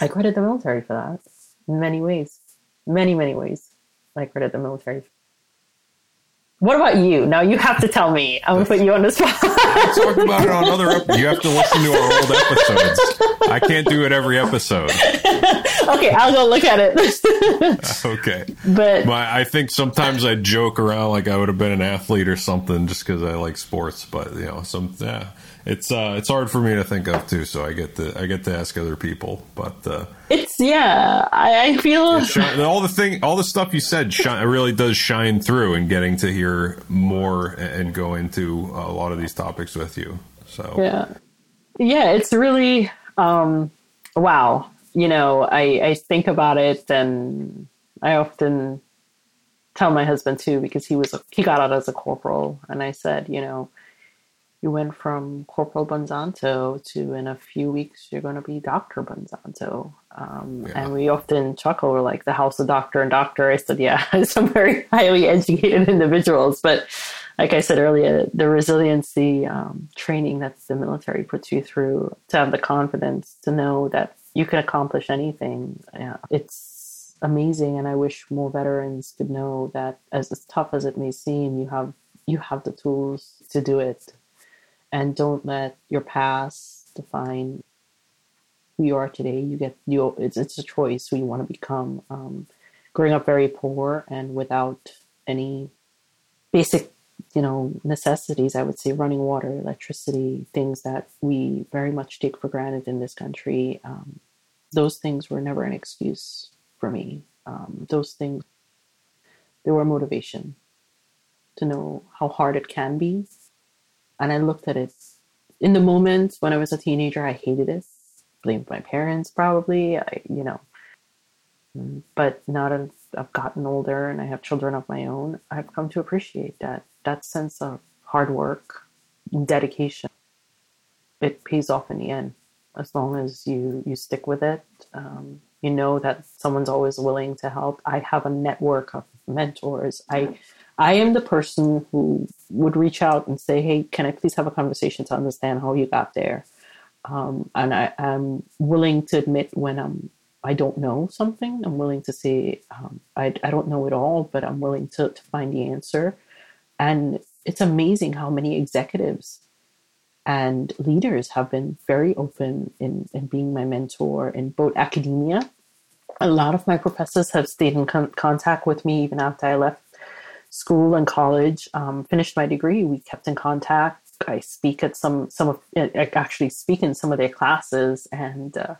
I credit the military for that in many ways, many, many ways. I credit the military what about you? Now you have to tell me. I'm gonna put you on the spot. Talk about it on other. Ep- you have to listen to our old episodes. I can't do it every episode. Okay, I'll go look at it. okay, but My, I think sometimes I joke around like I would have been an athlete or something just because I like sports. But you know, some yeah, it's uh, it's hard for me to think of too. So I get to I get to ask other people. But uh, it's yeah, I, I feel shine, all the thing, all the stuff you said, shine, really does shine through, and getting to hear more and go into a lot of these topics with you. So yeah, yeah, it's really um, wow. You know, I I think about it, and I often tell my husband too because he was he got out as a corporal, and I said, you know you went from Corporal Bonzanto to in a few weeks you're going to be Doctor Bonzanto. Um, yeah. And we often chuckle, we're like the house of doctor and doctor. I said, yeah, some very highly educated individuals, but like I said earlier, the resiliency um, training that the military puts you through to have the confidence to know that you can accomplish anything. Yeah, it's amazing, and I wish more veterans could know that as, as tough as it may seem, you have you have the tools to do it and don't let your past define who you are today. You get you. It's it's a choice who you want to become. Um, growing up very poor and without any basic, you know, necessities, I would say running water, electricity, things that we very much take for granted in this country. Um, those things were never an excuse for me. Um, those things, they were motivation to know how hard it can be and I looked at it in the moment when I was a teenager, I hated it. blamed my parents probably. I, you know, but now that I've gotten older and I have children of my own, I've come to appreciate that that sense of hard work, dedication. It pays off in the end as long as you you stick with it. Um, you know that someone's always willing to help. I have a network of mentors. I I am the person who would reach out and say, "Hey, can I please have a conversation to understand how you got there?" Um, and I am willing to admit when I'm I don't know something. I'm willing to say um, I I don't know it all, but I'm willing to to find the answer. And it's amazing how many executives and leaders have been very open in, in being my mentor in both academia. A lot of my professors have stayed in con- contact with me even after I left school and college. Um, finished my degree, we kept in contact. I speak at some some of I actually speak in some of their classes, and uh,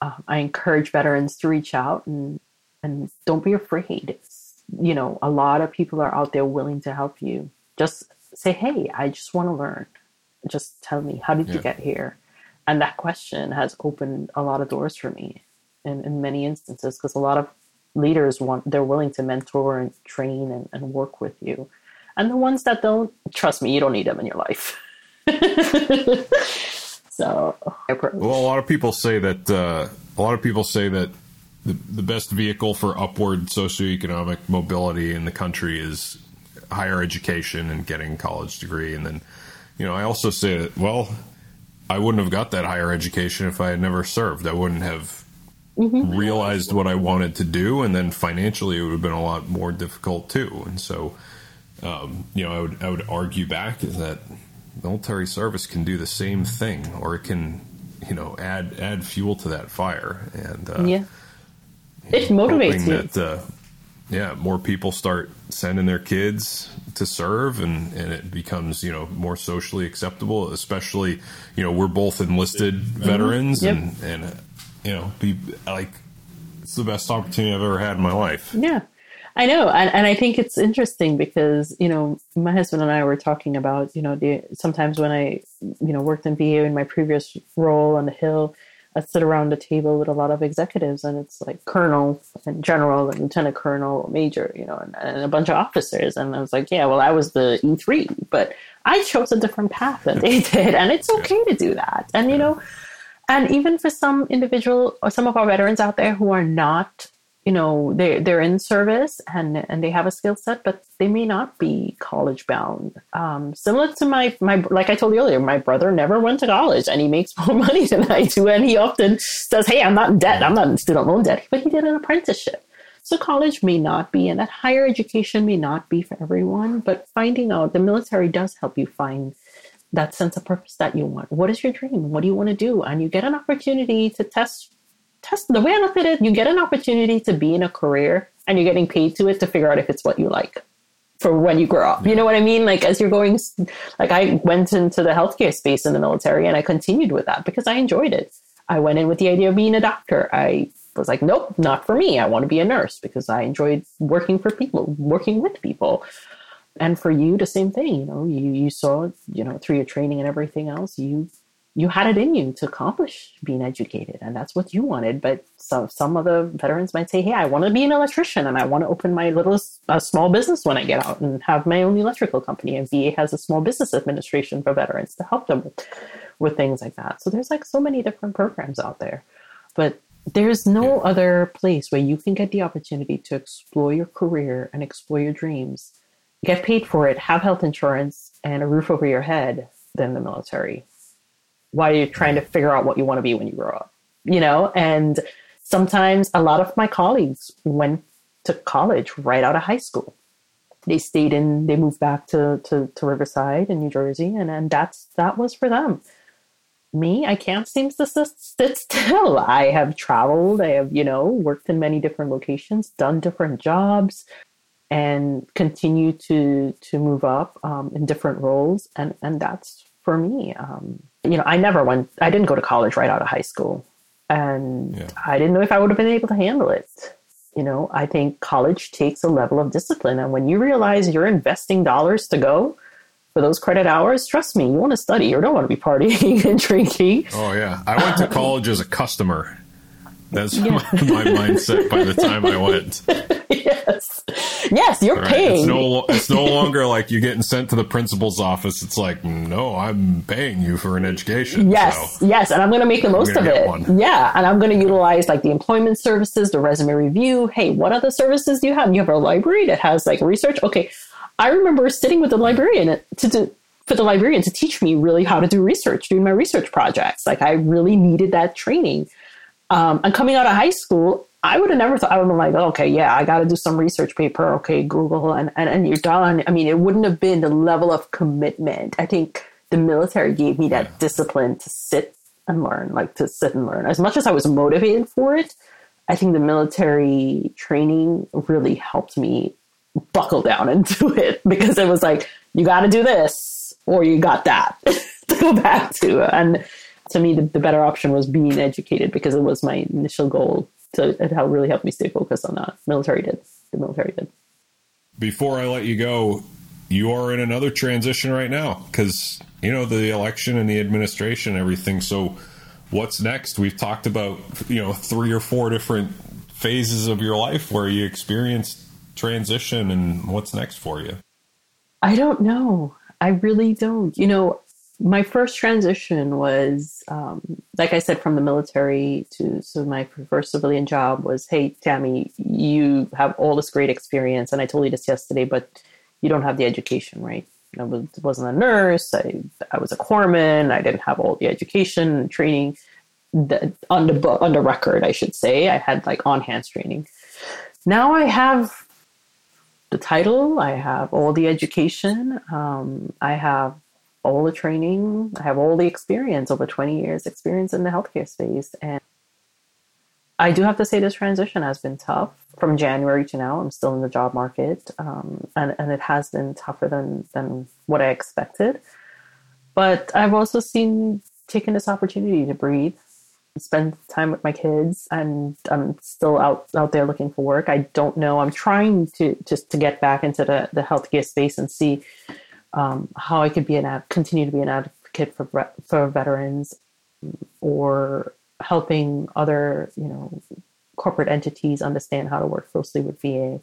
uh, I encourage veterans to reach out and and don't be afraid. You know, a lot of people are out there willing to help you. Just say, "Hey, I just want to learn." just tell me how did yeah. you get here and that question has opened a lot of doors for me in, in many instances because a lot of leaders want they're willing to mentor and train and, and work with you and the ones that don't trust me you don't need them in your life so well a lot of people say that uh, a lot of people say that the, the best vehicle for upward socioeconomic mobility in the country is higher education and getting a college degree and then you know, I also say that, well, I wouldn't have got that higher education if I had never served. I wouldn't have mm-hmm. realized what I wanted to do, and then financially it would have been a lot more difficult too. And so, um, you know, I would I would argue back is that military service can do the same thing, or it can, you know, add add fuel to that fire. And uh, yeah, it motivates you. That, uh, yeah, more people start sending their kids to serve and, and it becomes, you know, more socially acceptable, especially, you know, we're both enlisted mm-hmm. veterans yep. and, and, you know, be like, it's the best opportunity I've ever had in my life. Yeah. I know. And, and I think it's interesting because, you know, my husband and I were talking about, you know, the, sometimes when I, you know, worked in VA in my previous role on the Hill, I sit around a table with a lot of executives, and it's like colonel and general and lieutenant colonel, major, you know, and, and, a bunch of officers. And I was like, yeah, well, I was the E three, but I chose a different path than they did, and it's okay to do that. And you know, and even for some individual or some of our veterans out there who are not you know they they're in service and and they have a skill set but they may not be college bound. Um, similar to my my like i told you earlier my brother never went to college and he makes more money than i do. And he often says hey i'm not in debt. I'm not in student loan debt. But he did an apprenticeship. So college may not be and that higher education may not be for everyone but finding out the military does help you find that sense of purpose that you want. What is your dream? What do you want to do? And you get an opportunity to test test the way I look at it, you get an opportunity to be in a career and you're getting paid to it to figure out if it's what you like for when you grow up. You know what I mean? Like as you're going, like I went into the healthcare space in the military and I continued with that because I enjoyed it. I went in with the idea of being a doctor. I was like, nope, not for me. I want to be a nurse because I enjoyed working for people, working with people. And for you, the same thing. You know, you you saw, you know, through your training and everything else, you you had it in you to accomplish being educated and that's what you wanted. But some some of the veterans might say hey i want to be an electrician and i want to open my little uh, small business when i get out and have my own electrical company. And va has a small business administration for veterans to help them with, with things like that. So there's like so many different programs out there. But there's no other place where you can get the opportunity to explore your career and explore your dreams get paid for it have health insurance and a roof over your head than the military while you're trying to figure out what you want to be when you grow up, you know? And sometimes a lot of my colleagues went to college right out of high school. They stayed in, they moved back to, to, to Riverside in New Jersey, and, and that's that was for them. Me, I can't seem to sit still. I have traveled, I have, you know, worked in many different locations, done different jobs, and continue to to move up um, in different roles, and and that's for me. Um, you know, I never went, I didn't go to college right out of high school. And yeah. I didn't know if I would have been able to handle it. You know, I think college takes a level of discipline. And when you realize you're investing dollars to go, for those credit hours, trust me, you want to study. You don't want to be partying and drinking. Oh yeah, I went to college as a customer. That's yeah. my, my, mindset by the time I went. yes, yes, you're right. paying. It's no, it's no longer like you're getting sent to the principal's office. It's like, no, I'm paying you for an education. Yes, so yes, and I'm going to make the most of it. One. Yeah, and I'm going to utilize like the employment services, the resume review. Hey, what other services do you have? You have a library that has like research. Okay, I remember sitting with the librarian to, to for the librarian to teach me really how to do research, doing my research projects. Like I really needed that training. Um, and coming out of high school, I would have never thought, I would have been like, okay, yeah, I got to do some research paper. Okay, Google, and, and, and you're done. I mean, it wouldn't have been the level of commitment. I think the military gave me that yeah. discipline to sit and learn, like to sit and learn. As much as I was motivated for it, I think the military training really helped me buckle down and do it because it was like, you got to do this or you got that to go back to. And to me, the, the, better option was being educated because it was my initial goal. So it really helped me stay focused on that. Military did. The military did. Before I let you go, you are in another transition right now because you know the election and the administration and everything. So what's next? We've talked about you know three or four different phases of your life where you experienced transition and what's next for you. I don't know. I really don't. You know, my first transition was, um, like I said, from the military to so my first civilian job was, hey, Tammy, you have all this great experience, and I told you this yesterday, but you don't have the education, right? I was, wasn't a nurse. I I was a corpsman. I didn't have all the education and training on the book on the record, I should say. I had like on hands training. Now I have the title. I have all the education. Um, I have all the training. I have all the experience, over 20 years experience in the healthcare space. And I do have to say this transition has been tough from January to now. I'm still in the job market. Um, and, and it has been tougher than, than what I expected. But I've also seen taken this opportunity to breathe, spend time with my kids, and I'm still out out there looking for work. I don't know. I'm trying to just to get back into the, the healthcare space and see um, how I could be an ad, continue to be an advocate for for veterans, or helping other you know corporate entities understand how to work closely with VA.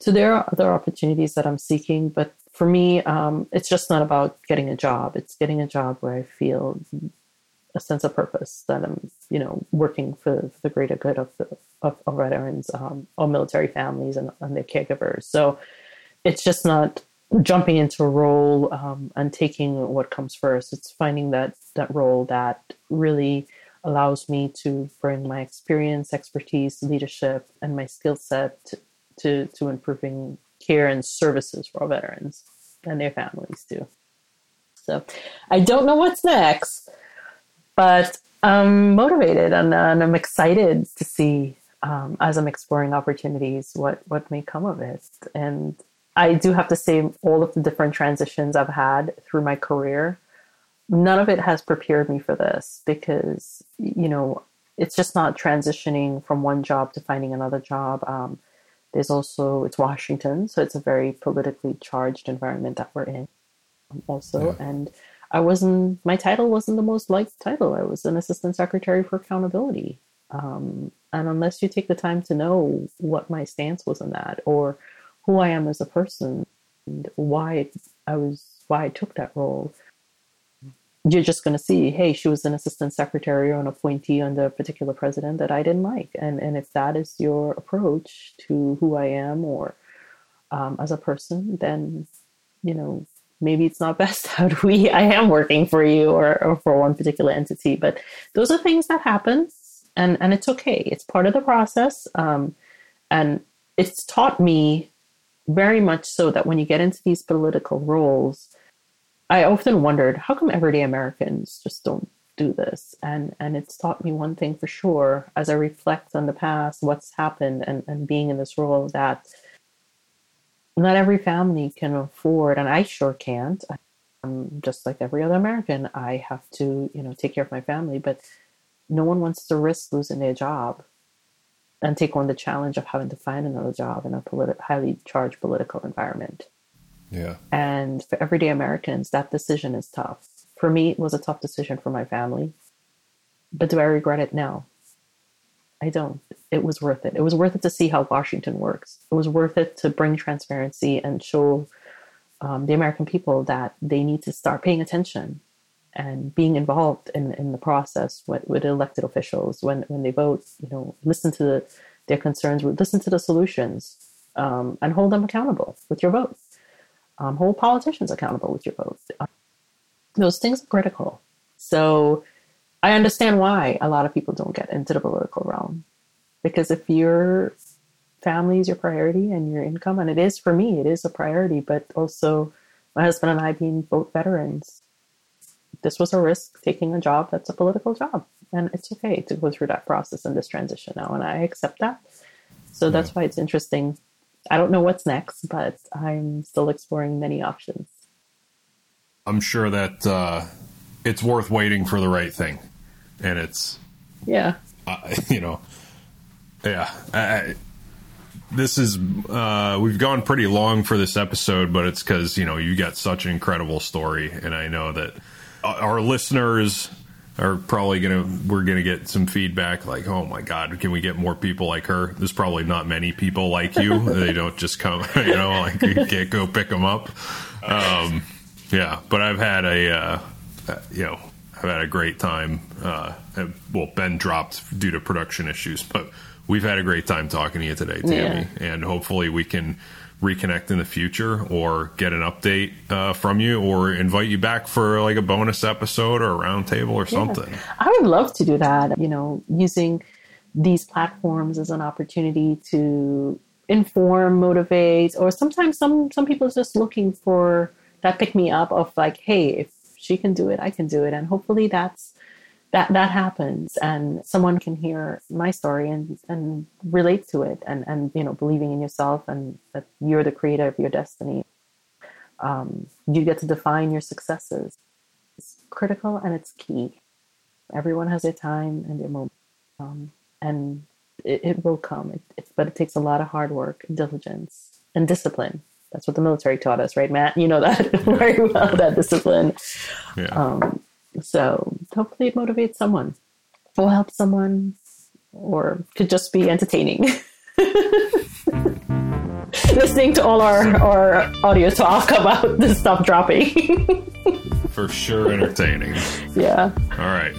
So there are other opportunities that I'm seeking, but for me, um, it's just not about getting a job. It's getting a job where I feel a sense of purpose that I'm, you know, working for, for the greater good of the of, of veterans um, or military families and, and their caregivers. So it's just not jumping into a role um, and taking what comes first. It's finding that that role that really allows me to bring my experience, expertise, leadership, and my skill set to, to, improving care and services for our veterans and their families too. So I don't know what's next, but I'm motivated and, and I'm excited to see um, as I'm exploring opportunities what what may come of it. And I do have to say, all of the different transitions I've had through my career, none of it has prepared me for this because you know it's just not transitioning from one job to finding another job. Um, there's also it's Washington, so it's a very politically charged environment that we're in. Also, yeah. and I wasn't my title wasn't the most liked title. I was an assistant secretary for accountability. Um, and unless you take the time to know what my stance was on that or who I am as a person and why I was why I took that role, you're just going to see, hey, she was an assistant secretary or an appointee under a particular president that I didn't like. And, and if that is your approach to who I am or um, as a person, then, you know, maybe it's not best that we, I am working for you or, or for one particular entity. But those are things that happen and, and it's okay. It's part of the process. Um, and it's taught me very much so that when you get into these political roles, I often wondered how come everyday Americans just don't do this? And and it's taught me one thing for sure as I reflect on the past, what's happened, and, and being in this role that not every family can afford, and I sure can't. I'm um, just like every other American. I have to, you know, take care of my family, but no one wants to risk losing their job and take on the challenge of having to find another job in a politi- highly charged political environment. Yeah. And for everyday Americans, that decision is tough. For me, it was a tough decision for my family. But do I regret it now? I don't. It was worth it. It was worth it to see how Washington works. It was worth it to bring transparency and show um, the American people that they need to start paying attention and being involved in, in the process with, with elected officials when, when they vote. You know, listen to the, their concerns, listen to the solutions, um, and hold them accountable with your vote. Um, hold politicians accountable with your vote. Um, those things are critical. So I understand why a lot of people don't get into the political realm. Because if your family is your priority and your income, and it is for me, it is a priority, but also my husband and I being both veterans, this was a risk taking a job that's a political job. And it's okay to go through that process and this transition now. And I accept that. So that's why it's interesting. I don't know what's next, but I'm still exploring many options. I'm sure that uh, it's worth waiting for the right thing, and it's yeah, uh, you know, yeah. I, this is uh, we've gone pretty long for this episode, but it's because you know you got such an incredible story, and I know that our listeners are probably gonna we're gonna get some feedback like, oh my god, can we get more people like her? There's probably not many people like you. they don't just come, you know, like you can't go pick them up. Um, yeah, but I've had a, uh, you know, I've had a great time. Uh, well, Ben dropped due to production issues, but we've had a great time talking to you today, Tammy, yeah. and hopefully we can reconnect in the future or get an update uh, from you or invite you back for like a bonus episode or a roundtable or something. I would love to do that. You know, using these platforms as an opportunity to inform, motivate, or sometimes some some people are just looking for that pick me up of like, hey, if she can do it, I can do it. And hopefully that's that that happens. And someone can hear my story and and relate to it and and you know believing in yourself and that you're the creator of your destiny. Um, you get to define your successes. It's critical and it's key. Everyone has their time and their moment. Um, and it, it, will come. It, it, but it takes a lot of hard work and diligence and discipline. That's what the military taught us, right, Matt? You know that very well, that discipline. Yeah. Um, so hopefully it motivates someone or help someone or could just be entertaining. Listening to all our, our audio talk about the stuff dropping. for sure entertaining. Yeah. All right.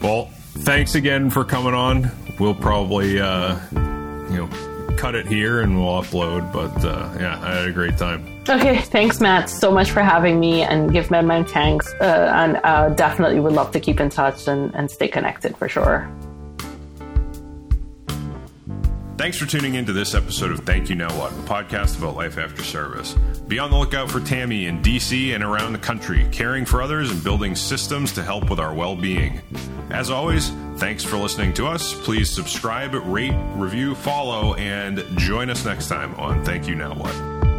Well, thanks again for coming on. We'll probably, uh, you know, cut it here and we'll upload. But uh, yeah, I had a great time. Okay, thanks, Matt, so much for having me and give my thanks. Uh, and uh, definitely would love to keep in touch and, and stay connected for sure. Thanks for tuning in to this episode of Thank You Now What, a podcast about life after service. Be on the lookout for Tammy in DC and around the country, caring for others and building systems to help with our well being. As always, thanks for listening to us. Please subscribe, rate, review, follow, and join us next time on Thank You Now What.